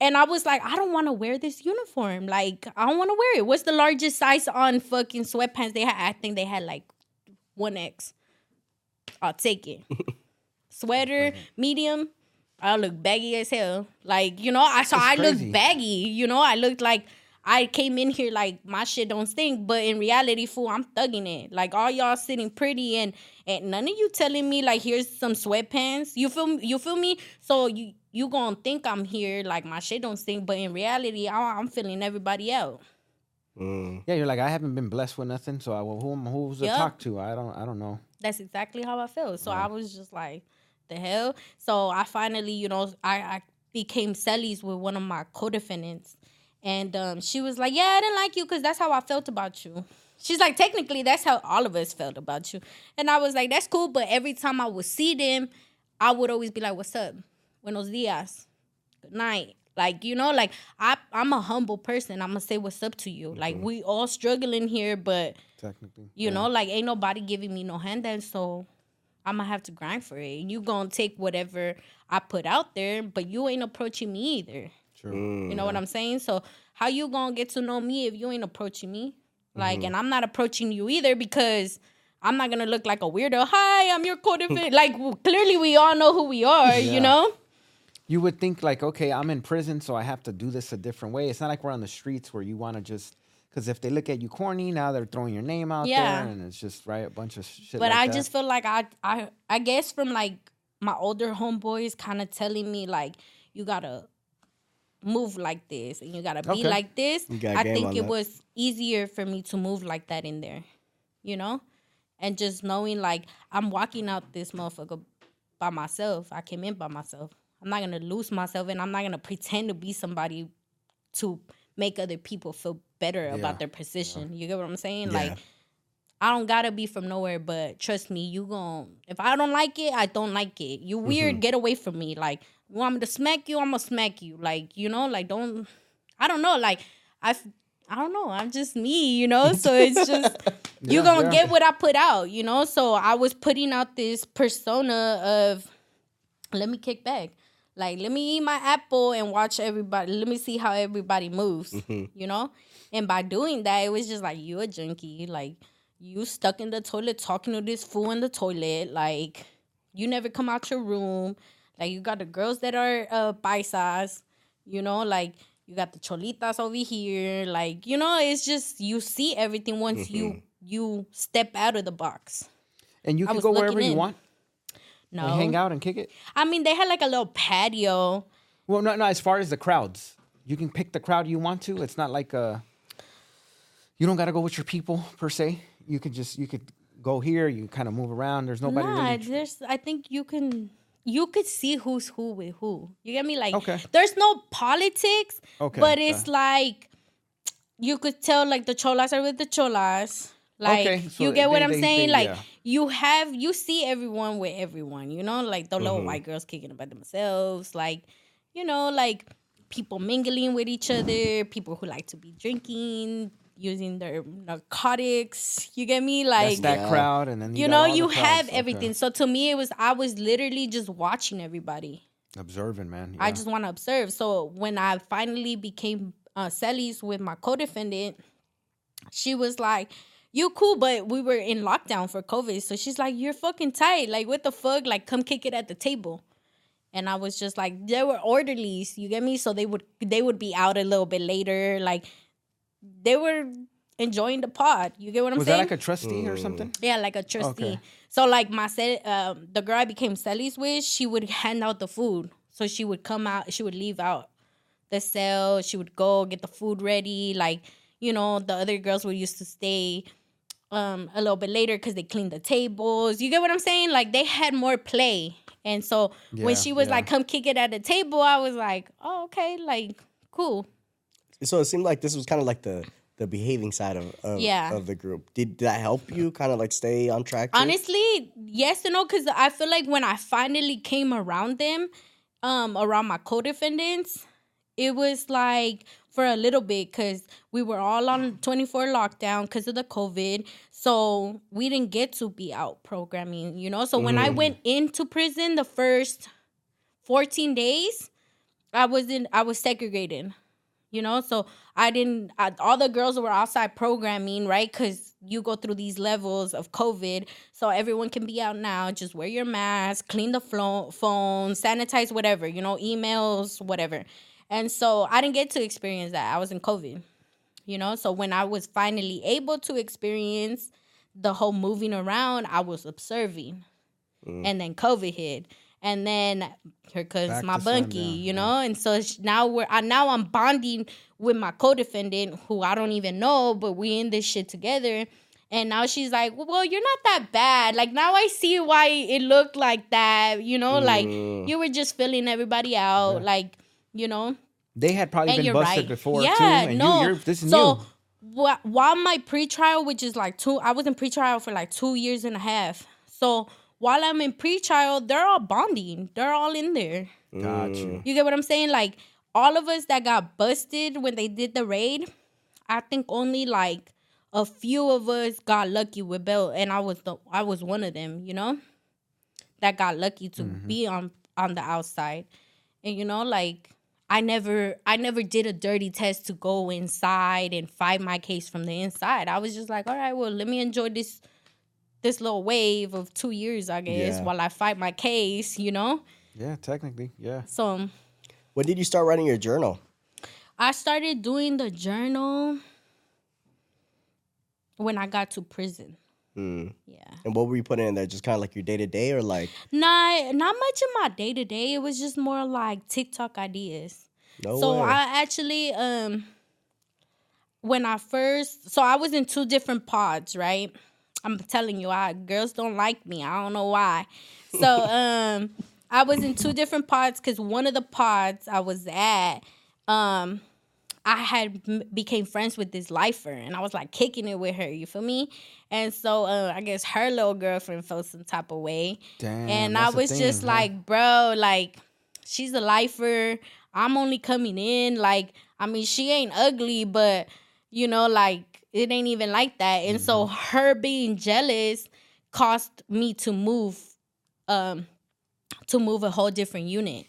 Speaker 1: And I was like, I don't want to wear this uniform. Like, I don't want to wear it. What's the largest size on fucking sweatpants they had? I think they had like one X. I'll take it. Sweater, medium. I look baggy as hell. Like, you know, I so I look baggy. You know, I looked like I came in here like my shit don't stink, but in reality, fool, I'm thugging it. Like all y'all sitting pretty and and none of you telling me like here's some sweatpants. You feel you feel me? So you you gonna think I'm here like my shit don't stink, but in reality, I, I'm feeling everybody out.
Speaker 2: Mm.
Speaker 3: yeah, you're like I haven't been blessed with nothing, so I well, who who's to
Speaker 1: Yup.
Speaker 3: talk to? I don't I don't know.
Speaker 1: That's exactly how I feel. So I was just like, the hell. So I finally, you know, I, I became cellies with one of my co-defendants, and um, she was like, "Yeah, I didn't like you because that's how I felt about you." She's like, technically, that's how all of us felt about you, and I was like, "That's cool," but every time I would see them, I would always be like, "What's up? Buenos dias, good night." Like you know, like I I'm a humble person. I'm gonna say what's up to you. Like we all struggling here, but
Speaker 3: Technically,
Speaker 1: you know, like ain't nobody giving me no handout, so I'm gonna have to grind for it. You gonna take whatever I put out there, but you ain't approaching me either.
Speaker 3: True. Mm.
Speaker 1: You know what I'm saying? So how you gonna get to know me if you ain't approaching me? Like, mm-hmm. and I'm not approaching you either because I'm not gonna look like a weirdo. Hi, I'm your co-defendant. like, w- clearly we all know who we are.
Speaker 3: Yeah.
Speaker 1: You know?
Speaker 3: You would think like, okay, I'm in prison, so I have to do this a different way. It's not like we're on the streets where you want to just because if they look at you corny, now they're throwing your name out
Speaker 1: Yeah.
Speaker 3: there, and it's just right a bunch of shit.
Speaker 1: But
Speaker 3: like
Speaker 1: I
Speaker 3: that.
Speaker 1: just feel like I, I, I guess from like my older homeboys kind of telling me like you gotta move like this and you gotta be
Speaker 3: Okay.
Speaker 1: like this. I think it
Speaker 2: that.
Speaker 1: was easier for me to move like that in there, you know, and just knowing like I'm walking out this motherfucker by myself. I came in by myself. I'm not gonna lose myself, and I'm not gonna pretend to be somebody to make other people feel better
Speaker 3: Yeah.
Speaker 1: about their position. You get what I'm saying?
Speaker 2: Yeah.
Speaker 1: Like I don't gotta be from nowhere, but trust me, you gon' if I don't like it, I don't like it. You mm-hmm. weird, get away from me. Like you want me to smack you, I'm gonna smack you. Like, you know, like don't I don't know, like I I don't know. I'm just me, you know? So it's just you
Speaker 3: Yeah,
Speaker 1: gonna
Speaker 3: yeah.
Speaker 1: get what I put out, you know? So I was putting out this persona of let me kick back. Like, let me eat my apple and watch everybody. Let me see how everybody moves, you know? And by doing that, it was just like, you a junkie. Like, you stuck in the toilet talking to this fool in the toilet. Like, you never come out your room. Like, you got the girls that are uh, paisas, you know? Like, you got the cholitas over here. Like, you know, it's just, you see everything once you you step out of the box.
Speaker 3: and you can go wherever you
Speaker 1: in.
Speaker 3: want
Speaker 1: No.
Speaker 3: hang out and kick it.
Speaker 1: I mean, they had like a little patio.
Speaker 3: Well, no, no. As far as the crowds, you can pick the crowd you want to. It's not like uh you don't got to go with your people per se. You could just you could go here. You kind of move around. There's nobody
Speaker 1: nah,
Speaker 3: really.
Speaker 1: there's. I think you can. You could see who's who with who. You get me? Like,
Speaker 3: Okay.
Speaker 1: there's no politics,
Speaker 3: Okay,
Speaker 1: but it's like you could tell like the cholas are with the cholas. Like
Speaker 3: Okay, so
Speaker 1: you get what
Speaker 3: they-
Speaker 1: I'm
Speaker 3: they-
Speaker 1: saying?
Speaker 3: they-
Speaker 1: like
Speaker 3: yeah.
Speaker 1: you have you see everyone with everyone. You know, like the
Speaker 3: Mm-hmm.
Speaker 1: little white girls kicking about themselves. Like you know, like people mingling with each other. People who like to be drinking, using their narcotics. You get me? Like
Speaker 3: That's that
Speaker 2: Yeah.
Speaker 3: crowd, and then you,
Speaker 1: you know you have
Speaker 3: Okay.
Speaker 1: everything so to me it was i was literally just watching everybody
Speaker 3: Observing, man.
Speaker 1: i just want to observe so when i finally became uh cellies with my co-defendant she was like you cool but we were in lockdown for covid so she's like you're fucking tight like what the fuck like come kick it at the table and i was just like they were orderlies you get me so they would they would be out a little bit later like they were enjoying the pod you get what i'm saying?
Speaker 3: was that like a trustee or something?
Speaker 1: yeah, like a trustee.
Speaker 3: Okay.
Speaker 1: So like my cel- um, the girl I became cellies with, she would hand out the food. So she would come out, she would leave out the cell, she would go get the food ready. Like you know, the other girls would used to stay um a little bit later because they cleaned the tables. You get what I'm saying? Like they had more play. And so when she was
Speaker 3: yeah.
Speaker 1: like, "Come kick it at the table," I was like, "Oh, okay, like cool."
Speaker 2: So it seemed like this was kind of like the the behaving side of of,
Speaker 1: Yeah.
Speaker 2: of the group. Did, did that help you kind of like stay on track?
Speaker 1: Honestly, yes and no, because I feel like when I finally came around them, um, around my co-defendants, it was like for a little bit because we were all on 24 lockdown because of the COVID. So we didn't get to be out programming, you know. So when I mm-hmm. went into prison the first 14 days, I was in I was segregated you know? So i didn't I, all the girls were outside programming right? Because you go through these levels of covid. So everyone can be out now. Just wear your mask clean the flo- phone sanitize whatever you know? Emails whatever and so i didn't get to experience that. I was in covid you know? So when i was finally able to experience the whole moving around i was observing. Mm. And then covid hit. And then here comes
Speaker 3: Back
Speaker 1: my bunkie
Speaker 3: sundown,
Speaker 1: you know? And so sh- now we're I, now i'm bonding with my co-defendant who i don't even know but we in this shit together. And now she's like well you're not that bad. Like now i see why it looked like that you know? Like mm. you were just filling everybody out. Like you know
Speaker 3: They had probably
Speaker 1: and
Speaker 3: been busted
Speaker 1: right.
Speaker 3: before
Speaker 1: yeah,
Speaker 3: too, and
Speaker 1: no.
Speaker 3: you, you're this is
Speaker 1: so,
Speaker 3: new.
Speaker 1: wh- while my pretrial, which is like two, I was in pretrial for like two years and a half. So while I'm in pretrial, they're all bonding. They're all in there.
Speaker 3: Got you. Mm.
Speaker 1: You get what I'm saying? Like all of us that got busted when they did the raid, I think only like a few of us got lucky with bail, and I was the I was one of them. You know, that got lucky to mm-hmm. be on on the outside, and you know, like I never I never did a dirty test to go inside and fight my case from the inside. I was just like, all right, well, let me enjoy this this little wave of two years, I guess,
Speaker 2: Yeah.
Speaker 1: while I fight my case, you know?
Speaker 3: Yeah, technically, yeah.
Speaker 1: So um,
Speaker 2: When did you start writing your journal?
Speaker 1: I started doing the journal when I got to prison.
Speaker 2: Mm.
Speaker 1: Yeah.
Speaker 2: And what were you putting in there? Just kind of like your day to day, or like
Speaker 1: Not not much in my day to day. It was just more like TikTok ideas.
Speaker 2: no
Speaker 1: so
Speaker 2: way.
Speaker 1: I actually um when I first so I was in two different pods, right? I'm telling you, I girls don't like me. I don't know why. So um I was in two different pods because one of the pods I was at, um, I had became friends with this lifer, and I was like kicking it with her. You feel me? And so uh, I guess her little girlfriend felt some type of way,
Speaker 3: Damn.
Speaker 1: and I was
Speaker 3: thing,
Speaker 1: just
Speaker 3: huh?
Speaker 1: like, bro, like she's a lifer. I'm only coming in. Like, I mean, she ain't ugly, but you know, like it ain't even like that. And so
Speaker 3: Mm-hmm.
Speaker 1: her being jealous caused me to move, um, to move a whole different unit.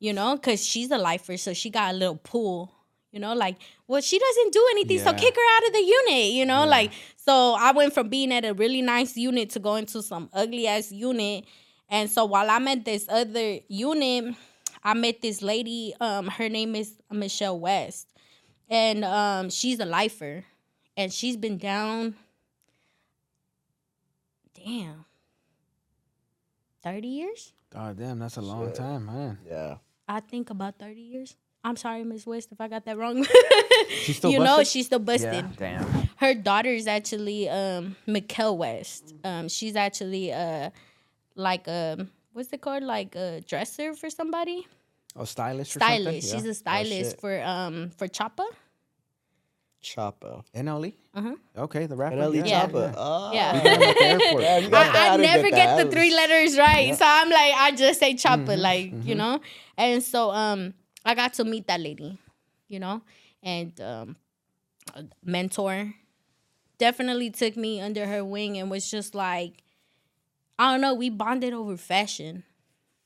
Speaker 1: You know, because she's a lifer, so she got a little pull. You know, like, well, she doesn't do anything, so kick her out of the unit. You know, like, so I went from being at a really nice unit to going to some ugly ass unit. And so while I'm at this other unit, I met this lady. Um, her name is Michelle West, and um, she's a lifer, and she's been down. Damn. Thirty years?
Speaker 3: God damn, that's a long
Speaker 2: Shit.
Speaker 3: time, man.
Speaker 2: yeah.
Speaker 1: I think about thirty years. I'm sorry, Miss West, if I got that wrong.
Speaker 3: She's still
Speaker 1: you know, she's still busted.
Speaker 3: Yeah, damn.
Speaker 1: Her daughter is actually um Mikkel West. Um, she's actually uh like um what's it called? Like a dresser for somebody.
Speaker 3: Oh, stylist or
Speaker 1: Stylist.
Speaker 3: something?
Speaker 1: She's
Speaker 3: Yeah.
Speaker 1: a stylist
Speaker 2: shit.
Speaker 1: for um for Choppa.
Speaker 2: Choppa.
Speaker 3: NLE?
Speaker 1: Uh-huh.
Speaker 3: Okay, the rapper.
Speaker 2: NLE
Speaker 1: Yeah.
Speaker 2: Choppa. Oh.
Speaker 1: Yeah.
Speaker 3: At.
Speaker 2: Yeah, you got that.
Speaker 1: I, I never get,
Speaker 2: that.
Speaker 1: the three letters right. So I'm like, I just say chopper,
Speaker 3: Mm-hmm,
Speaker 1: like, you know? And so um I got to meet that lady, you know, and um a mentor definitely took me under her wing and was just like, I don't know, we bonded over fashion,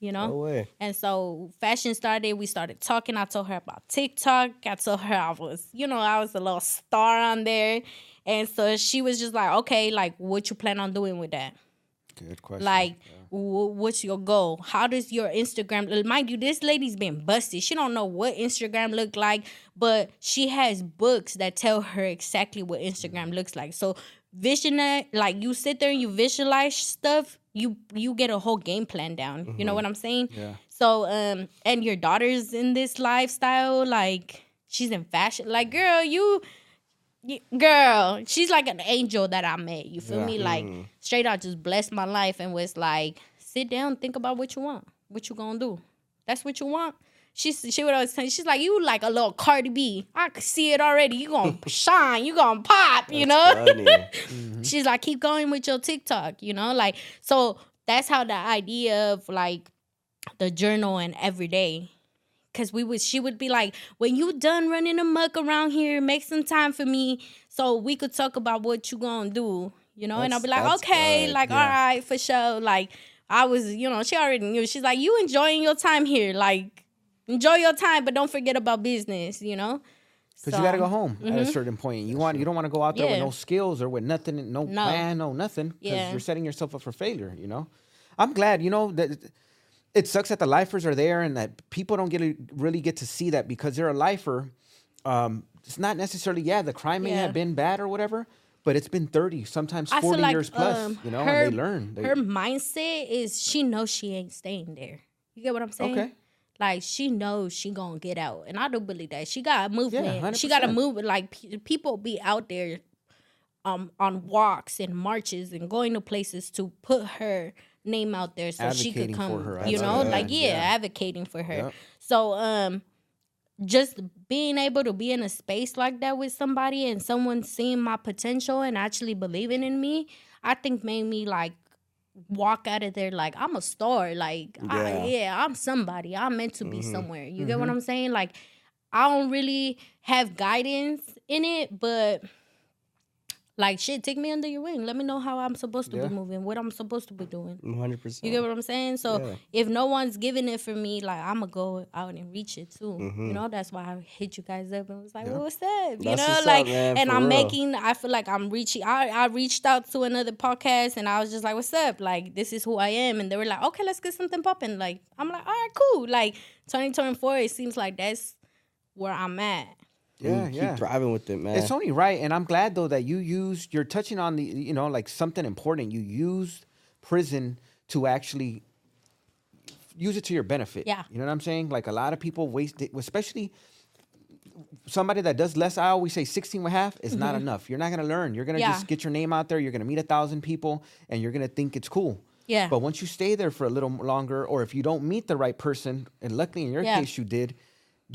Speaker 1: you know?
Speaker 2: No way.
Speaker 1: And so fashion started. We started talking. I told her about TikTok. I told her I was, you know, I was a little star on there. And so she was just like, okay, like, what you plan on doing with that?
Speaker 3: Good question.
Speaker 1: Like, wh- what's your goal? How does your Instagram? Mind you, this lady's been busted. She don't know what Instagram look like, but she has books that tell her exactly what Instagram mm-hmm. looks like. So visionary, uh, like you sit there and you visualize stuff, you you get a whole game plan down. You know mm-hmm. what I'm saying?
Speaker 3: Yeah.
Speaker 1: So um, and your daughter's in this lifestyle, like she's in fashion. Like, girl, you. Girl, she's like an angel that I met. You feel
Speaker 3: Yeah.
Speaker 1: me? Like mm. straight out, just blessed my life and was like, sit down, think about what you want, what you gonna do. That's what you want. She's she would always say, she's like, you like a little Cardi B. I could see it already. You gonna shine. You gonna pop. You know.
Speaker 2: Funny. Mm-hmm.
Speaker 1: She's like, keep going with your TikTok, you know? Like, so that's how the idea of like the journal and every day. Cause we would she would be like, when you done running amok around here, make some time for me so we could talk about what you gonna do. You know, and I'll be like,
Speaker 2: That's- that's
Speaker 1: okay,
Speaker 2: good,
Speaker 1: like,
Speaker 3: yeah.
Speaker 1: all right, for sure. Like, I was, you know, she already knew. She's like, you enjoying your time here. Like, enjoy your time, but don't forget about business, you know?
Speaker 3: Because you got to go home at a mm-hmm. certain point. You want you don't want to go out there with no skills or with nothing, no,
Speaker 1: No.
Speaker 3: plan, no nothing. Because
Speaker 1: Yeah.
Speaker 3: you're setting yourself up for failure. You know, I'm glad. You know that it sucks that the lifers are there and that people don't get to really get to see that because they're a lifer. Um, it's not necessarily yeah the crime may
Speaker 1: Yeah.
Speaker 3: have been bad or whatever, but it's been 30, sometimes 40
Speaker 1: like
Speaker 3: years plus.
Speaker 1: um,
Speaker 3: you know,
Speaker 1: her,
Speaker 3: and they learn. They,
Speaker 1: her mindset is she knows she ain't staying there. You get what I'm saying?
Speaker 3: Okay.
Speaker 1: Like she knows she gonna get out, and I do believe that she got a movement. she
Speaker 3: 100%.
Speaker 1: got a movement. Like pe- people be out there, um, on walks and marches and going to places to put her name out there so she could
Speaker 3: Advocating for
Speaker 1: come.
Speaker 3: her,
Speaker 1: you know,
Speaker 3: good.
Speaker 1: like yeah,
Speaker 3: Yeah.
Speaker 1: advocating for her.
Speaker 3: Yep.
Speaker 1: So um, just being able to be in a space like that with somebody and someone seeing my potential and actually believing in me, I think made me like walk out of there like I'm a star. Like
Speaker 2: Yeah.
Speaker 1: I, yeah, I'm somebody. I'm meant to be
Speaker 3: Mm-hmm.
Speaker 1: somewhere. You get what I'm saying? Like I don't really have guidance in it, but Like shit, take me under your wing. Let me know how I'm supposed to
Speaker 3: Yeah.
Speaker 1: be moving, what I'm supposed to be doing.
Speaker 2: One hundred percent.
Speaker 1: You get what I'm saying? So
Speaker 2: Yeah.
Speaker 1: if no one's giving it for me, like I'm gonna go out and reach it too.
Speaker 2: Mm-hmm.
Speaker 1: You know, that's why I hit you guys up and was like, well, "What's up?" You
Speaker 2: That's
Speaker 1: know,
Speaker 2: what's up,
Speaker 1: like,
Speaker 2: man,
Speaker 1: and I'm
Speaker 2: real.
Speaker 1: making. I feel like I'm reaching. I I reached out to another podcast and I was just like, "What's up?" Like, this is who I am, and they were like, "Okay, let's get something popping." Like, I'm like, "All right, cool." Like, 2024, it seems like that's where I'm at.
Speaker 3: Yeah,
Speaker 2: keep
Speaker 3: yeah.
Speaker 2: driving with it, man.
Speaker 3: It's only right, and I'm glad though that you used. You're touching on the, you know, like something important. You used prison to actually use it to your benefit.
Speaker 1: Yeah.
Speaker 3: you know what I'm saying. Like a lot of people waste it, especially somebody that does less. I always say 16 and a half is not enough. You're not gonna learn. You're gonna
Speaker 1: Mm-hmm. Yeah.
Speaker 3: just get your name out there. You're gonna meet a thousand people, and you're gonna think it's cool.
Speaker 1: Yeah.
Speaker 3: But once you stay there for a little longer, or if you don't meet the right person, and luckily in your
Speaker 1: Yeah.
Speaker 3: case you did,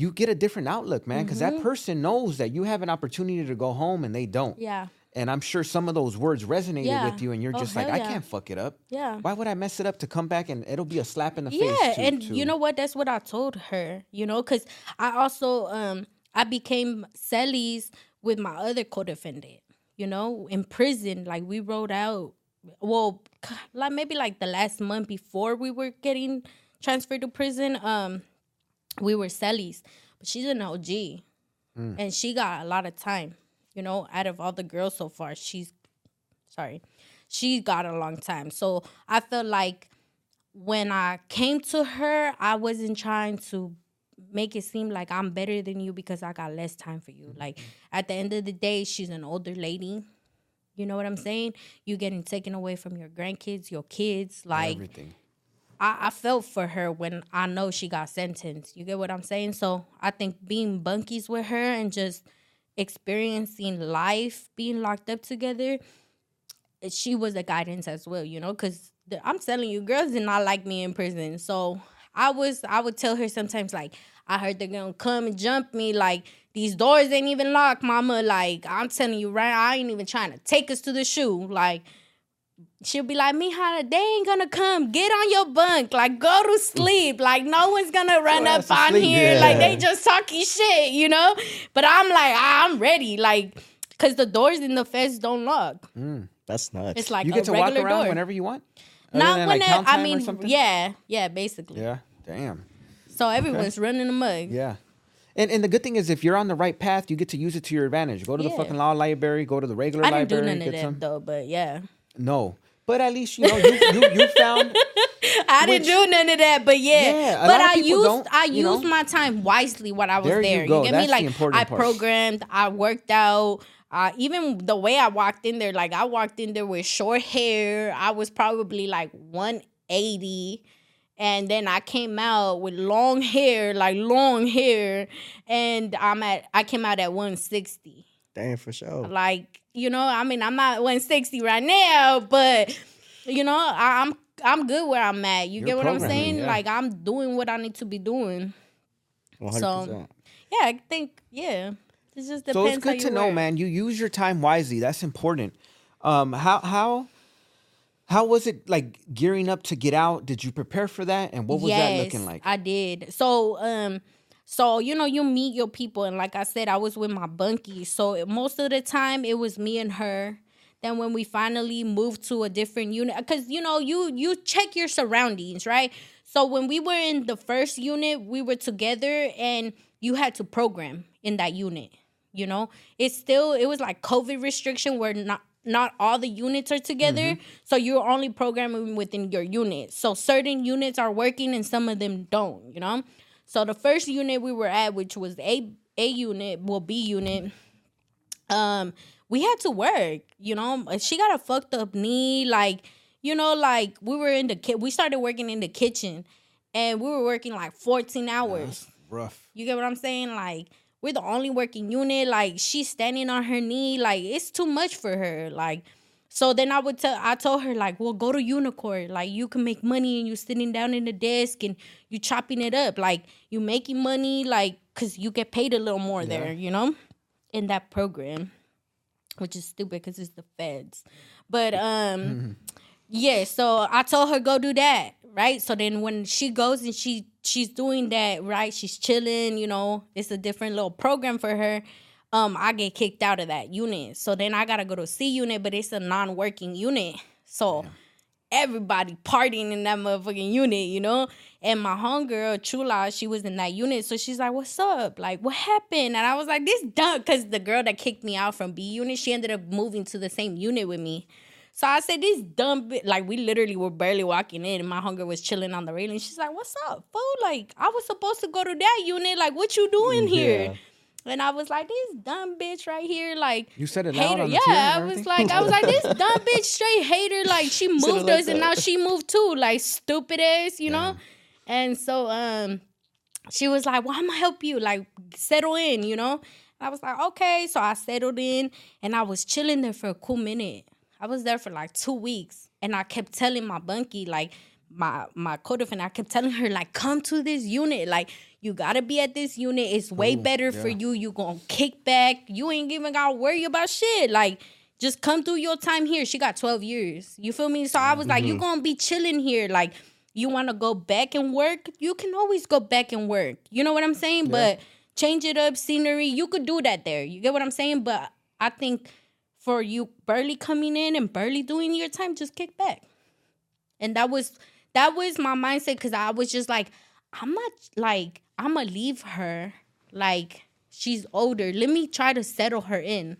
Speaker 3: you get a different outlook, man. Because that person knows that you have an opportunity to go home and they don't.
Speaker 1: Mm-hmm. Yeah.
Speaker 3: And I'm sure some of those words resonated
Speaker 1: Yeah.
Speaker 3: with you, and you're
Speaker 1: Oh,
Speaker 3: just like, I
Speaker 1: yeah.
Speaker 3: can't fuck it up.
Speaker 1: Yeah.
Speaker 3: Why would I mess it up to come back and it'll be a slap in the face?
Speaker 1: Yeah, and
Speaker 3: to-
Speaker 1: you know what? That's what I told her. You know, because I also um I became cellies with my other co-defendant. You know, in prison, like we rode out. Well, like maybe like the last month before we were getting transferred to prison, um, we were cellies. But she's an OG, hmm. and she got a lot of time. You know, out of all the girls so far, she's sorry, she got a long time. So I felt like when I came to her, I wasn't trying to make it seem like I'm better than you because I got less time for you. Mm-hmm. Like at the end of the day, she's an older lady. You know what I'm saying? You getting taken away from your grandkids, your kids. Like
Speaker 3: everything.
Speaker 1: I, I felt for her when I know she got sentenced. You get what I'm saying? So I think being bunkies with her and just experiencing life, being locked up together, eh, she was a guidance as well, you know, because I'm telling you, girls did not like me in prison. So I was, I would tell her sometimes, like, I heard they're gonna come and jump me. Like, these doors ain't even locked, mama. Like, I'm telling you, right? I ain't even trying to take us to the SHU. Like, she'll be like, Mija, they ain't gonna come. Get on your bunk. Like, go to sleep. Like, no one's gonna run
Speaker 3: Go
Speaker 1: up
Speaker 3: to
Speaker 1: on
Speaker 3: sleep.
Speaker 1: here. Like, they just talking shit, you know? But I'm like, I'm ready. Like, cause the doors in the fence don't lock.
Speaker 2: Mm, that's nuts.
Speaker 1: It's like
Speaker 3: you
Speaker 1: a
Speaker 3: get to walk
Speaker 1: regular
Speaker 3: around
Speaker 1: door.
Speaker 3: whenever you want.
Speaker 1: Not
Speaker 3: than,
Speaker 1: when
Speaker 3: like,
Speaker 1: it- I mean, yeah, yeah, basically.
Speaker 3: Yeah. Damn.
Speaker 1: So everyone's running amok.
Speaker 3: Yeah. And, and the good thing is, if you're on the right path, you get to use it to your advantage. Go to the fucking law library. Go to the regular
Speaker 1: I didn't do
Speaker 3: library.
Speaker 1: none of that
Speaker 3: some.
Speaker 1: though, but yeah,
Speaker 3: No, but at least you know you you, you found.
Speaker 1: I
Speaker 3: Which-
Speaker 1: didn't do none of that. But yeah,
Speaker 3: Yeah, a
Speaker 1: but
Speaker 3: lot of
Speaker 1: I
Speaker 3: people
Speaker 1: used
Speaker 3: don't,
Speaker 1: I used
Speaker 3: know?
Speaker 1: my time wisely when I was
Speaker 3: There
Speaker 1: there.
Speaker 3: you go.
Speaker 1: get
Speaker 3: That's
Speaker 1: me?
Speaker 3: the
Speaker 1: Like
Speaker 3: important
Speaker 1: I
Speaker 3: part.
Speaker 1: programmed, I worked out. Uh, even the way I walked in there, like I walked in there with short hair. I was probably like 180. And then I came out with long hair, like long hair, and I'm at I came out at 160.
Speaker 2: Damn, for sure.
Speaker 1: Like, you know, I mean, I'm not 160 right now, but you know, I, I'm I'm good where I'm at. You
Speaker 3: You're
Speaker 1: get what I'm saying?
Speaker 3: yeah.
Speaker 1: Like I'm doing what I need to be doing.
Speaker 2: One hundred percent.
Speaker 1: Yeah, I think yeah. It just depends.
Speaker 3: So it's good to know,
Speaker 1: work.
Speaker 3: man. You use your time wisely. That's important. Um, how how how was it like gearing up to get out? Did you prepare for that? And what was that looking like?
Speaker 1: I did. So um so you know you meet your people and like I said I was with my bunkie. So most of the time it was me and her. Then when we finally moved to a different unit cuz you know you you check your surroundings, right? So when we were in the first unit, we were together and you had to program in that unit. You know, it's still it was like COVID restriction where not not all the units are together, mm-hmm. so you're only programming within your unit. So certain units are working and some of them don't. You know, so the first unit we were at, which was a a unit, well B unit, um, we had to work. You know, she got a fucked up knee, like you know, like we were in the ki- we started working in the kitchen, and we were working like 14 hours.
Speaker 3: Rough.
Speaker 1: You get what I'm saying? Like we're the only working unit. Like she's standing on her knee. Like it's too much for her. Like so then I would tell I told her like, well, go to UNICOR. Like you can make money and you're sitting down in the desk and you chopping it up. Like you making money like cause you get paid a little more there, you know, in that program. Which is stupid because it's the feds. But um yeah, so I told her go do that, right? So then when she goes and she she's doing that, right? She's chilling, you know. It's a different little program for her. Um, I get kicked out of that unit. So then I gotta go to C unit, but it's a non-working unit. So everybody partying in that motherfucking unit, you know? And my homegirl, Chula, she was in that unit. So she's like, What's up? Like, what happened? And I was like, This dumb because the girl that kicked me out from B unit, she ended up moving to the same unit with me. So I said, This dumb bit like we literally were barely walking in and my hunger was chilling on the railing. She's like, What's up, fool? Like, I was supposed to go to that unit. Like, what you doing here?
Speaker 2: Yeah.
Speaker 1: And I was like, this dumb bitch right here, like
Speaker 3: You said it
Speaker 1: hater.
Speaker 3: on the
Speaker 1: yeah, I was like, I was like, this dumb bitch straight hater. Like she moved
Speaker 2: like
Speaker 1: us, and now she moved too. Like stupid ass, you know. And so, um, she was like, "Well, I'm gonna help you. Like settle in, you know." I was like, "Okay." So I settled in, and I was chilling there for a cool minute. I was there for like two weeks, and I kept telling my bunkie, like my my co-defendant, I kept telling her, like, "Come to this unit, like." You gotta be at this unit. It's way better for you. You gonna kick back. You ain't even gotta worry about shit. Like, just come through your time here. She got 12 years. You feel me? So I was like, you mm-hmm. gonna be chilling here. Like, you wanna go back and work? You can always go back and work. You know what I'm saying? But change it up, scenery. You could do that there. You get what I'm saying? But I think for you barely coming in and barely doing your time, just kick back. And that was that was my mindset because I was just like, I'm not like I'm gonna leave her like she's older. Let me try to settle her in.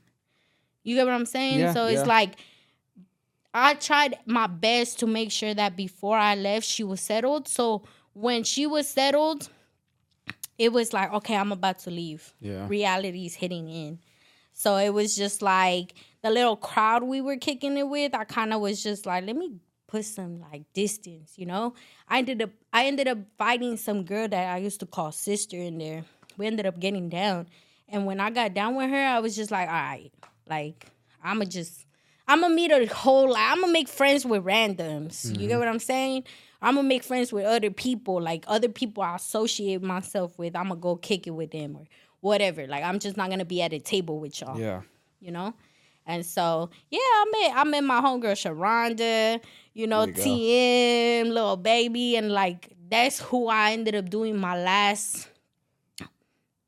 Speaker 1: You get what I'm saying?
Speaker 3: Yeah,
Speaker 1: so it's
Speaker 3: yeah.
Speaker 1: like I tried my best to make sure that before I left, she was settled. So when she was settled, it was like, okay, I'm about to leave.
Speaker 3: Yeah.
Speaker 1: Reality's hitting in. So it was just like the little crowd we were kicking it with, I kind of was just like, let me put some like distance, you know? I ended up I ended up fighting some girl that I used to call sister in there. We ended up getting down. And when I got down with her, I was just like, all right, like I'ma just I'ma meet a whole lot. I'ma make friends with randoms. You get mm-hmm. what I'm saying? I'm gonna make friends with other people, like other people I associate myself with. I'm gonna go kick it with them or whatever. Like I'm just not gonna be at a table with y'all
Speaker 3: Yeah.
Speaker 1: you know. And so, yeah, I met I met my homegirl Sharonda, you know,
Speaker 2: you go.
Speaker 1: TM, little baby, and like that's who I ended up doing my last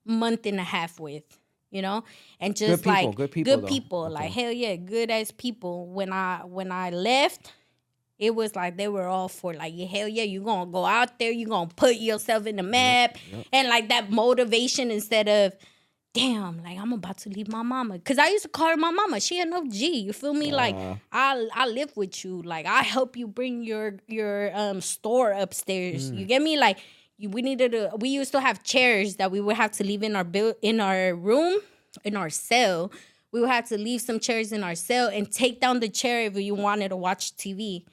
Speaker 1: month and a half with, you know, and just
Speaker 3: people,
Speaker 1: like
Speaker 3: good people,
Speaker 1: good
Speaker 3: though.
Speaker 1: people,
Speaker 3: Okay.
Speaker 1: like hell yeah, good as people. When I when I left, it was like they were all for like hell yeah, you're gonna go out there, you're gonna put yourself in the map, and like that motivation instead of damn, like I'm about to leave my mama. Cause I used to call her my mama. She had no G. You feel me? Like I I live with you. Like I help you bring your your um store upstairs. You get me? Like we needed to. We used to have chairs that we would have to leave in our build in our room in our cell. We would have to leave some chairs in our cell and take down the chair if you wanted to watch TV.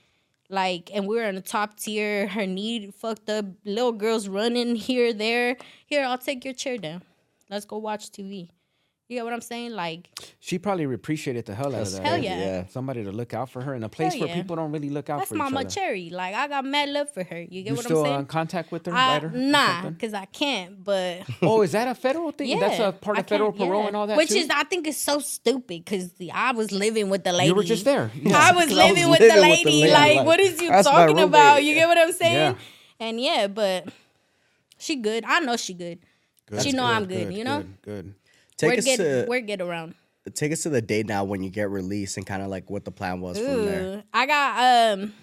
Speaker 1: Like, and we were in the top tier. Her knee fucked up. Little girls running here, there. Here, I'll take your chair down. Let's go watch TV. You get what I'm saying? Like,
Speaker 3: She probably appreciated the hell out of that.
Speaker 1: Hell
Speaker 3: right?
Speaker 1: yeah.
Speaker 3: Somebody to look out for her in a place
Speaker 1: Hell
Speaker 3: where
Speaker 1: yeah.
Speaker 3: people don't really look out
Speaker 1: that's
Speaker 3: for each
Speaker 1: Mama
Speaker 3: other.
Speaker 1: Cherry. Like, I got mad love for her. You get
Speaker 3: You
Speaker 1: what
Speaker 3: still
Speaker 1: I'm saying?
Speaker 3: Still in
Speaker 1: saying?
Speaker 3: contact with her?
Speaker 1: I,
Speaker 3: write her
Speaker 1: nah, because I can't. But
Speaker 3: Oh, is that a federal thing?
Speaker 1: yeah,
Speaker 3: That's a part of federal
Speaker 1: can't-
Speaker 3: parole
Speaker 1: yeah.
Speaker 3: and all that
Speaker 1: Which
Speaker 3: too?
Speaker 1: is, I think, is so stupid because I was living with the lady.
Speaker 3: you were just there.
Speaker 1: I
Speaker 3: Yeah.
Speaker 1: was
Speaker 2: I was
Speaker 1: living with the
Speaker 2: living with the
Speaker 1: lady.
Speaker 2: lady,
Speaker 1: Like,
Speaker 2: like,
Speaker 1: what is you
Speaker 2: that's
Speaker 1: talking about? You get what I'm saying?
Speaker 3: Yeah.
Speaker 1: And yeah, but she good. I know she good. She know I'm good. You know,
Speaker 3: Good. good.
Speaker 2: Take
Speaker 1: we're
Speaker 2: us
Speaker 1: get
Speaker 2: to
Speaker 1: we're get around.
Speaker 2: take us to the day now when you get released and kind of like what the plan was from there.
Speaker 1: I got um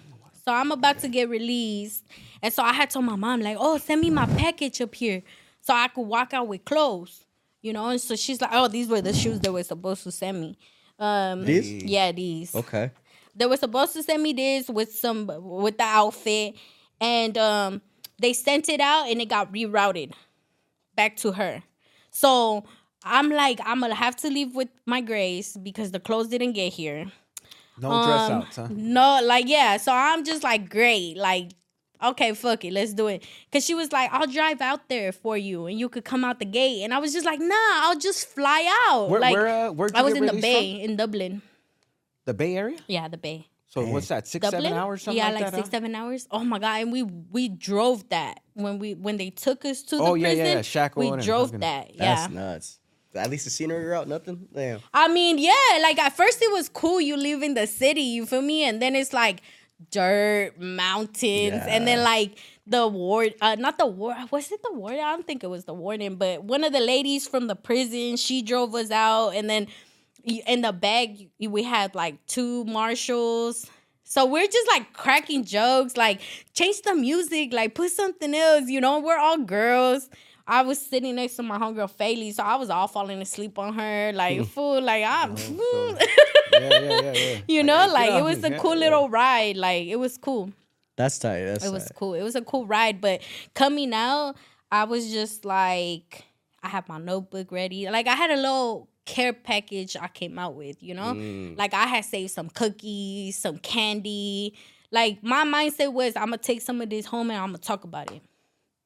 Speaker 1: so I'm about to get released. And so I had told my mom, like, oh, send me my package up here so I could walk out with clothes. You know, and so she's like, Oh, these were the shoes they were supposed to send me. Um
Speaker 2: These?
Speaker 1: Yeah, these.
Speaker 2: Okay.
Speaker 1: They were supposed to send me this with some with the outfit. And um they sent it out and it got rerouted back to her. So I'm like, I'm gonna have to leave with my grace because the clothes didn't get here.
Speaker 3: No dress
Speaker 1: Um,
Speaker 3: outs, huh?
Speaker 1: No, like yeah. So I'm just like, great, like, okay, fuck it, let's do it. Cause she was like, I'll drive out there for you, and you could come out the gate. And I was just like, nah, I'll just fly out.
Speaker 3: Where,
Speaker 1: like,
Speaker 3: where, uh, where'd
Speaker 1: I was in the Bay in Dublin.
Speaker 3: The Bay Area?
Speaker 1: Yeah, the Bay.
Speaker 3: So what's that? Six,
Speaker 1: Dublin.
Speaker 3: seven hours, something
Speaker 1: yeah,
Speaker 3: like,
Speaker 1: like
Speaker 3: that?
Speaker 1: six,
Speaker 3: huh?
Speaker 1: seven hours. Oh my god! And we we drove that when we when they took us to the
Speaker 3: Oh, yeah, yeah,
Speaker 1: prison.
Speaker 3: yeah, Shackle
Speaker 1: we
Speaker 3: and
Speaker 1: drove
Speaker 3: fucking-
Speaker 1: that. Yeah.
Speaker 2: That's nuts. At least the scenery route, nothing. Damn.
Speaker 1: I mean, yeah, like at first it was cool you live in the city, you feel me? And then it's like dirt, mountains, and then like the ward, uh, not the ward, was it the warden? I don't think it was the warden, but one of the ladies from the prison, she drove us out, and then y- in the bag we had like two marshals. So we're just like cracking jokes, like change the music, like put something else, you know. We're all girls. I was sitting next to my homegirl Faylee, so I was all falling asleep on her, like hmm. fool, like I'm, oh,
Speaker 3: so- yeah, yeah, yeah,
Speaker 1: you know,
Speaker 3: Like,
Speaker 1: it was a cool little ride, like it was cool.
Speaker 2: That's tight. That's
Speaker 1: It was cool. It was a cool ride, but coming out, I was just like, I had my notebook ready. Like I had a little care package I came out with, you know?
Speaker 2: Mm.
Speaker 1: Like I had saved some cookies, some candy. Like my mindset was I'm gonna take some of this home and I'm gonna talk about it.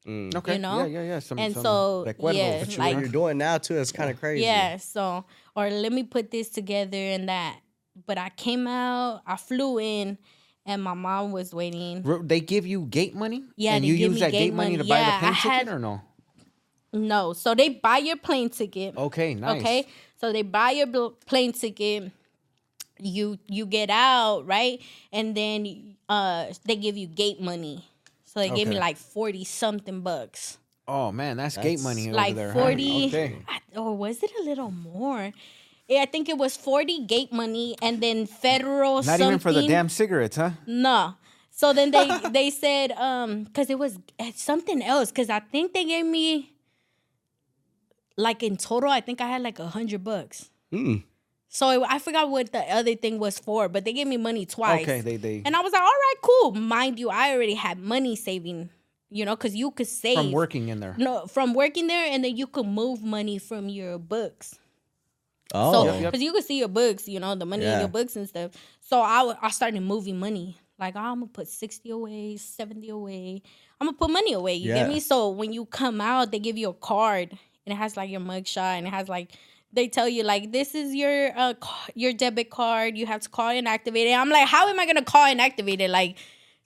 Speaker 2: Mm.
Speaker 3: Okay.
Speaker 1: you know?
Speaker 3: Yeah, yeah, yeah. Some,
Speaker 1: And
Speaker 3: some
Speaker 1: so,
Speaker 3: recuerdos.
Speaker 1: yeah,
Speaker 2: But you,
Speaker 1: like-
Speaker 2: what you're doing now too is kind of crazy.
Speaker 1: Yeah, so or let me put this together and that. But I came out, I flew in, and my mom was waiting.
Speaker 3: Re- They give you gate money?
Speaker 1: Yeah,
Speaker 3: And
Speaker 1: they
Speaker 3: you
Speaker 1: give
Speaker 3: use
Speaker 1: me
Speaker 3: that
Speaker 1: gate
Speaker 3: gate money,
Speaker 1: money.
Speaker 3: to buy the plane
Speaker 1: I
Speaker 3: ticket
Speaker 1: had-
Speaker 3: or no?
Speaker 1: No, so they buy your plane ticket.
Speaker 3: Okay, nice.
Speaker 1: Okay, so they buy your bl- plane ticket. You you get out right, and then uh they give you gate money. So they gave me like forty something bucks,
Speaker 3: Oh man, that's, gate money over
Speaker 1: like
Speaker 3: there. huh?
Speaker 1: forty,
Speaker 3: Okay.
Speaker 1: I- or was it a little more? Yeah, I think it was forty gate money, and then federal.
Speaker 3: Not
Speaker 1: something.
Speaker 3: even for the damn cigarettes, huh?
Speaker 1: No. So then they they said um because it was something else because I think they gave me like in total I think I had like a hundred bucks.
Speaker 2: Mm.
Speaker 1: So it- I forgot what the other thing was for, but they gave me money twice.
Speaker 3: Okay, they they
Speaker 1: and I was like, all right, cool. Mind you, I already had money saving, you know, because you could save
Speaker 3: from working in there.
Speaker 1: No, from working there, and then you could move money from your books.
Speaker 2: Oh.
Speaker 1: So,
Speaker 3: Yep,
Speaker 1: because
Speaker 3: yep.
Speaker 1: you could see your books, you know, the money in your books and stuff. So I, started moving money. Like I'm gonna put sixty away, seventy away. I'm gonna put money away. You
Speaker 2: Yeah.
Speaker 1: get me? So when you come out, they give you a card, and it has like your mugshot, and it has like they tell you like this is your uh your debit card. You have to call and activate it. I'm like, how am I gonna call and activate it? Like,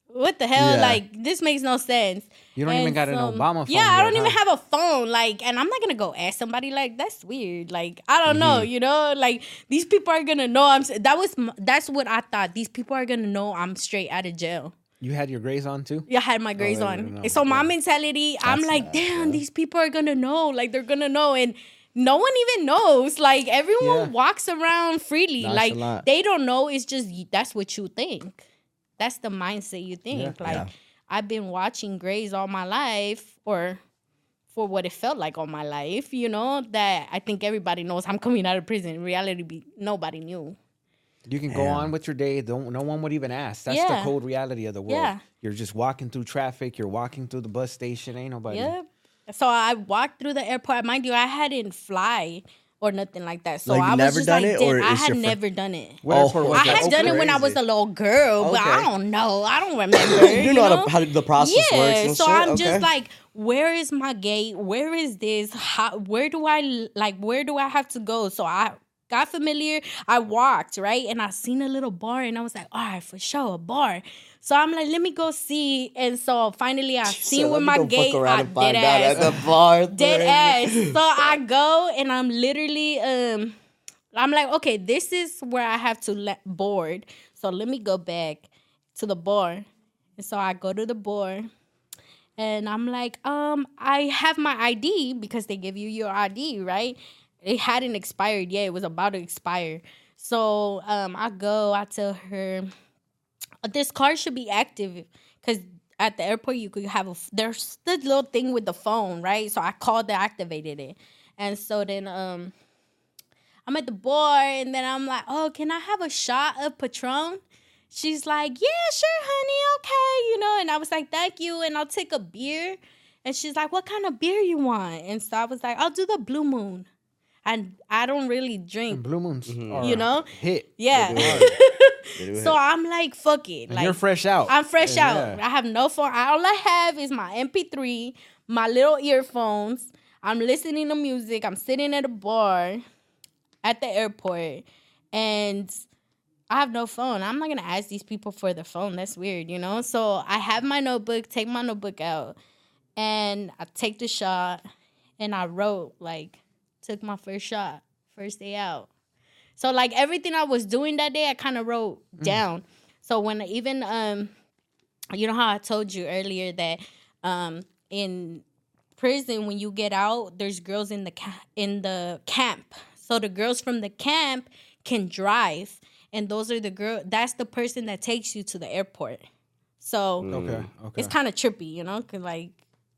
Speaker 1: what the hell?
Speaker 2: Yeah.
Speaker 1: Like this makes no sense.
Speaker 3: You don't even
Speaker 1: And
Speaker 3: got an Obama phone
Speaker 1: Yeah, I don't even have a phone. Like, and I'm not gonna go ask somebody like that's weird. Like, I don't know.
Speaker 3: Mm-hmm.
Speaker 1: You know, like these people are gonna know I'm. That was that's what I thought. These people are gonna know I'm straight out of jail.
Speaker 3: You had your grays on too?
Speaker 1: Yeah, I had my oh, grays
Speaker 3: they
Speaker 1: on.
Speaker 3: didn't know.
Speaker 1: And so my
Speaker 3: Yeah.
Speaker 1: mentality, I'm like, damn,
Speaker 2: yeah.
Speaker 1: these people are gonna know. Like they're gonna know, and no one even knows. Like everyone
Speaker 3: Yeah.
Speaker 1: walks around freely. Like they don't know. It's just that's what you think. That's the mindset you think.
Speaker 3: Yeah.
Speaker 1: Like
Speaker 2: Yeah.
Speaker 1: I've been watching Grays all my life, or for what it felt like all my life. You know that I think everybody knows I'm coming out of prison. In reality, be nobody knew.
Speaker 3: You can go
Speaker 2: Damn.
Speaker 3: on with your day. Don't no one would even ask. That's the
Speaker 1: Yeah.
Speaker 3: cold reality of the world.
Speaker 1: Yeah.
Speaker 3: You're just walking through traffic. You're walking through the bus station. Ain't nobody.
Speaker 1: Yep. So I walked through the airport. Mind you, I hadn't fly or nothing like that. So
Speaker 2: Like, you
Speaker 1: I was
Speaker 2: never
Speaker 1: just
Speaker 2: done
Speaker 1: like,
Speaker 2: it,
Speaker 1: damn,
Speaker 2: or
Speaker 1: I
Speaker 2: it's
Speaker 1: had
Speaker 2: your fir-
Speaker 1: never done it.
Speaker 3: What
Speaker 2: Oh,
Speaker 3: airport was
Speaker 1: I
Speaker 3: that?
Speaker 1: had done it when I was a little girl, but I
Speaker 2: Okay.
Speaker 1: don't know. I don't remember.
Speaker 2: you,
Speaker 1: you
Speaker 2: know,
Speaker 1: know
Speaker 2: how, to, how the process
Speaker 1: yeah,
Speaker 2: works and
Speaker 1: so
Speaker 2: shit?
Speaker 1: I'm
Speaker 2: okay.
Speaker 1: just like, where is my gate? Where is this? How? Where do I like? Where do I have to go? So I got familiar. I walked right, and I seen a little bar, and I was like, all right, for sure, a bar. So I'm like, let me go see. And so finally, I seen with my gate. I dead ass
Speaker 2: at the bar.
Speaker 1: dead
Speaker 2: thing.
Speaker 1: ass. So I go and I'm literally um I'm like, okay, this is where I have to let board. So let me go back to the bar. And so I go to the bar and I'm like, um, I have my ID because they give you your ID, right? It hadn't expired yet. It was about to expire. So um I go, I tell her this card should be active because at the airport you could have a there's the little thing with the phone right? So i called and activated it. And so then um i'm at the bar and then i'm like oh can i have a shot of Patrón? She's like yeah sure honey okay you know? And i was like thank you and i'll take a beer. And she's like what kind of beer you want? And so i was like i'll do the blue moon and i don't really drink
Speaker 3: Blue moons. are
Speaker 1: You know?
Speaker 3: hit.
Speaker 1: yeah so i'm like fuck it
Speaker 3: And
Speaker 1: like
Speaker 3: you're fresh out.
Speaker 1: I'm fresh
Speaker 3: Yeah.
Speaker 1: out. I have no phone. All I have is my MP3, my little earphones. I'm listening to music. I'm sitting at a bar at the airport and I have no phone. I'm not gonna ask these people for the phone. That's weird, you know? So I have my notebook, take my notebook out, and I take the shot and I wrote like took my first shot, first day out. So like everything I was doing that day, I kind of wrote down. So when even um, you know how I told you earlier that um in prison when you get out, there's girls in the ca- in the camp. So the girls from the camp can drive, and those are the girl. That's the person that takes you to the airport. So
Speaker 3: Okay. Okay.
Speaker 1: it's kind of trippy, you know, cause like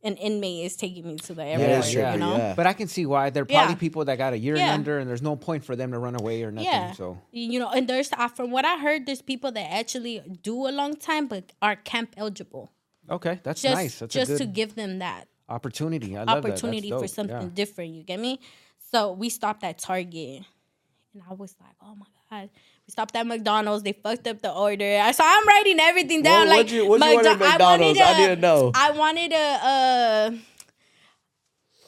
Speaker 1: an inmate is taking me to the
Speaker 2: it
Speaker 1: airport,
Speaker 2: is
Speaker 1: you know.
Speaker 2: yeah.
Speaker 3: But I can see why they're probably
Speaker 1: Yeah.
Speaker 3: people that got a year and
Speaker 1: Yeah.
Speaker 3: under, and there's no point for them to run away or nothing.
Speaker 1: Yeah.
Speaker 3: So
Speaker 1: You know, and there's uh, from what I heard, there's people that actually do a long time but are camp eligible.
Speaker 3: okay, that's
Speaker 1: Just
Speaker 3: nice. That's
Speaker 1: just
Speaker 3: a
Speaker 1: to give them that
Speaker 3: opportunity. I love that.
Speaker 1: Opportunity for something
Speaker 3: Yeah.
Speaker 1: different. You get me? So we stopped at Target, and I was like, "Oh my god!" We stopped at McDonald's. They fucked up the order. So I'm writing everything down.
Speaker 2: What-
Speaker 1: like,
Speaker 2: what'd you- what'd you order at
Speaker 1: I wanted
Speaker 2: I
Speaker 1: a-
Speaker 2: didn't know.
Speaker 1: I wanted a. Uh,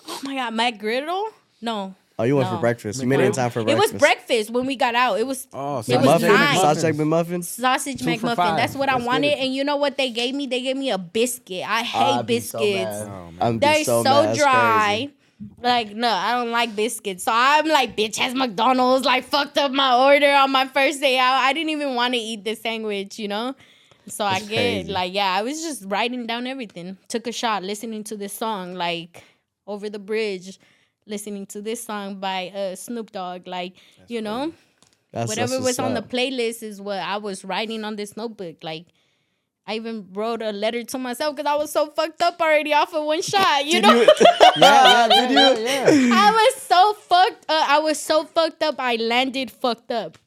Speaker 1: oh my god, McGriddle? No.
Speaker 2: Oh, you went
Speaker 1: No.
Speaker 2: for breakfast. You made it in time for breakfast.
Speaker 1: It was breakfast when we got out. It was
Speaker 3: Oh,
Speaker 1: it
Speaker 3: sausage
Speaker 1: was
Speaker 2: Muffin,
Speaker 1: nine.
Speaker 2: sausage egg McMuffins.
Speaker 1: sausage
Speaker 3: Two
Speaker 1: McMuffin. That's what I
Speaker 3: Let's get
Speaker 1: wanted. And you know what they gave me? They gave me a biscuit. I hate
Speaker 2: I'd be so
Speaker 1: biscuits.
Speaker 3: Oh, man.
Speaker 2: I'm be
Speaker 1: They're so,
Speaker 2: mad. That's
Speaker 1: dry. Like, no, I don't like biscuits. So I'm like, bitch, has McDonald's like fucked up my order on my first day out. I didn't even want to eat the sandwich, you know? So I get
Speaker 2: crazy.
Speaker 1: like, yeah, I was just writing down everything. Took a shot listening to this song, like over the bridge, listening to this song by uh, Snoop Dogg. Like, you know,
Speaker 2: That's,
Speaker 1: whatever was on the playlist is what I was writing on this notebook. Like, I even wrote a letter to myself because I was so fucked up already off of one shot. You
Speaker 2: Did
Speaker 1: know,
Speaker 2: you-
Speaker 3: yeah, yeah,
Speaker 2: Did you?
Speaker 3: yeah, yeah.
Speaker 1: I was so fucked. Uh, I was so fucked up. I landed fucked up.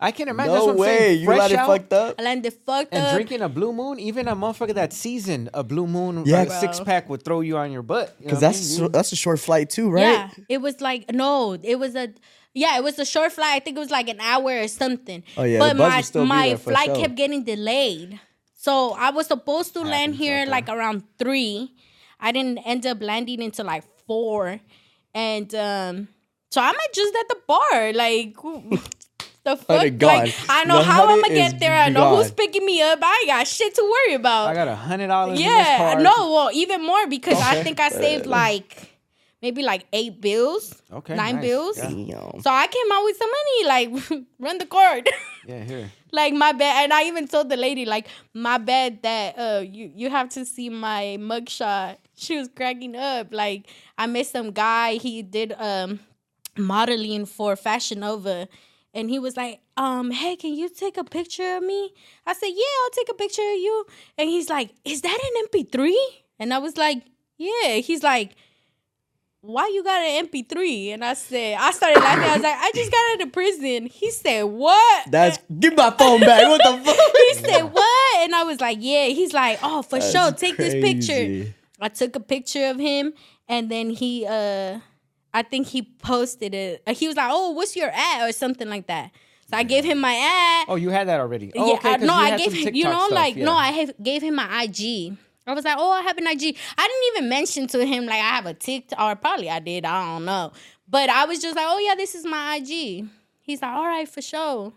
Speaker 3: I can't imagine. that's
Speaker 2: No
Speaker 3: what I'm
Speaker 2: way.
Speaker 3: saying.
Speaker 2: You
Speaker 3: Fresh
Speaker 2: let
Speaker 3: out
Speaker 2: fucked up.
Speaker 1: I landed fucked
Speaker 3: and
Speaker 1: up.
Speaker 3: And drinking a blue moon. Even a motherfucker that seasoned a blue moon
Speaker 2: Yeah.
Speaker 3: like six pack would throw you on your butt. you know
Speaker 2: Because
Speaker 3: what I
Speaker 2: that's
Speaker 3: mean?
Speaker 2: that's a short flight too, right?
Speaker 1: Yeah, it was like no, it was a yeah, it was a short flight. I think it was like an hour or something.
Speaker 2: Oh, yeah,
Speaker 1: but
Speaker 2: the
Speaker 1: my
Speaker 2: still
Speaker 1: my flight
Speaker 2: sure.
Speaker 1: kept getting delayed, so I was supposed to land here
Speaker 3: there.
Speaker 1: like around three. I didn't end up landing until like four, and um, so I'm at just at the bar, like. The fuck?
Speaker 2: Honey, gone.
Speaker 1: Like, I know
Speaker 2: The
Speaker 1: how I'm gonna get there. I know who's picking me up. I ain't got shit to worry about.
Speaker 3: I got a hundred dollars. in this
Speaker 1: Yeah, no, well, even more because I think I saved like maybe like eight bills,
Speaker 3: Okay,
Speaker 1: nine
Speaker 3: nice.
Speaker 1: bills.
Speaker 3: Yeah.
Speaker 1: So I came out with some money, like run the card.
Speaker 3: Yeah, here.
Speaker 1: like my bad, and I even told the lady like my bad that uh you you have to see my mugshot. She was cracking up. Like I met some guy. He did um modeling for Fashion Nova. And he was like, um, hey, can you take a picture of me? I said, yeah, I'll take a picture of you. And he's like, is that an MP3? And I was like, yeah. He's like, why you got an MP3? And I said, I started laughing. I was like, I just got out of prison. He said, what?
Speaker 2: That's give my phone back. What the fuck?
Speaker 1: he said, what? And I was like, yeah. He's like, oh, for sure.
Speaker 2: That's
Speaker 1: Take this picture. I took a picture of him and then he uh I think he posted it. Uh, He was like, "Oh, what's your ad?" or something like that. So I gave him my ad.
Speaker 3: Oh, you had that already. Oh,
Speaker 1: yeah,
Speaker 3: okay,
Speaker 1: I,
Speaker 3: 'cause
Speaker 1: no, I gave him. You know,
Speaker 3: stuff,
Speaker 1: like no. I have, gave him my IG. I was like, "Oh, I have an IG." I didn't even mention to him like I have a TikTok, or probably I did. I don't know, but I was just like, "Oh yeah, this is my IG." He's like, "All right, for sure."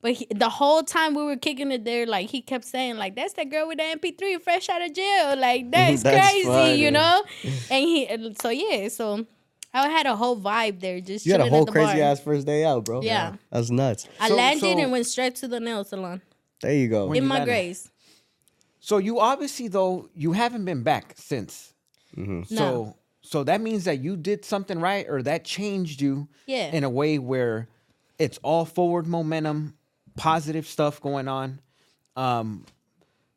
Speaker 1: But he, the whole time we were kicking it there, like he kept saying, like that's that girl with the MP3 fresh out of jail, like that's,
Speaker 2: That's
Speaker 1: crazy,
Speaker 2: funny.
Speaker 1: you know. And he, so yeah, so I had a whole vibe there, just
Speaker 2: You had a whole crazy
Speaker 1: bar.
Speaker 2: ass first day out, bro.
Speaker 1: Yeah.
Speaker 2: That's nuts.
Speaker 1: I
Speaker 3: So-
Speaker 1: landed
Speaker 3: so-
Speaker 1: and went straight to the nail salon
Speaker 2: There you go.
Speaker 1: In
Speaker 3: you
Speaker 1: my
Speaker 3: landed.
Speaker 1: grace.
Speaker 3: So you obviously though you haven't been back since.
Speaker 2: Mm-hmm.
Speaker 3: So
Speaker 1: No.
Speaker 3: so that means that you did something right or that changed you
Speaker 1: Yeah.
Speaker 3: in a way where it's all forward momentum, positive stuff going on. Um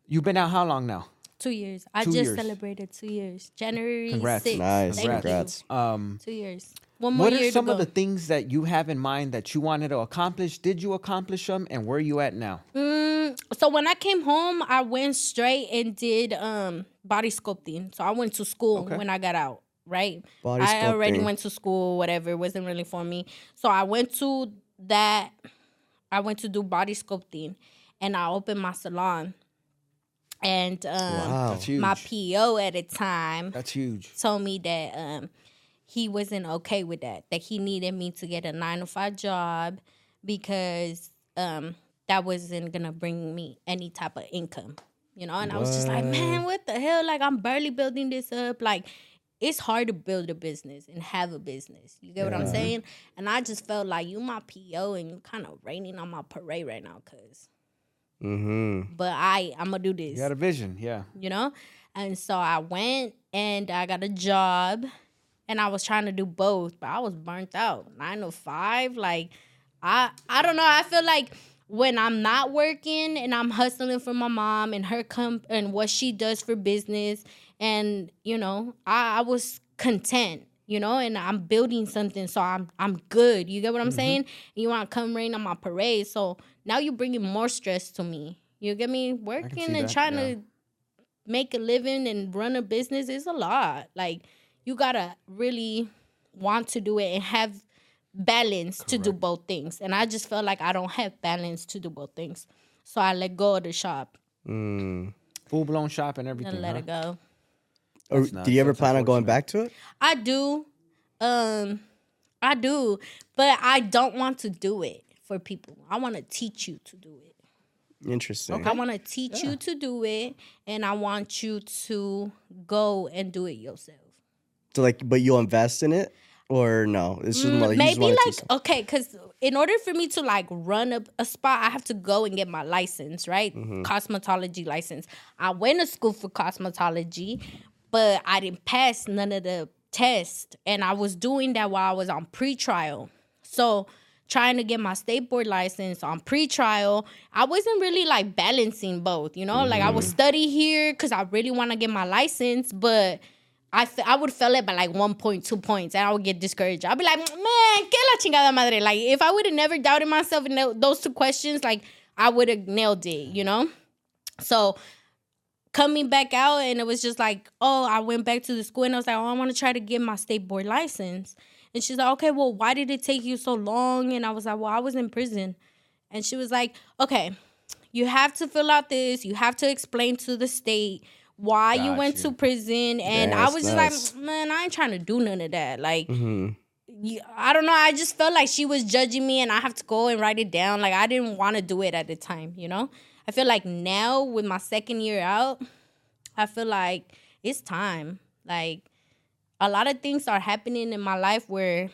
Speaker 3: you've been out how long now?
Speaker 1: Two years. I
Speaker 3: Two
Speaker 1: just
Speaker 3: years.
Speaker 1: celebrated two years. January
Speaker 3: Congrats.
Speaker 1: 6th.
Speaker 2: Nice.
Speaker 1: Thank
Speaker 2: Congrats.
Speaker 3: Um
Speaker 1: Two years. One more
Speaker 3: what
Speaker 1: year
Speaker 3: are some
Speaker 1: to
Speaker 3: of the things that you have in mind that you wanted to accomplish? Did you accomplish them and where are you at now?
Speaker 1: Mm, so when I came home, I went straight and did um body sculpting. So I went to school
Speaker 3: Okay.
Speaker 1: when I got out, right?
Speaker 2: Body
Speaker 1: I already went to school, whatever. It wasn't really for me. So I went to that. I went to do body sculpting, and I opened my salon. And um,
Speaker 2: Wow.
Speaker 1: My PO at the time
Speaker 3: That's huge.
Speaker 1: told me that um he wasn't okay with that. That he needed me to get a nine to five job because um that wasn't gonna bring me any type of income. You know, and I was just like, man, what the hell? Like I'm barely building this up. Like it's hard to build a business and have a business. You get what I'm saying? And I just felt like you my PO and you kind of raining on my parade right now, cause
Speaker 2: Mm-hmm.
Speaker 1: but I I'm gonna do this
Speaker 3: You got a vision, yeah.
Speaker 1: you know? And so I went and I got a job and I was trying to do both, but I was burnt out. Nine to five, like I I don't know. I feel like when I'm not working and I'm hustling for my mom and her comp and what she does for business, and you know, I, I was content, you know, and I'm building something, so I'm I'm good. You get what I'm saying? You want to come rain on my parade, so now you're bringing more stress to me. You get me working and
Speaker 3: that,
Speaker 1: trying
Speaker 3: yeah.
Speaker 1: to make a living and run a business is a lot. Like you gotta really want to do it and have balance to do both things. And I just felt like I don't have balance to do both things. So I let go of the shop
Speaker 2: Mm.
Speaker 3: Full blown shop and everything.
Speaker 1: and let
Speaker 3: huh?
Speaker 1: it go.
Speaker 2: Or,
Speaker 3: That's
Speaker 2: do you ever plan on going back to it?
Speaker 1: I do. Um I do. But I don't want to do it for people. I want to teach you to do it.
Speaker 2: Interesting.
Speaker 1: I want to teach you to do it and I want you to go and do it yourself.
Speaker 2: So like, but you'll invest in it, or no? It's just
Speaker 1: Mm,
Speaker 2: like you just
Speaker 1: maybe like okay because in order for me to like run a, a spot i have to go and get my license right
Speaker 2: Mm-hmm.
Speaker 1: cosmetology license i went to school for cosmetology but i didn't pass none of the tests and i was doing that while i was on pre-trial so trying to get my state board license on pre-trial i wasn't really like balancing both you know like i
Speaker 2: Mm-hmm.
Speaker 1: would study here because i really want to get my license but I, I would fail it by like one point, two points, and I would get discouraged. I'd be like, man, que la chingada madre. Like, if I would have never doubted myself in those two questions, like, I would have nailed it, you know? So, coming back out, and it was just like, oh, I went back to the school, and I was like, oh, I want to try to get my state board license. And she's like, okay, well, why did it take you so long? And I was like, well, I was in prison. And she was like, okay, you have to fill out this, you have to explain to the state why you went
Speaker 3: you.
Speaker 1: to prison and i was just like man i ain't trying to do none of that. Like
Speaker 2: Mm-hmm.
Speaker 1: i don't know i just felt like she was judging me and i have to go and write it down. Like i didn't want to do it at the time you know? I feel like now with my second year out i feel like it's time. Like a lot of things are happening in my life where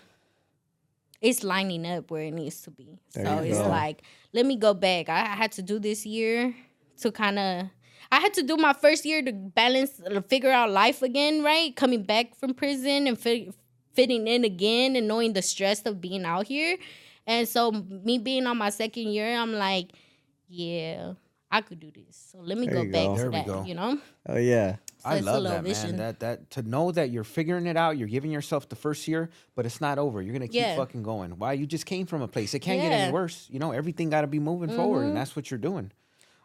Speaker 1: it's lining up where it needs to be.
Speaker 2: There
Speaker 1: so it's
Speaker 2: go.
Speaker 1: like let me go back. I, I had to do this year to kind of I had to do my first year to balance, to figure out life again, right? Coming back from prison and fit, fitting in again and knowing the stress of being out here. And so, me being on my second year, I'm like, yeah, I could do this. So, let me
Speaker 2: There
Speaker 1: go back
Speaker 2: go.
Speaker 1: to
Speaker 3: There we
Speaker 1: that,
Speaker 3: go.
Speaker 1: you know?
Speaker 2: Oh yeah.
Speaker 1: So
Speaker 3: I love that,
Speaker 1: vision.
Speaker 3: man. That that to know that you're figuring it out, you're giving yourself the first year, but it's not over. You're gonna keep
Speaker 1: Yeah.
Speaker 3: fucking going. Why? You just came from a place. It can't get any worse. You know, everything got to be moving forward, and mm-hmm. that's what you're doing.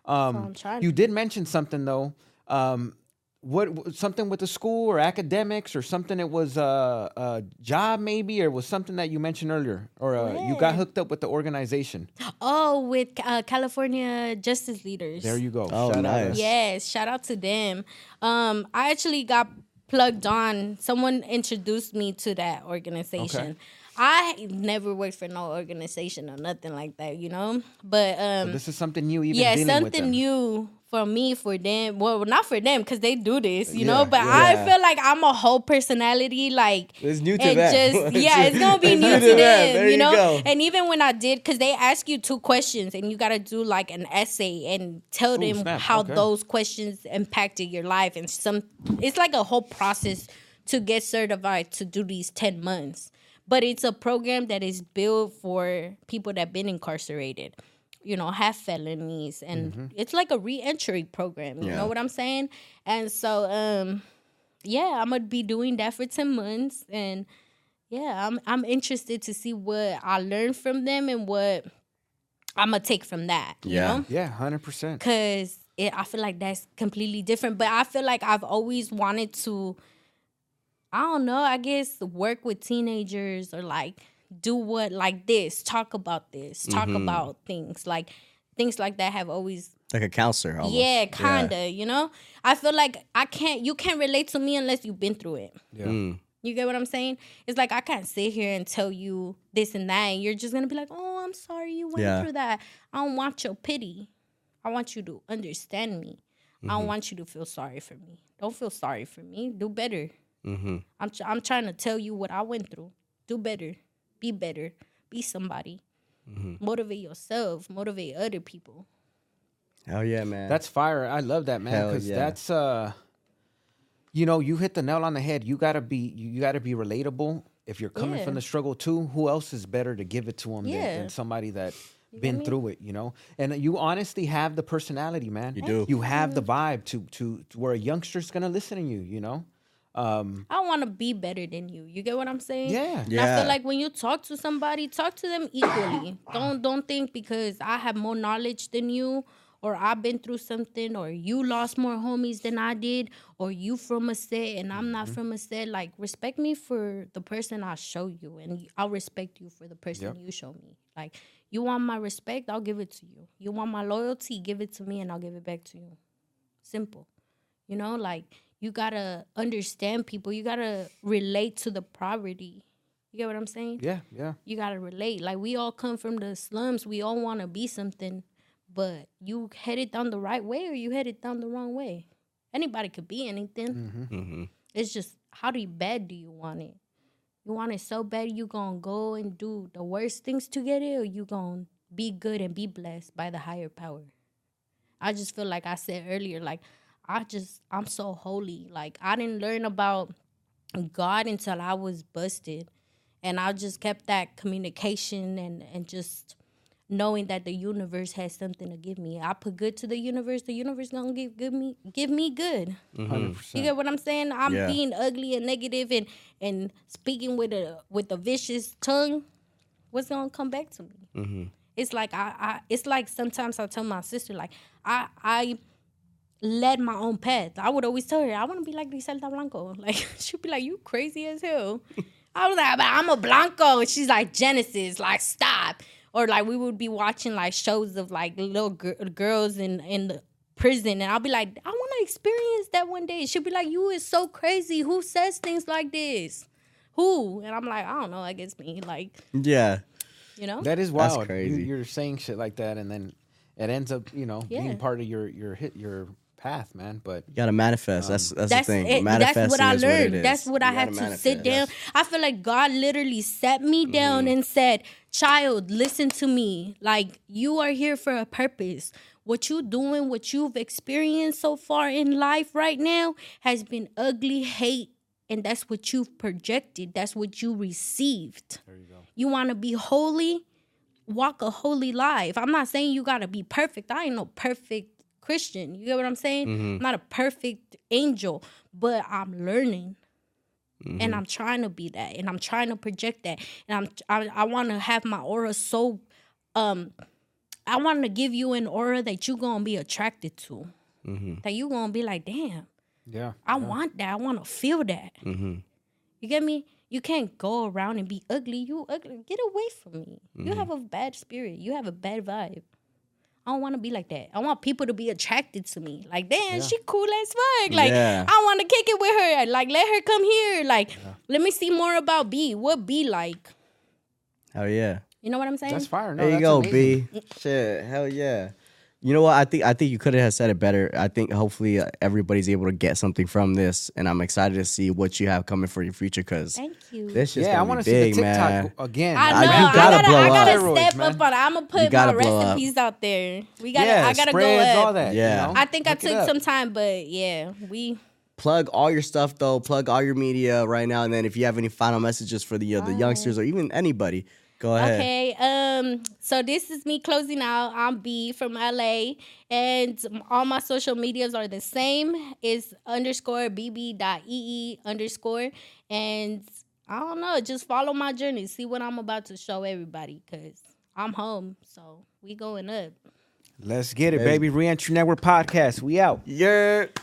Speaker 3: Um,
Speaker 1: I'm
Speaker 3: you did mention something though. Um, what something with the school or academics or something? It was a, a job maybe, or was something that you mentioned earlier, or uh, you got hooked up with the organization.
Speaker 1: Oh, with uh, California Justice Leaders.
Speaker 3: There you go.
Speaker 2: Oh,
Speaker 3: Shout out.
Speaker 2: nice.
Speaker 1: Yes, shout out to them. Um, I actually got plugged on. Someone introduced me to that organization. I never worked for no organization or nothing like that, you know. But um,
Speaker 3: This is something new. Even
Speaker 1: yeah,
Speaker 3: dealing with
Speaker 1: something
Speaker 3: them.
Speaker 1: new for me, for them. Well, not for them because they do this, you
Speaker 2: Yeah,
Speaker 1: know. But
Speaker 2: yeah.
Speaker 1: I feel like I'm a whole personality, like
Speaker 2: It's new to
Speaker 1: and
Speaker 2: them.
Speaker 1: just yeah, it's gonna be new
Speaker 2: new
Speaker 1: to
Speaker 2: to
Speaker 1: them,
Speaker 2: them.
Speaker 1: You
Speaker 2: you
Speaker 1: know.
Speaker 2: go.
Speaker 1: And even when I did, because they ask you two questions and you gotta do like an essay and tell them
Speaker 3: snap,
Speaker 1: how
Speaker 3: okay.
Speaker 1: those questions impacted your life and some. It's like a whole process to get certified to do these ten months. But it's a program that is built for people that have been incarcerated you know, have felonies and it's like a re-entry program, you
Speaker 2: Yeah.
Speaker 1: know what I'm saying? And so um yeah, I'm gonna be doing that for 10 months and yeah, I'm I'm interested to see what I learn from them and what I'm gonna take from that, you
Speaker 2: Yeah.
Speaker 1: know?
Speaker 3: Yeah, hundred percent.
Speaker 1: Cause it, I feel like that's completely different. But I feel like I've always wanted to, I don't know, I guess work with teenagers or like do what like this, talk about this, talk
Speaker 2: Mm-hmm.
Speaker 1: about things like things like that have always
Speaker 2: Like a counselor. Almost.
Speaker 1: yeah, kinda, you know? I feel like I can't you can't relate to me unless you've been through it.
Speaker 3: Yeah.
Speaker 2: Mm.
Speaker 1: You get what I'm saying? It's like I can't sit here and tell you this and that, and you're just gonna be like, "Oh, I'm sorry you went
Speaker 2: Yeah.
Speaker 1: through that." I don't want your pity. I want you to understand me. I
Speaker 2: Mm-hmm.
Speaker 1: don't want you to feel sorry for me. Don't feel sorry for me. Do better.
Speaker 2: Mm-hmm.
Speaker 1: I'm tr- I'm trying to tell you what I went through. Do better. Be better. Be somebody.
Speaker 2: Mm-hmm.
Speaker 1: Motivate yourself. Motivate other people.
Speaker 2: Hell yeah, man.
Speaker 3: That's fire. I love that, man. Because
Speaker 2: yeah.
Speaker 3: that's uh you know, you hit the nail on the head. You gotta be you, you gotta be relatable. If you're coming
Speaker 1: Yeah.
Speaker 3: from the struggle too, who else is better to give it to them than,
Speaker 1: Yeah.
Speaker 3: than somebody that
Speaker 1: get
Speaker 3: been
Speaker 1: me?
Speaker 3: through it, you know? And you honestly have the personality, man.
Speaker 2: You do.
Speaker 3: You have the vibe to to, to where a youngster's gonna listen to you, you know? Um
Speaker 1: I want to be better than you. You get what I'm saying?
Speaker 3: Yeah.
Speaker 1: And I feel like when you talk to somebody, talk to them equally. don't don't think because I have more knowledge than you, or I've been through something, or you lost more homies than I did, or you from a set and I'm not from a set. Like respect me for the person I show you, and I'll respect you for the person you show me. Like you want my respect, I'll give it to you. You want my loyalty, give it to me, and I'll give it back to you. Simple. You know, like you gotta understand people. You gotta relate to the poverty. You get what I'm saying?
Speaker 3: yeah, yeah.
Speaker 1: You gotta relate. Like we all come from the slums. We all want to be something, but you headed down the right way or you headed down the wrong way. Anybody could be anything.
Speaker 2: Mhm.
Speaker 1: It's just how do you bad do you want it? You want it so bad you gonna go and do the worst things to get it, or you gonna be good and be blessed by the higher power. I just feel like I said earlier, like I just I'm so holy. Like I didn't learn about God until I was busted. And I just kept that communication and, and just knowing that the universe has something to give me. I put good to the universe, the universe gonna give give me give me good.
Speaker 3: 100%.
Speaker 1: You get what I'm saying? I'm
Speaker 2: Yeah.
Speaker 1: being ugly and negative and and speaking with a with a vicious tongue. What's gonna come back to me? Mm-hmm. It's like I, I it's like sometimes I tell my sister like I I led my own path. I would always tell her I want to be like Griselda Blanco. Like she'd be like you crazy as hell. I was like but I'm a Blanco. And she's like Genesis. Like stop. Or like we would be watching like shows of like little gir- girls in in the prison and I'll be like I want to experience that one day. She'll be like you is so crazy. Who says things like this? Who? And I'm like I don't know. I guess me. Like
Speaker 2: Yeah.
Speaker 1: you know.
Speaker 3: That is
Speaker 2: That's
Speaker 3: wild.
Speaker 2: crazy.
Speaker 3: You, are saying shit like that, and then it ends up, you know,
Speaker 1: Yeah.
Speaker 3: being part of your your hit your path, man. But
Speaker 2: You gotta manifest. that's that's,
Speaker 1: that's
Speaker 2: the thing.
Speaker 1: it.
Speaker 2: Manifesting
Speaker 1: That's what I learned.
Speaker 2: is.
Speaker 1: that's what I
Speaker 2: You
Speaker 1: had
Speaker 2: gotta
Speaker 1: to sit
Speaker 2: manifest.
Speaker 1: down. I feel like God literally sat me mm-hmm. down and said, "Child, listen to me. Like you are here for a purpose. What you doing, what you've experienced so far in life right now has been ugly hate." And that's what you've projected. That's what you received. There you go. You want to be holy, walk a holy life. I'm not saying you gotta be perfect. I ain't no perfect Christian. You get what I'm saying? Mm-hmm. I'm not a perfect angel, but I'm learning. And mm-hmm. I'm trying to be that, and I'm trying to project that, and I'm I, I want to have my aura so, um, I want to give you an aura that you gonna be attracted to, mm-hmm. that you gonna be like, damn,
Speaker 3: yeah,
Speaker 1: I want that. I want to feel that. You get me? You can't go around and be ugly. You ugly. Get away from me. You have a bad spirit. You have a bad vibe. I don't want to be like that. I want people to be attracted to me. Like, damn, she cool as fuck. Like,
Speaker 2: Yeah.
Speaker 1: I want to kick it with her. Like, let her come here. Like, let me see more about Bee. What Bee like?
Speaker 2: Hell yeah.
Speaker 1: You know what I'm saying?
Speaker 3: that's fire. No,
Speaker 2: There you go,
Speaker 3: amazing.
Speaker 2: Bee. Shit, hell yeah. You know what? I think I think you could have said it better. I think hopefully uh, everybody's able to get something from this, and I'm excited to see what you have coming for your future. Because
Speaker 1: Thank you.
Speaker 2: this is
Speaker 3: Yeah, I
Speaker 2: want to
Speaker 3: see the
Speaker 2: big,
Speaker 3: TikTok
Speaker 2: man.
Speaker 3: again.
Speaker 1: I know. I
Speaker 2: you
Speaker 1: gotta,
Speaker 2: gotta
Speaker 1: I gotta
Speaker 2: up.
Speaker 1: step
Speaker 3: man.
Speaker 1: up on. I'm gonna put
Speaker 2: gotta
Speaker 1: my
Speaker 2: blow up.
Speaker 1: recipes out there. We gotta.
Speaker 3: yeah,
Speaker 1: I gotta
Speaker 3: spreads,
Speaker 1: go up.
Speaker 3: all that.
Speaker 2: Yeah.
Speaker 3: you know?
Speaker 1: I think I
Speaker 3: Look it
Speaker 1: took some time, but yeah, we.
Speaker 2: Plug all your stuff though. Plug all your media right now, and then if you have any final messages for the uh, the youngsters or even anybody, go ahead.
Speaker 1: Okay. Um. So this is me closing out. I'm Bee from LA, and all my social medias are the same. It's underscore bb ee underscore, and I don't know. Just follow my journey. See what I'm about to show everybody, cause I'm home. So we going up.
Speaker 3: Let's get it, baby. Reentry Network podcast. We out.
Speaker 2: Yeah.